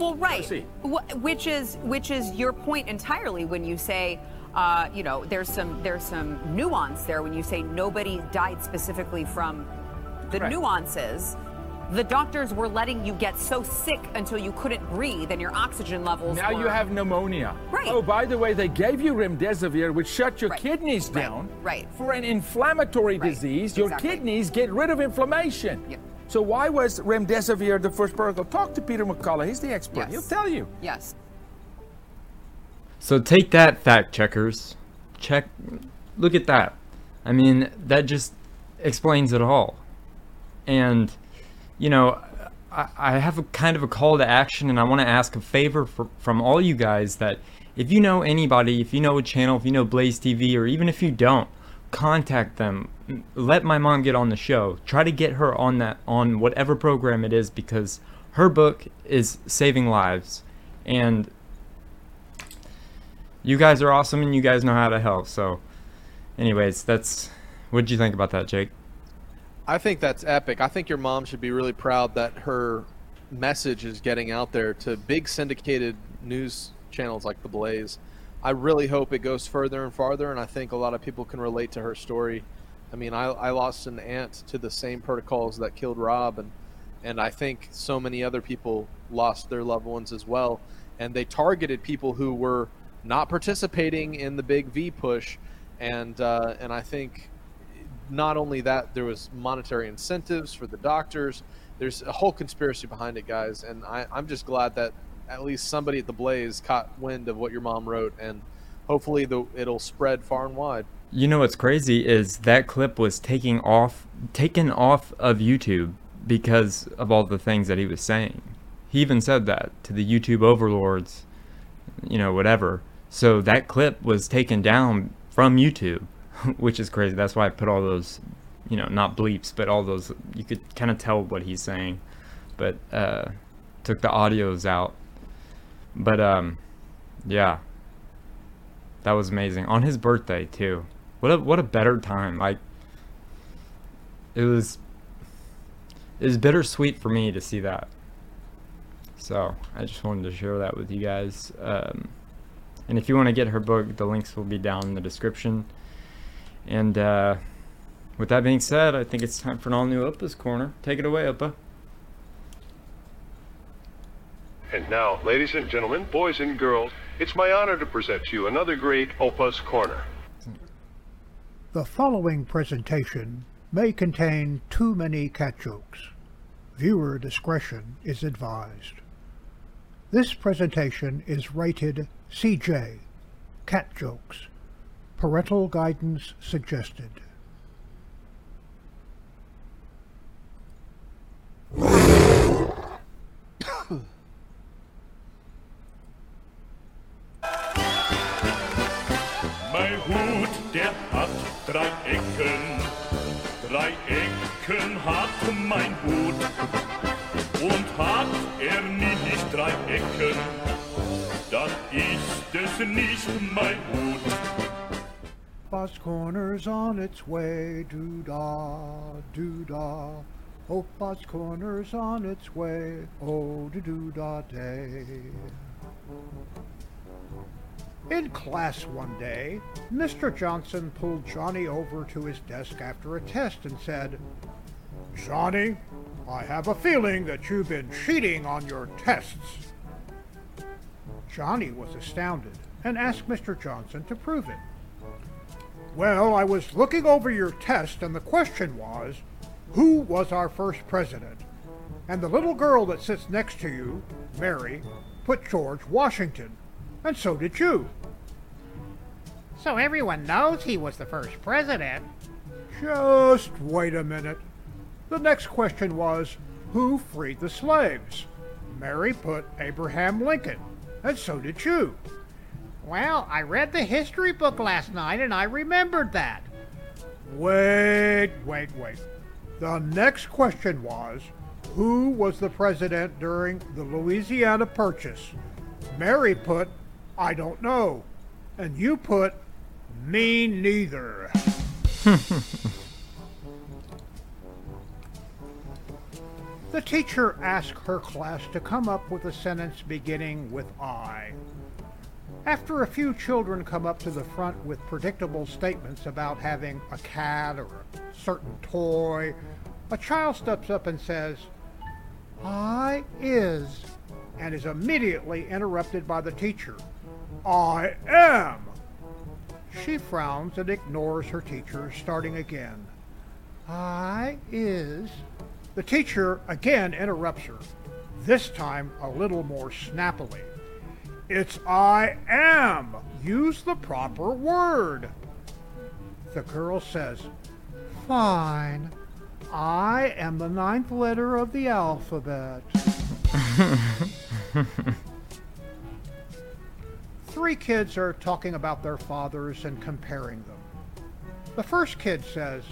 Well, right. Which is which is your point entirely when you say, uh, you know, there's some there's some nuance there when you say nobody died specifically from the Correct. nuances. The doctors were letting you get so sick until you couldn't breathe and your oxygen levels. Now were... you have pneumonia. Right. Oh, by the way, they gave you remdesivir, which shut your right. kidneys down. Right. For an inflammatory right. disease, your exactly. kidneys get rid of inflammation. Yep. So why was remdesivir the first protocol? Talk to Peter McCullough. He's the expert. Yes. He'll tell you. Yes. So take that, fact checkers. Check. Look at that. I mean, that just explains it all. And, you know, I, I have a kind of a call to action, and I want to ask a favor for, from all you guys that if you know anybody, if you know a channel, if you know Blaze TV, or even if you don't, contact them. Let my mom get on the show. Try to get her on that on whatever program it is because her book is saving lives and you guys are awesome and you guys know how to help. So anyways, that's what did you think about that, Jake? I think that's epic. I think your mom should be really proud that her message is getting out there to big syndicated news channels like The Blaze. I really hope it goes further and farther, and I think a lot of people can relate to her story. I mean, I, I lost an aunt to the same protocols that killed Rob, and and I think so many other people lost their loved ones as well. And they targeted people who were not participating in the big V push, and uh, and I think not only that, there was monetary incentives for the doctors. There's a whole conspiracy behind it, guys, and I, I'm just glad that at least somebody at the Blaze caught wind of what your mom wrote, and hopefully the, it'll spread far and wide. You know what's crazy is that clip was taking off, taken off of YouTube because of all the things that he was saying. He even said that to the YouTube overlords, you know, whatever. So that clip was taken down from YouTube, which is crazy. That's why I put all those, you know, not bleeps, but all those. You could kind of tell what he's saying, but uh, took the audios out. But um, yeah, that was amazing on his birthday too. What a what a better time! Like it was. It was bittersweet for me to see that. So I just wanted to share that with you guys. Um, and if you want to get her book, the links will be down in the description. And uh, with that being said, I think it's time for an all new Opa's Corner. Take it away, Opa. And now, ladies and gentlemen, boys and girls, it's my honor to present to you another great Opa's Corner. The following presentation may contain too many cat jokes. Viewer discretion is advised. This presentation is rated CJ, cat jokes. Parental guidance suggested. Der hat drei Ecken. Drei Ecken hat mein Hut. Und hat er nicht drei Ecken, dann ist es nicht mein Hut. Opa's Corner's on its way, doo-dah, doo-dah. Oh, Opa's Corner's on its way, oh, doo-dah day. In class one day, Mr. Johnson pulled Johnny over to his desk after a test and said, Johnny, I have a feeling that you've been cheating on your tests. Johnny was astounded and asked Mr. Johnson to prove it. Well, I was looking over your test, and the question was, who was our first president? And the little girl that sits next to you, Mary, put George Washington, and so did you. So everyone knows he was the first president. Just wait a minute. The next question was, who freed the slaves? Mary put Abraham Lincoln, and so did you. Well, I read the history book last night and I remembered that. Wait, wait, wait. The next question was, who was the president during the Louisiana Purchase? Mary put, I don't know. And you put, me neither. the teacher asked her class to come up with a sentence beginning with I. After a few children come up to the front with predictable statements about having a cat or a certain toy, a child steps up and says, I is, and is immediately interrupted by the teacher. I am. She frowns and ignores her teacher, starting again. I is. The teacher again interrupts her, this time a little more snappily. It's I am. Use the proper word. The girl says, Fine. I am the ninth letter of the alphabet. Three kids are talking about their fathers and comparing them. The first kid says,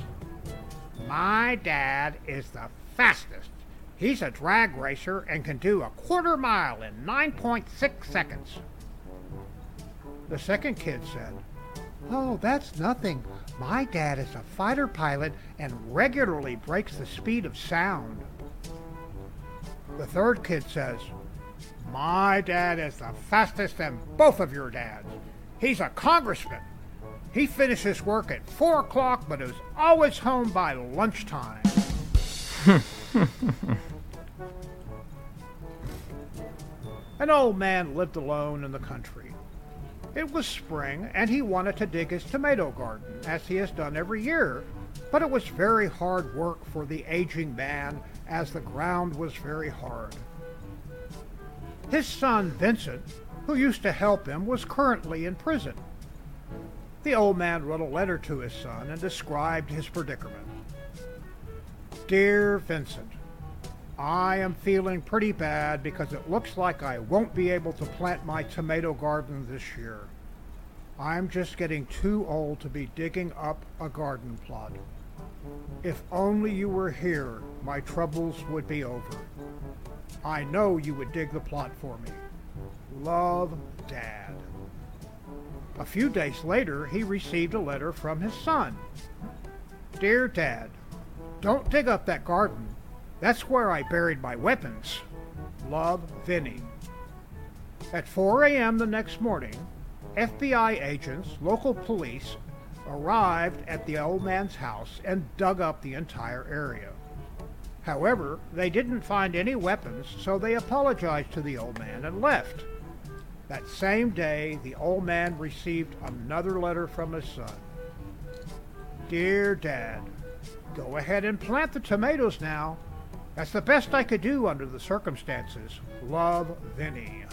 My dad is the fastest. He's a drag racer and can do a quarter mile in 9.6 seconds. The second kid said, Oh, that's nothing. My dad is a fighter pilot and regularly breaks the speed of sound. The third kid says, My dad is the fastest than both of your dads. He's a congressman. He finishes work at 4 o'clock but is always home by lunchtime. An old man lived alone in the country. It was spring, and he wanted to dig his tomato garden, as he has done every year, but it was very hard work for the aging man, as the ground was very hard. His son, Vincent, who used to help him, was currently in prison. The old man wrote a letter to his son and described his predicament. Dear Vincent, I am feeling pretty bad because it looks like I won't be able to plant my tomato garden this year. I'm just getting too old to be digging up a garden plot. If only you were here, my troubles would be over. I know you would dig the plot for me. Love, Dad. A few days later, he received a letter from his son. Dear Dad, don't dig up that garden. That's where I buried my weapons. Love, Vinny. At 4 a.m. the next morning, FBI agents, local police, arrived at the old man's house and dug up the entire area. However, they didn't find any weapons, so they apologized to the old man and left. That same day, the old man received another letter from his son. Dear Dad, go ahead and plant the tomatoes now. That's the best I could do under the circumstances. Love, Vinny.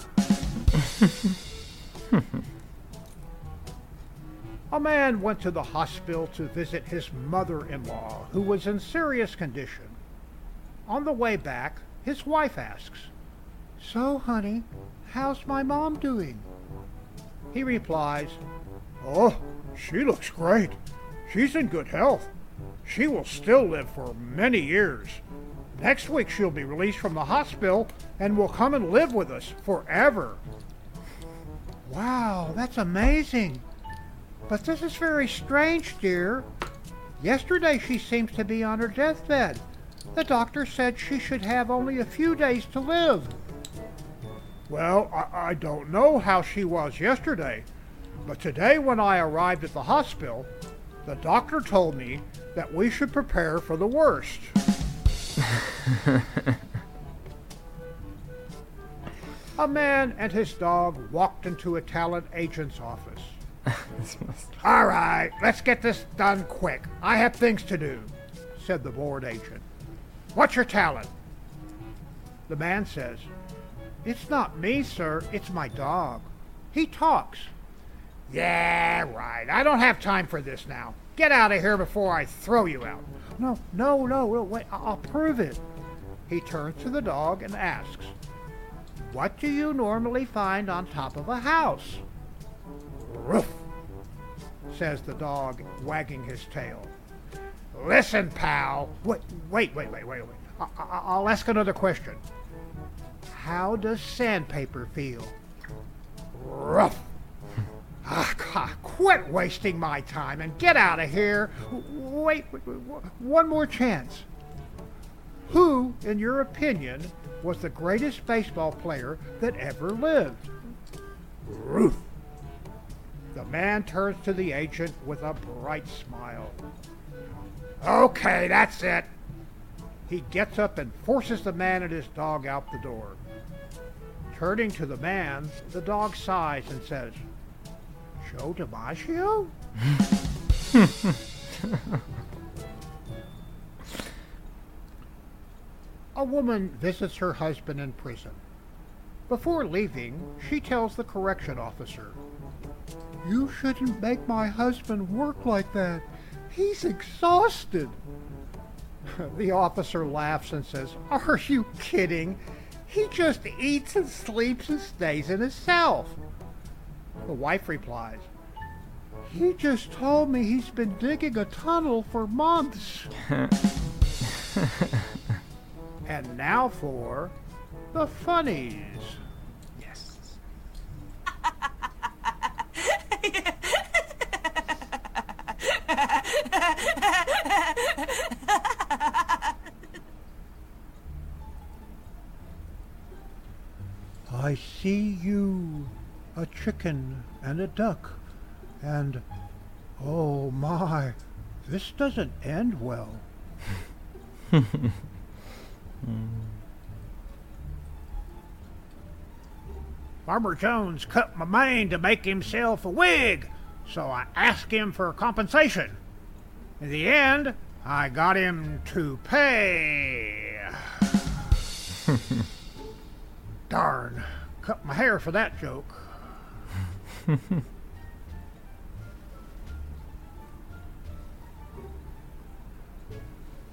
A man went to the hospital to visit his mother in law, who was in serious condition. On the way back, his wife asks, So, honey, how's my mom doing? He replies, Oh, she looks great. She's in good health. She will still live for many years. Next week she'll be released from the hospital and will come and live with us forever. Wow, that's amazing. But this is very strange, dear. Yesterday she seems to be on her deathbed. The doctor said she should have only a few days to live. Well, I, I don't know how she was yesterday, but today when I arrived at the hospital, the doctor told me that we should prepare for the worst. a man and his dog walked into a talent agent's office. All right, let's get this done quick. I have things to do, said the bored agent. What's your talent? The man says, It's not me, sir. It's my dog. He talks. Yeah, right. I don't have time for this now. Get out of here before I throw you out. No, no, no, no wait, I'll prove it. He turns to the dog and asks, What do you normally find on top of a house? Roof, says the dog, wagging his tail. Listen, pal. Wait, wait, wait, wait, wait, wait. I- I- I'll ask another question. How does sandpaper feel? Rough. Ah, God, quit wasting my time and get out of here. Wait, wait, wait, one more chance. Who, in your opinion, was the greatest baseball player that ever lived? Ruth. The man turns to the agent with a bright smile. Okay, that's it. He gets up and forces the man and his dog out the door. Turning to the man, the dog sighs and says, Joe DiMaggio? A woman visits her husband in prison. Before leaving, she tells the correction officer, You shouldn't make my husband work like that. He's exhausted. The officer laughs and says, Are you kidding? He just eats and sleeps and stays in his cell. The wife replies, He just told me he's been digging a tunnel for months. and now for the funnies. Yes. I see you, a chicken and a duck, and oh my, this doesn't end well. Farmer Jones cut my mane to make himself a wig, so I asked him for compensation. In the end, I got him to pay. Darn, cut my hair for that joke.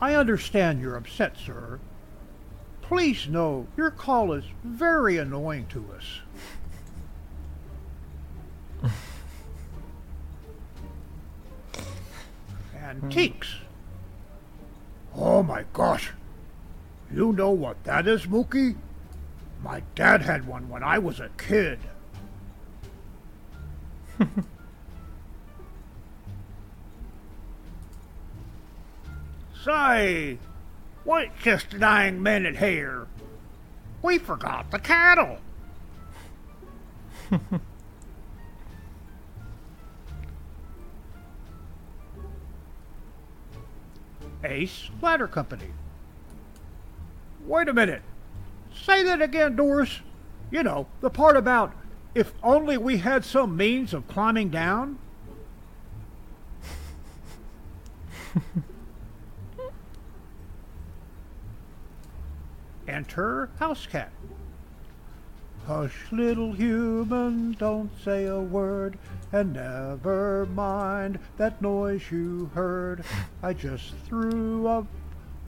I understand you're upset, sir. Please know your call is very annoying to us. Antiques. Hmm. Oh my gosh. You know what that is, Mookie? My dad had one when I was a kid. Say, wait just a dang minute here. We forgot the cattle. Ace Ladder Company. Wait a minute. Say that again, Doris. You know, the part about if only we had some means of climbing down. Enter House Cat. Hush, little human, don't say a word, and never mind that noise you heard. I just threw up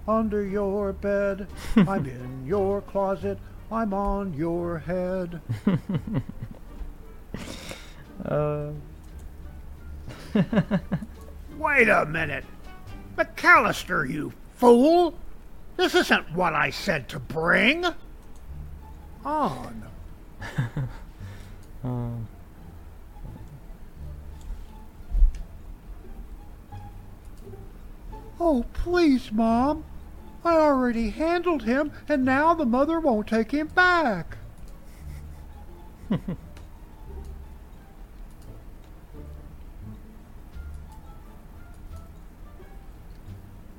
under your bed. I'm in your closet. I'm on your head. uh. Wait a minute. McAllister, you fool! This isn't what I said to bring. On. Uh. Oh, please, Mom. I already handled him, and now the mother won't take him back.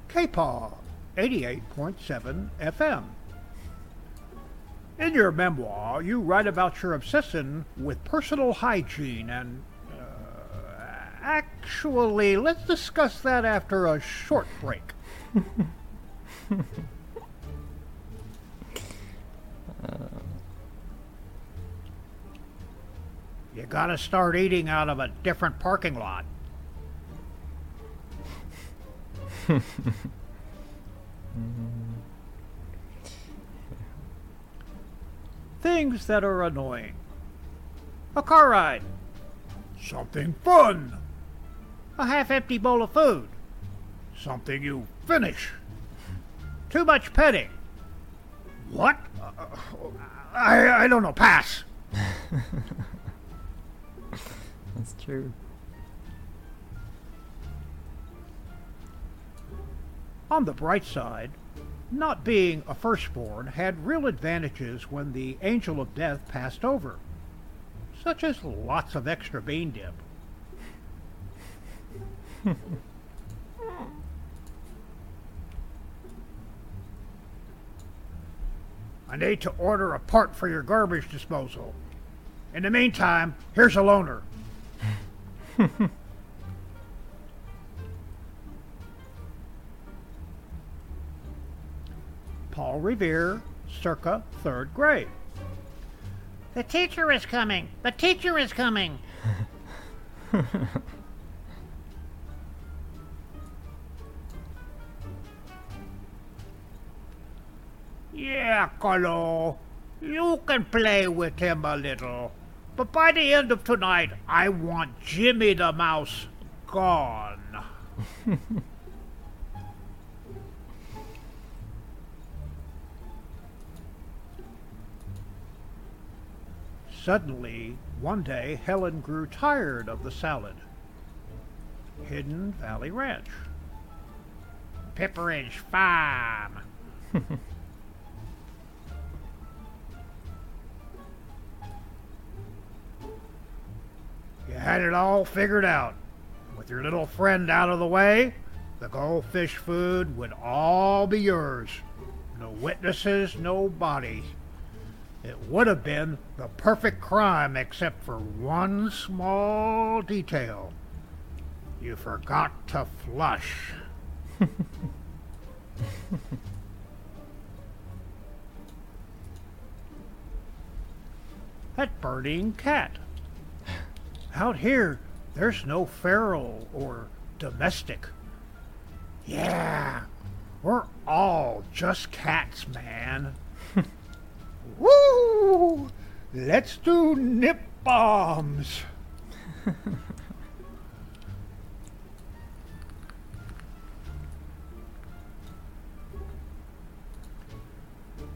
KPAW 88.7 FM. In your memoir, you write about your obsession with personal hygiene and. Uh, actually, let's discuss that after a short break. You gotta start eating out of a different parking lot. Things that are annoying. A car ride. Something fun. A half empty bowl of food. Something you finish. Too much petting. What? Uh, I, I don't know. Pass. That's true. On the bright side, not being a firstborn had real advantages when the angel of death passed over, such as lots of extra bean dip. I need to order a part for your garbage disposal. In the meantime, here's a loaner. Paul Revere, circa third grade. The teacher is coming. The teacher is coming. yeah, Colo. You can play with him a little. But by the end of tonight, I want Jimmy the Mouse gone. Suddenly, one day, Helen grew tired of the salad. Hidden Valley Ranch. Pepperidge Farm. you had it all figured out. With your little friend out of the way, the goldfish food would all be yours. No witnesses, no bodies. It would have been the perfect crime except for one small detail. You forgot to flush. that burning cat. Out here, there's no feral or domestic. Yeah, we're all just cats, man. Woo! Let's do nip bombs.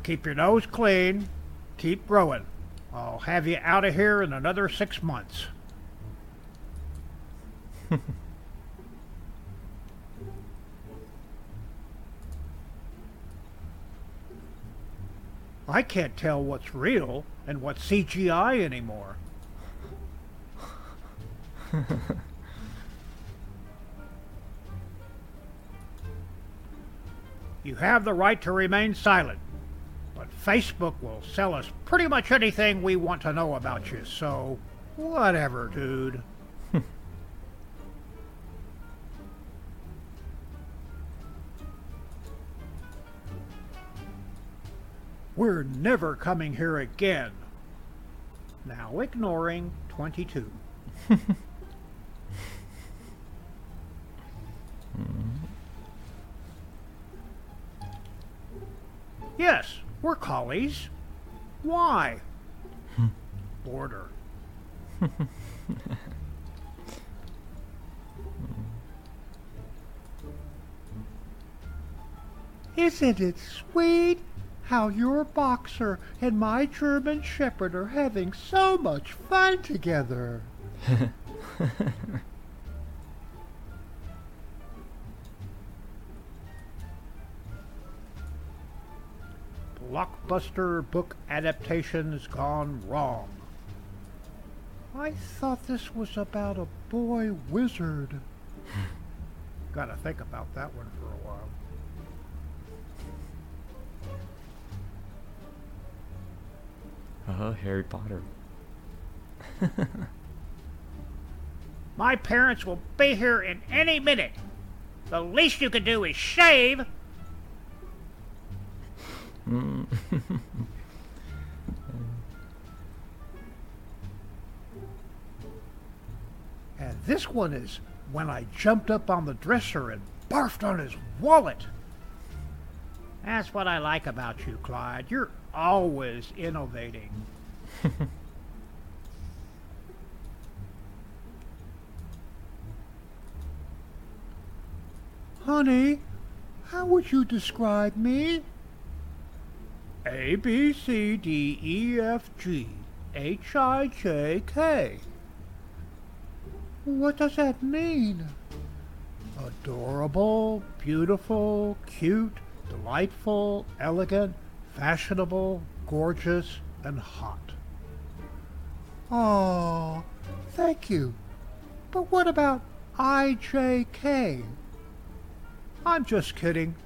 Keep your nose clean. Keep growing. I'll have you out of here in another six months. I can't tell what's real and what's CGI anymore. you have the right to remain silent, but Facebook will sell us pretty much anything we want to know about you, so whatever, dude. We're never coming here again. Now ignoring 22. Yes, we're collies. Why? Border. Isn't it sweet how your boxer and my German Shepherd are having so much fun together? Blockbuster book adaptations gone wrong. I thought this was about a boy wizard. Gotta think about that one for a while. Oh, Harry Potter. My parents will be here in any minute. The least you can do is shave. Mm. And this one is when I jumped up on the dresser and barfed on his wallet. That's what I like about you, Clyde. You're always innovating. Honey, how would you describe me? A, B, C, D, E, F, G, H, I, J, K. What does that mean? Adorable, beautiful, cute, delightful, elegant, fashionable, gorgeous, and hot. Oh, thank you. But what about IJK? I'm just kidding.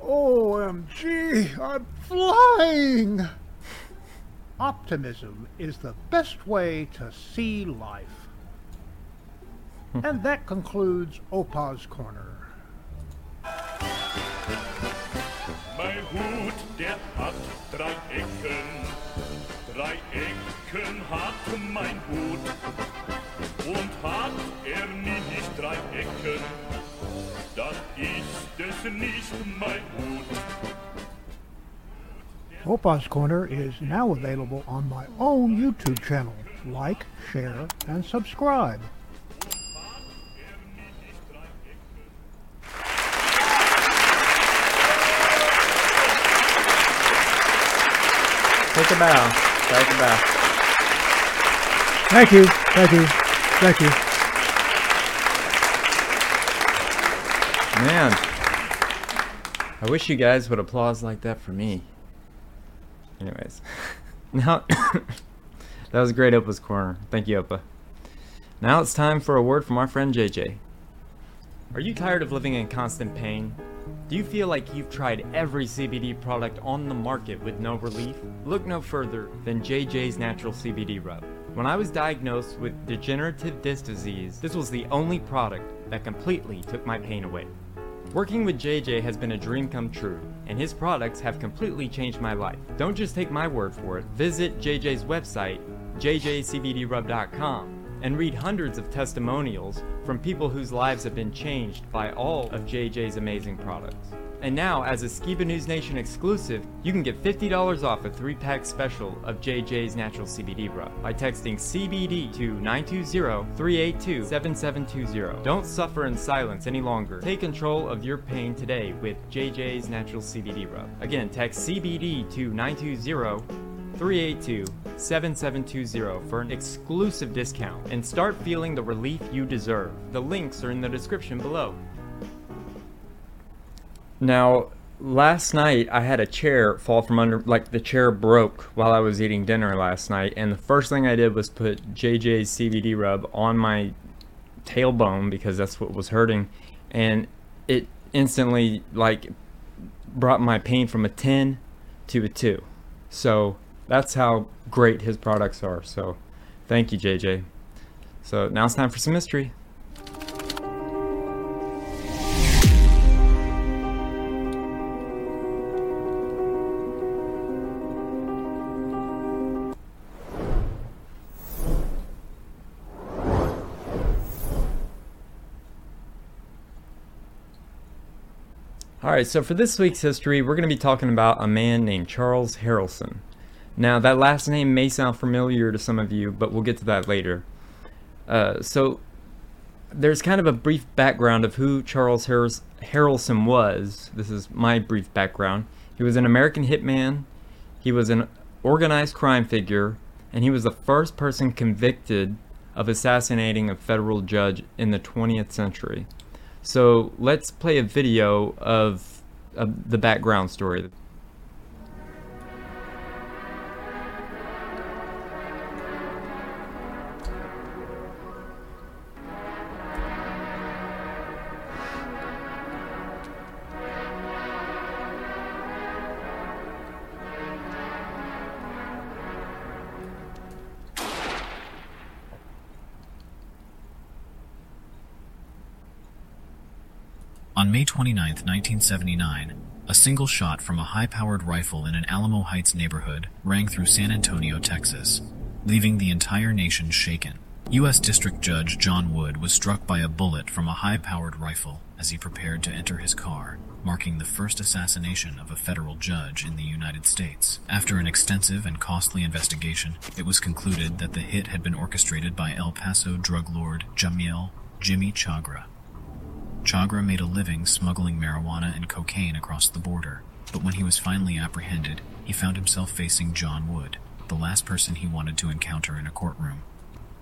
OMG, I'm flying! Optimism is the best way to see life. And that concludes Opa's Corner. Mein Hut, der hat drei Ecken. Drei Ecken hat mein Hut. Und hat er nicht drei Ecken, dann ist es nicht mein Hut. Opa's Corner is now available on my own YouTube channel. Like, share, and subscribe. Take a bow. Take a bow. Thank you, thank you, thank you. Man, I wish you guys would applause like that for me. Anyways, now that was great, Opa's corner. Thank you, Opa. Now it's time for a word from our friend JJ. Are you tired of living in constant pain? Do you feel like you've tried every CBD product on the market with no relief? Look no further than JJ's Natural CBD Rub. When I was diagnosed with degenerative disc disease, this was the only product that completely took my pain away. Working with JJ has been a dream come true, and his products have completely changed my life. Don't just take my word for it. Visit JJ's website, jjcbdrub.com, and read hundreds of testimonials from people whose lives have been changed by all of JJ's amazing products. And now, as a Skiba News Nation exclusive, you can get $50 off a 3-pack special of JJ's Natural CBD Rub by texting CBD to 920-382-7720. Don't suffer in silence any longer. Take control of your pain today with JJ's Natural CBD Rub. Again, text CBD to 920 382-7720 for an exclusive discount and start feeling the relief you deserve. The links are in the description below. Now, last night I had a chair fall from under, like the chair broke while I was eating dinner last night, and the first thing I did was put JJ's CBD rub on my tailbone because that's what was hurting, and it instantly like brought my pain from a 10 to a 2. So that's how great his products are. So thank you, JJ. So now it's time for some mystery. Alright, so for this week's history, we're going to be talking about a man named Charles Harrelson. Now, that last name may sound familiar to some of you, but we'll get to that later. Uh, so, there's kind of a brief background of who Charles Harris- Harrelson was. This is my brief background. He was an American hitman, he was an organized crime figure, and he was the first person convicted of assassinating a federal judge in the 20th century. So, let's play a video of, of the background story. On May 29, 1979, a single shot from a high-powered rifle in an Alamo Heights neighborhood rang through San Antonio, Texas, leaving the entire nation shaken. U.S. District Judge John Wood was struck by a bullet from a high-powered rifle as he prepared to enter his car, marking the first assassination of a federal judge in the United States. After an extensive and costly investigation, it was concluded that the hit had been orchestrated by El Paso drug lord Jamil Jimmy Chagra. Chagra made a living smuggling marijuana and cocaine across the border, but when he was finally apprehended, he found himself facing John Wood, the last person he wanted to encounter in a courtroom.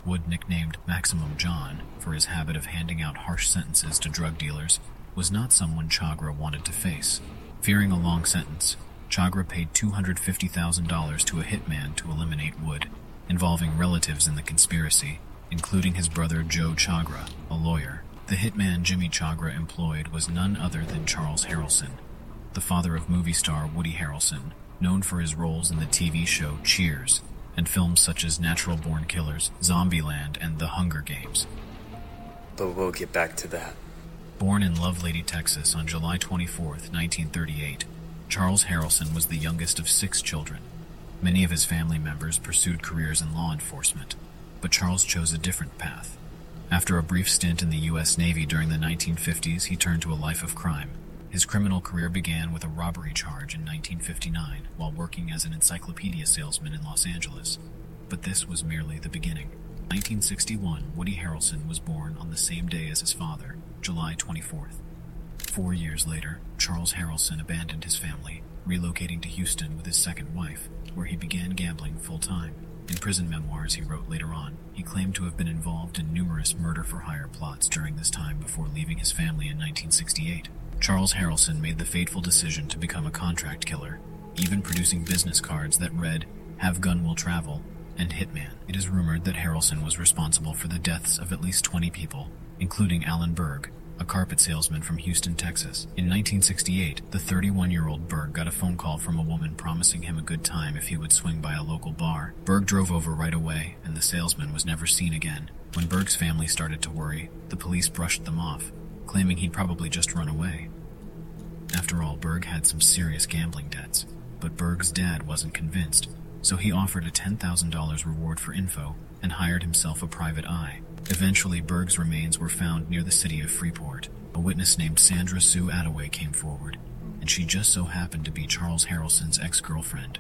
Wood, nicknamed Maximum John for his habit of handing out harsh sentences to drug dealers, was not someone Chagra wanted to face. Fearing a long sentence, Chagra paid $250,000 to a hitman to eliminate Wood, involving relatives in the conspiracy, including his brother Joe Chagra, a lawyer. The hitman Jimmy Chagra employed was none other than Charles Harrelson, the father of movie star Woody Harrelson, known for his roles in the TV show Cheers and films such as Natural Born Killers, Zombieland, and The Hunger Games. But we'll get back to that. Born in Lovelady, Texas on July 24, 1938, Charles Harrelson was the youngest of six children. Many of his family members pursued careers in law enforcement, but Charles chose a different path. After a brief stint in the U.S. Navy during the 1950s, he turned to a life of crime. His criminal career began with a robbery charge in 1959 while working as an encyclopedia salesman in Los Angeles. But this was merely the beginning. 1961, Woody Harrelson was born on the same day as his father, July 24th. Four years later, Charles Harrelson abandoned his family, relocating to Houston with his second wife, where he began gambling full time. In prison memoirs he wrote later on, he claimed to have been involved in numerous murder for hire plots during this time before leaving his family in 1968. Charles Harrelson made the fateful decision to become a contract killer, even producing business cards that read, Have Gun Will Travel, and Hitman. It is rumored that Harrelson was responsible for the deaths of at least 20 people, including Alan Berg, a carpet salesman from Houston, Texas. In 1968, the 31 year old Berg got a phone call from a woman promising him a good time if he would swing by a local bar. Berg drove over right away, and the salesman was never seen again. When Berg's family started to worry, the police brushed them off, claiming he'd probably just run away. After all, Berg had some serious gambling debts, but Berg's dad wasn't convinced, so he offered a $10,000 reward for info and hired himself a private eye. Eventually, Berg's remains were found near the city of Freeport. A witness named Sandra Sue Attaway came forward, and she just so happened to be Charles Harrelson's ex-girlfriend.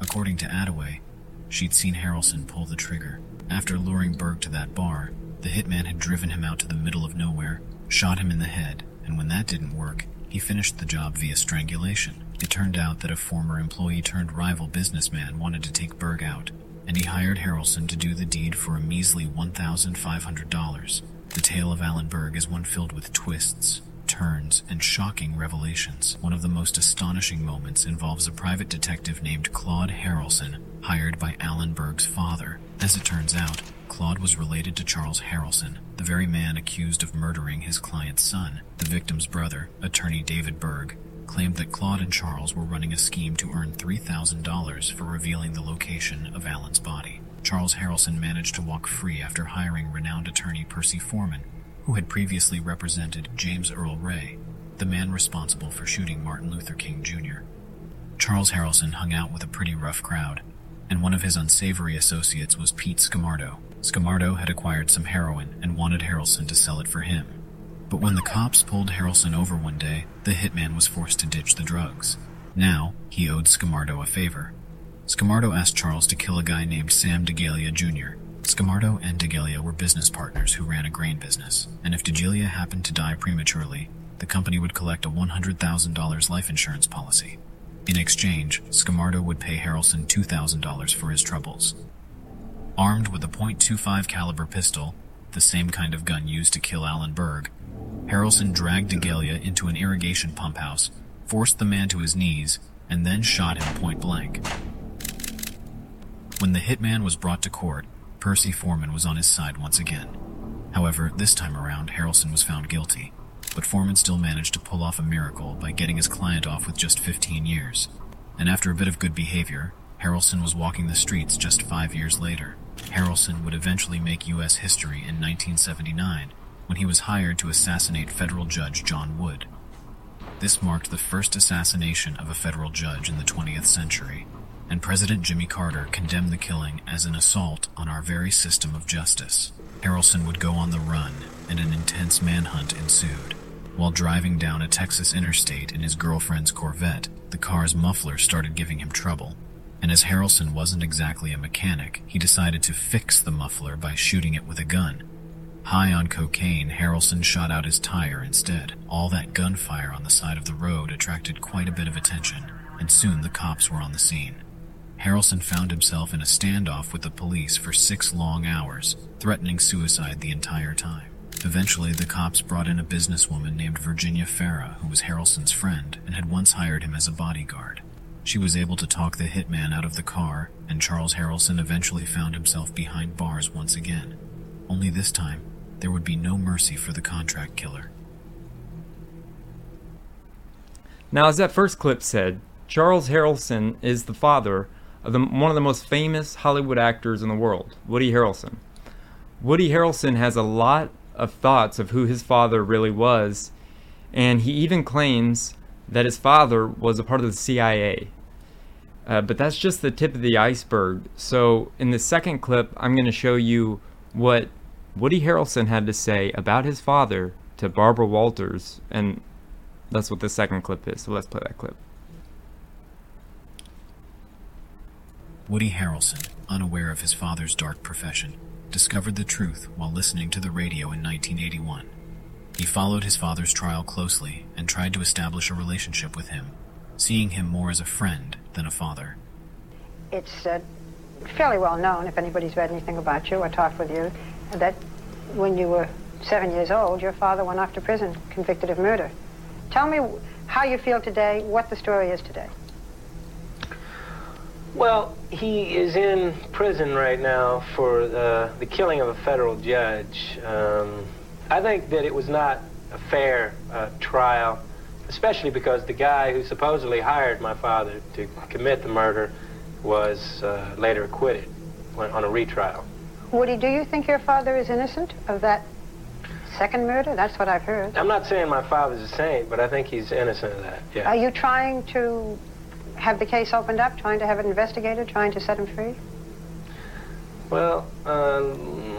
According to Attaway, she'd seen Harrelson pull the trigger. After luring Berg to that bar, the hitman had driven him out to the middle of nowhere, shot him in the head, and when that didn't work, he finished the job via strangulation. It turned out that a former employee turned rival businessman wanted to take Berg out, and he hired Harrelson to do the deed for a measly $1,500. The tale of Alan Berg is one filled with twists, turns, and shocking revelations. One of the most astonishing moments involves a private detective named Claude Harrelson, hired by Alan Berg's father. As it turns out, Claude was related to Charles Harrelson, the very man accused of murdering his client's son. The victim's brother, attorney David Berg, claimed that Claude and Charles were running a scheme to earn $3,000 for revealing the location of Alan's body. Charles Harrelson managed to walk free after hiring renowned attorney Percy Foreman, who had previously represented James Earl Ray, the man responsible for shooting Martin Luther King Jr. Charles Harrelson hung out with a pretty rough crowd, and one of his unsavory associates was Pete Scamardo. Scamardo had acquired some heroin and wanted Harrelson to sell it for him. But when the cops pulled Harrelson over one day, the hitman was forced to ditch the drugs. Now, he owed Scamardo a favor. Scamardo asked Charles to kill a guy named Sam Degelia Jr. Scamardo and Degelia were business partners who ran a grain business, and if Degelia happened to die prematurely, the company would collect a $100,000 life insurance policy. In exchange, Scamardo would pay Harrelson $2,000 for his troubles. Armed with a .25 caliber pistol, the same kind of gun used to kill Alan Berg, Harrelson dragged Degelia into an irrigation pump house, forced the man to his knees, and then shot him point blank. When the hitman was brought to court, Percy Foreman was on his side once again. However, this time around, Harrelson was found guilty, but Foreman still managed to pull off a miracle by getting his client off with just 15 years. And after a bit of good behavior, Harrelson was walking the streets just five years later. Harrelson would eventually make U.S. history in 1979 when he was hired to assassinate federal judge John Wood. This marked the first assassination of a federal judge in the 20th century, and President Jimmy Carter condemned the killing as an assault on our very system of justice. Harrelson would go on the run, and an intense manhunt ensued. While driving down a Texas interstate in his girlfriend's Corvette, the car's muffler started giving him trouble. And as Harrelson wasn't exactly a mechanic, he decided to fix the muffler by shooting it with a gun. High on cocaine, Harrelson shot out his tire instead. All that gunfire on the side of the road attracted quite a bit of attention, and soon the cops were on the scene. Harrelson found himself in a standoff with the police for six long hours, threatening suicide the entire time. Eventually, the cops brought in a businesswoman named Virginia Farah, who was Harrelson's friend and had once hired him as a bodyguard. She was able to talk the hitman out of the car, and Charles Harrelson eventually found himself behind bars once again. Only this time, there would be no mercy for the contract killer. Now, as that first clip said, Charles Harrelson is the father of the, one of the most famous Hollywood actors in the world, Woody Harrelson. Woody Harrelson has a lot of thoughts of who his father really was, and he even claims that his father was a part of the CIA. Uh, but that's just the tip of the iceberg. So, in the second clip, I'm going to show you what Woody Harrelson had to say about his father to Barbara Walters, and That's what the second clip is. So let's play that clip. Woody Harrelson, unaware of his father's dark profession, discovered the truth while listening to the radio in 1981. He followed his father's trial closely and tried to establish a relationship with him, seeing him more as a friend than a father. It's uh, fairly well known, if anybody's read anything about you or talked with you, that when you were seven years old, your father went off to prison, convicted of murder. Tell me how you feel today, what the story is today. Well, he is in prison right now for uh, the killing of a federal judge. Um, I think that it was not a fair uh, trial, especially because the guy who supposedly hired my father to commit the murder was uh, later acquitted on a retrial. Woody, do you think your father is innocent of that second murder? That's what I've heard. I'm not saying my father's a saint, but I think he's innocent of that, yeah. Are you trying to have the case opened up, trying to have it investigated, trying to set him free? Well, uh,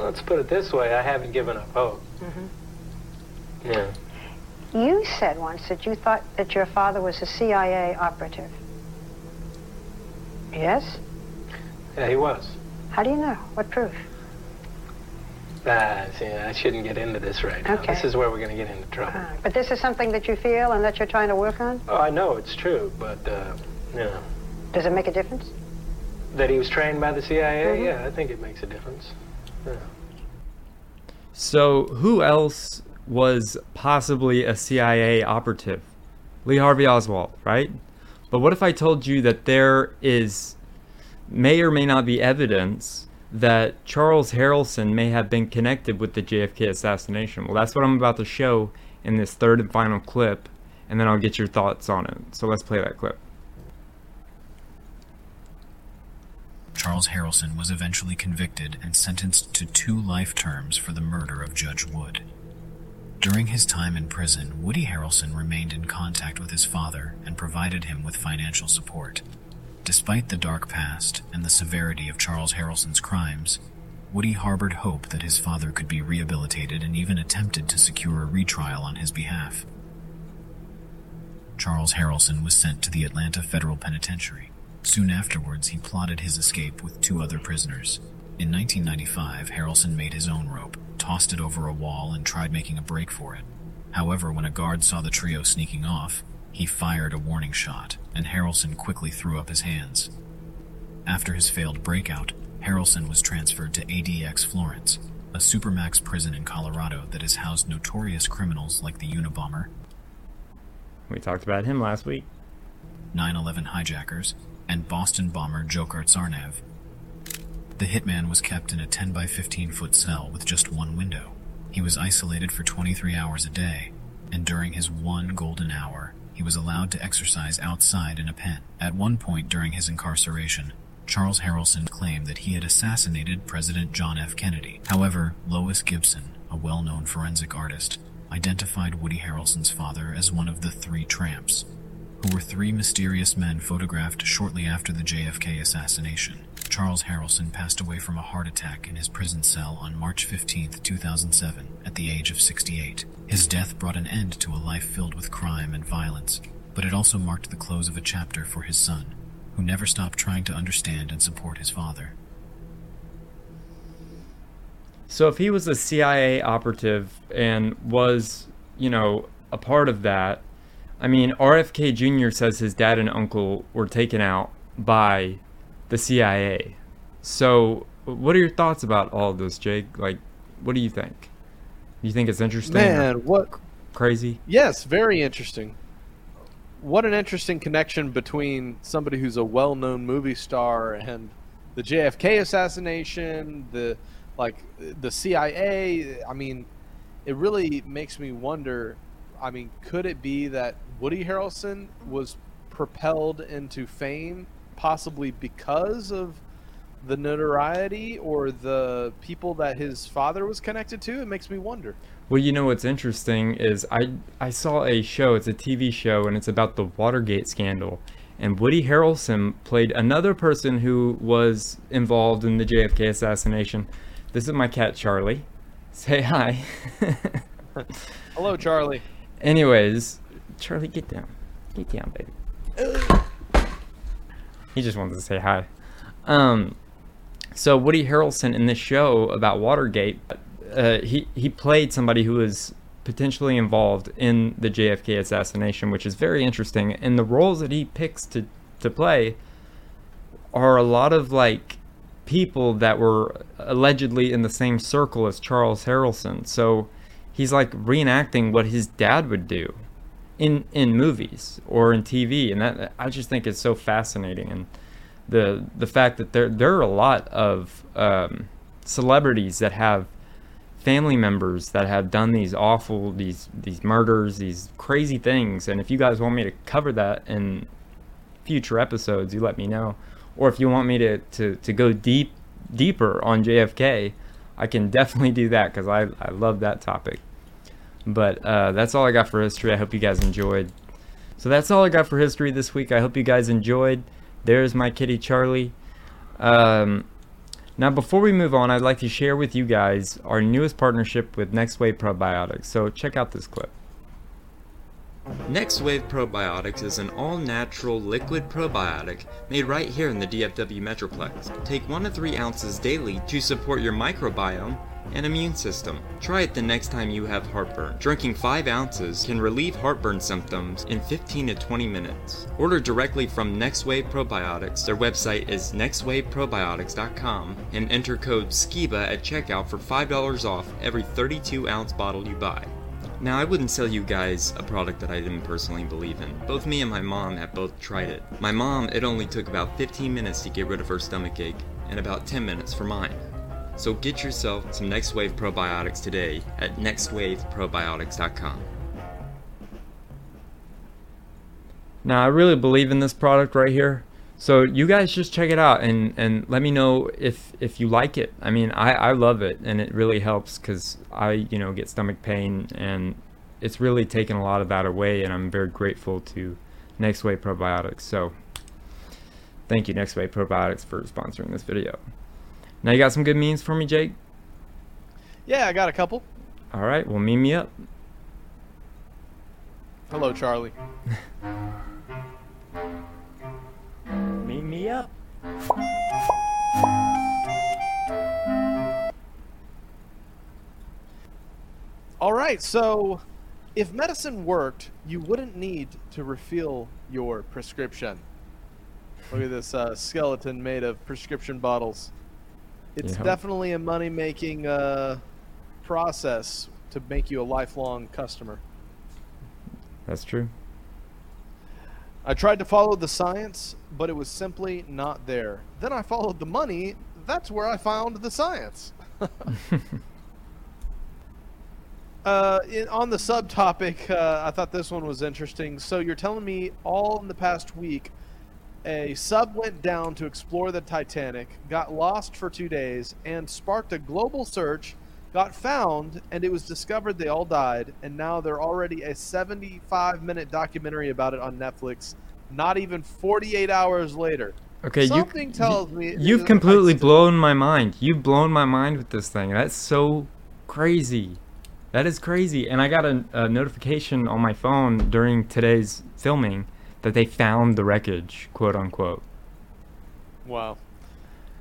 let's put it this way. I haven't given up hope. Mm-hmm. Yeah. You said once that you thought that your father was a CIA operative. Yes? Yeah, he was. How do you know? What proof? Ah, see, I shouldn't get into this right now. Okay. This is where we're going to get into trouble. Ah, But this is something that you feel and that you're trying to work on? Oh, I know it's true, but, uh, you know, Does it make a difference? that he was trained by the CIA, Mhm. yeah, I think it makes a difference. Yeah. So, who else was possibly a CIA operative? Lee Harvey Oswald, right? But what if I told you that there is, may or may not be evidence that Charles Harrelson may have been connected with the JFK assassination? Well, that's what I'm about to show in this third and final clip, and then I'll get your thoughts on it. So, let's play that clip. Charles Harrelson was eventually convicted and sentenced to two life terms for the murder of Judge Wood. During his time in prison, Woody Harrelson remained in contact with his father and provided him with financial support. Despite the dark past and the severity of Charles Harrelson's crimes, Woody harbored hope that his father could be rehabilitated and even attempted to secure a retrial on his behalf. Charles Harrelson was sent to the Atlanta Federal Penitentiary. Soon afterwards, he plotted his escape with two other prisoners. In 1995, Harrelson made his own rope, tossed it over a wall, and tried making a break for it. However, when a guard saw the trio sneaking off, he fired a warning shot, and Harrelson quickly threw up his hands. After his failed breakout, Harrelson was transferred to ADX Florence, a supermax prison in Colorado that has housed notorious criminals like the Unabomber, We talked about him last week. 9 11 hijackers, and Boston bomber Dzhokhar Tsarnaev. The hitman was kept in a 10 by 15 foot cell with just one window. He was isolated for 23 hours a day, and during his one golden hour, he was allowed to exercise outside in a pen. At one point during his incarceration, Charles Harrelson claimed that he had assassinated President John F. Kennedy. However, Lois Gibson, a well known forensic artist, identified Woody Harrelson's father as one of the three tramps, who were three mysterious men photographed shortly after the JFK assassination. Charles Harrelson passed away from a heart attack in his prison cell on March 15, 2007, at the age of 68. His death brought an end to a life filled with crime and violence, but it also marked the close of a chapter for his son, who never stopped trying to understand and support his father. So if he was a CIA operative and was, you know, a part of that, I mean, RFK Jr. says his dad and uncle were taken out by the CIA. So what are your thoughts about all of this, Jake? Like, what do you think? You think it's interesting? Man, what crazy? Yes, very interesting. What an interesting connection between somebody who's a well-known movie star and the JFK assassination, the like the CIA. I mean, it really makes me wonder. I mean, could it be that Woody Harrelson was propelled into fame possibly because of the notoriety or the people that his father was connected to? It makes me wonder. Well, you know what's interesting is I I saw a show. It's a TV show, and it's about the Watergate scandal. And Woody Harrelson played another person who was involved in the JFK assassination. This is my cat Charlie. Say hi. Hello, Charlie. Anyways, Charlie, get down. Get down, baby. he just wanted to say hi. Um, so Woody Harrelson in this show about Watergate, uh, he he played somebody who was potentially involved in the JFK assassination, which is very interesting. And the roles that he picks to to play are a lot of like people that were allegedly in the same circle as Charles Harrelson. So he's like reenacting what his dad would do in in movies or in TV, and that I just think it's so fascinating. And the the fact that there there are a lot of um, celebrities that have family members that have done these awful these these murders these crazy things. And if you guys want me to cover that in future episodes you let me know. Or if you want me to to, to go deep deeper on JFK I can definitely do that because I, I love that topic but uh, that's all I got for history. I hope you guys enjoyed. So that's all I got for history this week. I hope you guys enjoyed. There's my kitty Charlie. Um, now, before we move on, I'd like to share with you guys our newest partnership with Next Wave Probiotics. So check out this clip. Next Wave Probiotics is an all-natural liquid probiotic made right here in the DFW Metroplex. Take 1 to 3 ounces daily to support your microbiome and immune system. Try it the next time you have heartburn. Drinking 5 ounces can relieve heartburn symptoms in 15 to 20 minutes. Order directly from Next Wave Probiotics. Their website is nextwaveprobiotics.com and enter code SKIBA at checkout for $5 off every 32 ounce bottle you buy. Now, I wouldn't sell you guys a product that I didn't personally believe in. Both me and my mom have both tried it. My mom, it only took about 15 minutes to get rid of her stomach ache, and about 10 minutes for mine. So get yourself some Next Wave probiotics today at nextwaveprobiotics.com. Now, I really believe in this product right here. So you guys just check it out and, and let me know if, if you like it. I mean, I, I love it and it really helps because I, you know, get stomach pain and it's really taken a lot of that away and I'm very grateful to Next Wave Probiotics. So thank you Next Wave Probiotics for sponsoring this video. Now you got some good memes for me, Jake? Yeah, I got a couple. All right, well, meme me up. Hello, Charlie. All right, so if medicine worked, you wouldn't need to refill your prescription. Look at this uh, skeleton made of prescription bottles. It's Yeah. definitely a money making uh, process to make you a lifelong customer. That's true. I tried to follow the science, but it was simply not there. Then I followed the money. That's where I found the science. uh, in, on the subtopic, uh, I thought this one was interesting. So you're telling me all in the past week, a sub went down to explore the Titanic, got lost for two days, and sparked a global search, got found, and it was discovered they all died, and now they're already a 75 minute documentary about it on Netflix, not even 48 hours later. Okay, Something you, tells you, me it you've completely blown my mind. You've blown my mind with this thing. That's so crazy. That is crazy. And I got a, a notification on my phone during today's filming that they found the wreckage, quote unquote. Wow.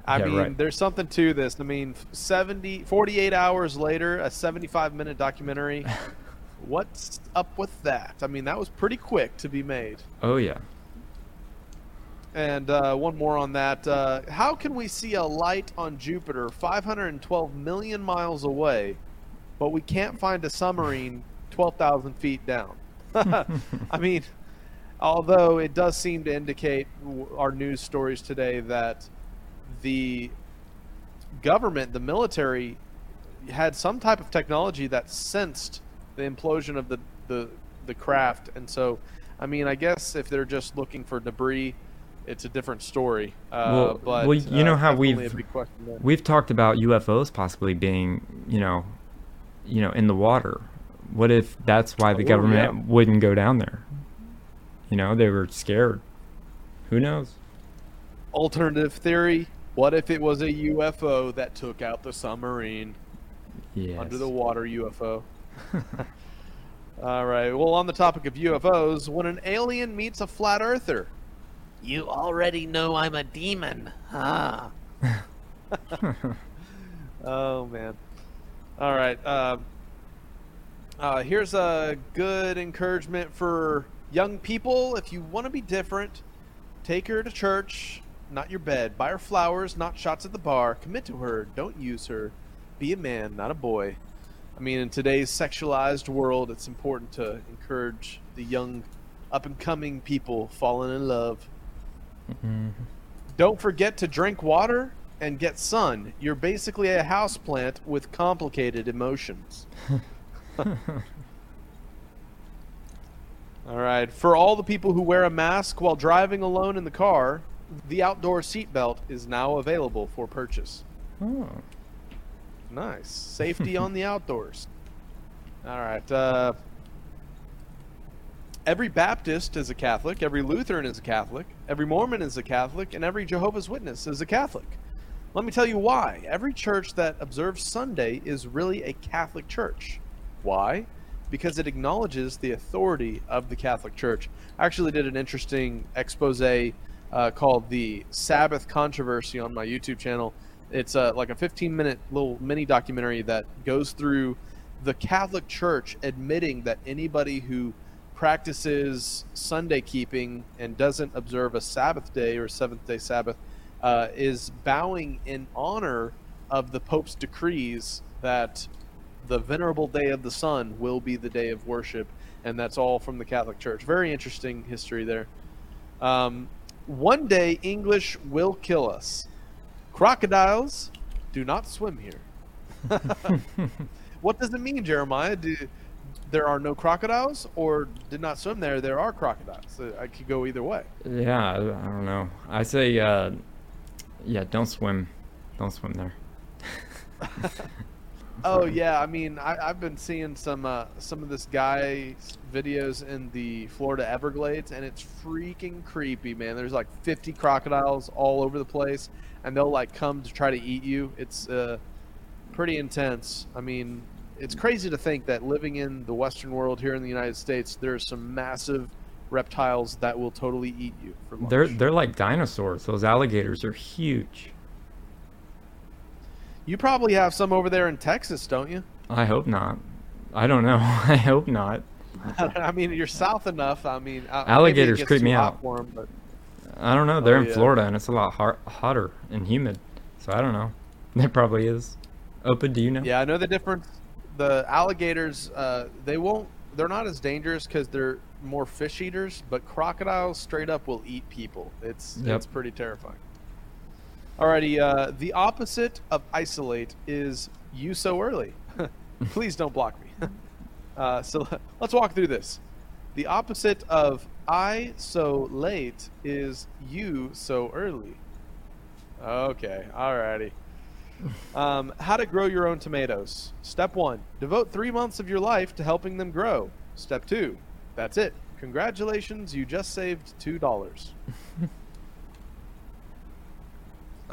I Yeah, mean, right. there's something to this. I mean, 70, 48 hours later, a 75 minute documentary. What's up with that? I mean, that was pretty quick to be made. Oh yeah. And uh, one more on that. Uh, how can we see a light on Jupiter 512 million miles away, but we can't find a submarine 12,000 feet down? I mean, although it does seem to indicate our news stories today that the government, the military, had some type of technology that sensed the implosion of the, the, the craft. And so, I mean, I guess if they're just looking for debris, it's a different story. Uh, well, but, well, you uh, know how we've big question there. we've talked about UFOs possibly being, you know, you know, in the water. What if that's why the Oh, government yeah. wouldn't go down there? You know, they were scared. Who knows? Alternative theory: What if it was a UFO that took out the submarine? Yes. Under the water UFO. All right. Well, on the topic of UFOs, when an alien meets a flat earther, you already know I'm a demon, huh? oh man. All right. Uh, uh, here's a good encouragement for young people. If you want to be different, take her to church, not your bed. Buy her flowers, not shots at the bar. Commit to her. Don't use her. Be a man, not a boy. I mean, in today's sexualized world, it's important to encourage the young, up and coming people falling in love. Mm-hmm. Don't forget to drink water and get sun. You're basically a houseplant with complicated emotions. all right. For all the people who wear a mask while driving alone in the car, the outdoor seatbelt is now available for purchase. Oh. Nice. Safety on the outdoors. All right. Uh, every Baptist is a Catholic, every Lutheran is a Catholic, every Mormon is a Catholic, and every Jehovah's Witness is a Catholic. Let me tell you why. Every church that observes Sunday is really a Catholic church. Why? Because it acknowledges the authority of the Catholic Church. I actually did an interesting expose uh, called the Sabbath Controversy on my YouTube channel. It's uh, like a 15 minute little mini documentary that goes through the Catholic Church admitting that anybody who practices Sunday keeping and doesn't observe a Sabbath day or seventh day Sabbath uh, is bowing in honor of the Pope's decrees that the venerable day of the sun will be the day of worship, and that's all from the Catholic Church. Very interesting history there. Um, one day, English will kill us. Crocodiles do not swim here. what does it mean, Jeremiah? Do, there are no crocodiles, or did not swim there? There are crocodiles. Uh, I could go either way. Yeah, I, I don't know. I say, uh, yeah, don't swim. Don't swim there. Oh yeah, I mean, I, have been seeing some uh, some of this guy's videos in the Florida Everglades, and it's freaking creepy, man. There's like 50 crocodiles all over the place, and they'll like come to try to eat you. It's uh, pretty intense. I mean, it's crazy to think that living in the Western world here in the United States, there's some massive reptiles that will totally eat you. For lunch. They're they're like dinosaurs. Those alligators are huge. You probably have some over there in Texas, don't you? I hope not. I don't know. I hope not. I mean, you're south enough. I mean, alligators creep me out. Them, but... I don't know. They're oh, in yeah. Florida and it's a lot hot, hotter and humid, so I don't know. There probably is. Opa? do you know? Yeah, I know the difference. The alligators, uh, they won't. They're not as dangerous because they're more fish eaters. But crocodiles, straight up, will eat people. It's Yep. it's pretty terrifying. Alrighty, uh, the opposite of isolate is you so early. Please don't block me. uh, so let's walk through this. The opposite of I so late is you so early. Okay, alrighty. Um, how to grow your own tomatoes. Step one: devote three months of your life to helping them grow. Step two: that's it. Congratulations, you just saved two dollars.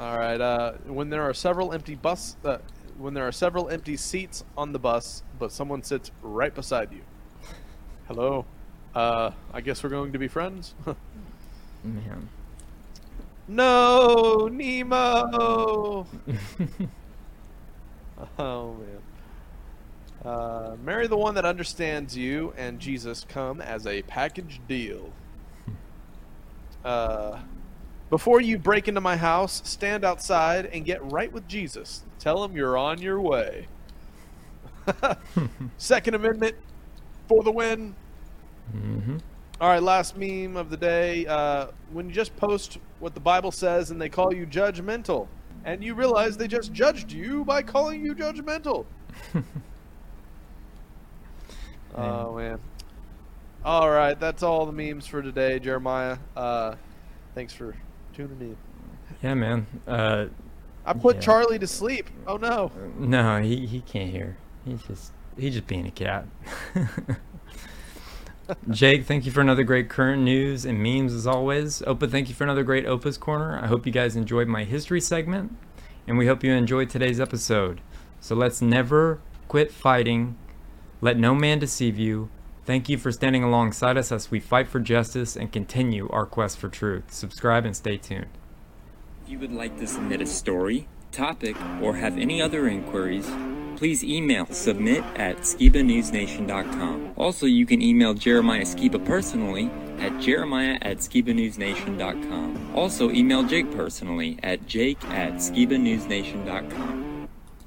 All right. Uh, when there are several empty bus, uh, when there are several empty seats on the bus, but someone sits right beside you. Hello. Uh, I guess we're going to be friends. Man. No, Nemo. oh man. Uh, marry the one that understands you and Jesus come as a package deal. Uh, before you break into my house, stand outside and get right with Jesus. Tell him you're on your way. Second Amendment for the win. Mm-hmm. All right, last meme of the day. Uh, when you just post what the Bible says and they call you judgmental, and you realize they just judged you by calling you judgmental. oh man. All right, that's all the memes for today, Jeremiah. Uh, thanks for tuning in. Yeah, man. Uh, I put yeah. Charlie to sleep. Oh no. No, he, he can't hear. He's just he's just being a cat. Jake, thank you for another great current news and memes as always. Opa, thank you for another great Opa's Corner. I hope you guys enjoyed my history segment, and we hope you enjoyed today's episode. So let's never quit fighting. Let no man deceive you. Thank you for standing alongside us as we fight for justice and continue our quest for truth. Subscribe and stay tuned. If you would like to submit a story, topic, or have any other inquiries, please email submit at skibanewsnation.com. Also, you can email Jeremiah Skiba personally at jeremiah at skibanewsnation.com. Also, email Jake personally at jake at skibanewsnation.com.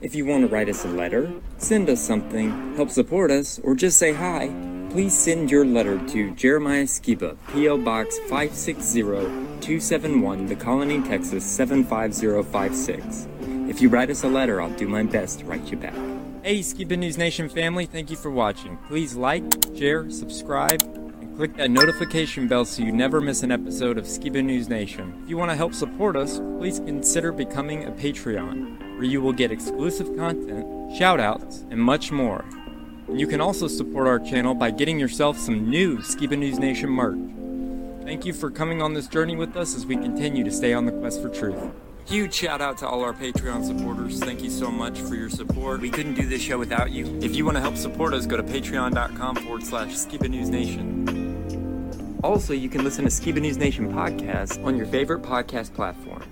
If you want to write us a letter, send us something, help support us, or just say hi, please send your letter to Jeremiah Skiba, P.O. Box 560-271, The Colony, Texas 75056. If you write us a letter, I'll do my best to write you back. Hey, Skiba News Nation family, thank you for watching. Please like, share, subscribe, and click that notification bell so you never miss an episode of Skiba News Nation. If you want to help support us, please consider becoming a Patreon, where you will get exclusive content, shoutouts, and much more. And you can also support our channel by getting yourself some new Skiba News Nation merch. Thank you for coming on this journey with us as we continue to stay on the quest for truth. Huge shout out to all our Patreon supporters. Thank you so much for your support. We couldn't do this show without you. If you want to help support us, go to patreon.com forward slash Skiba News Nation. Also, you can listen to Skiba News Nation podcast on your favorite podcast platform.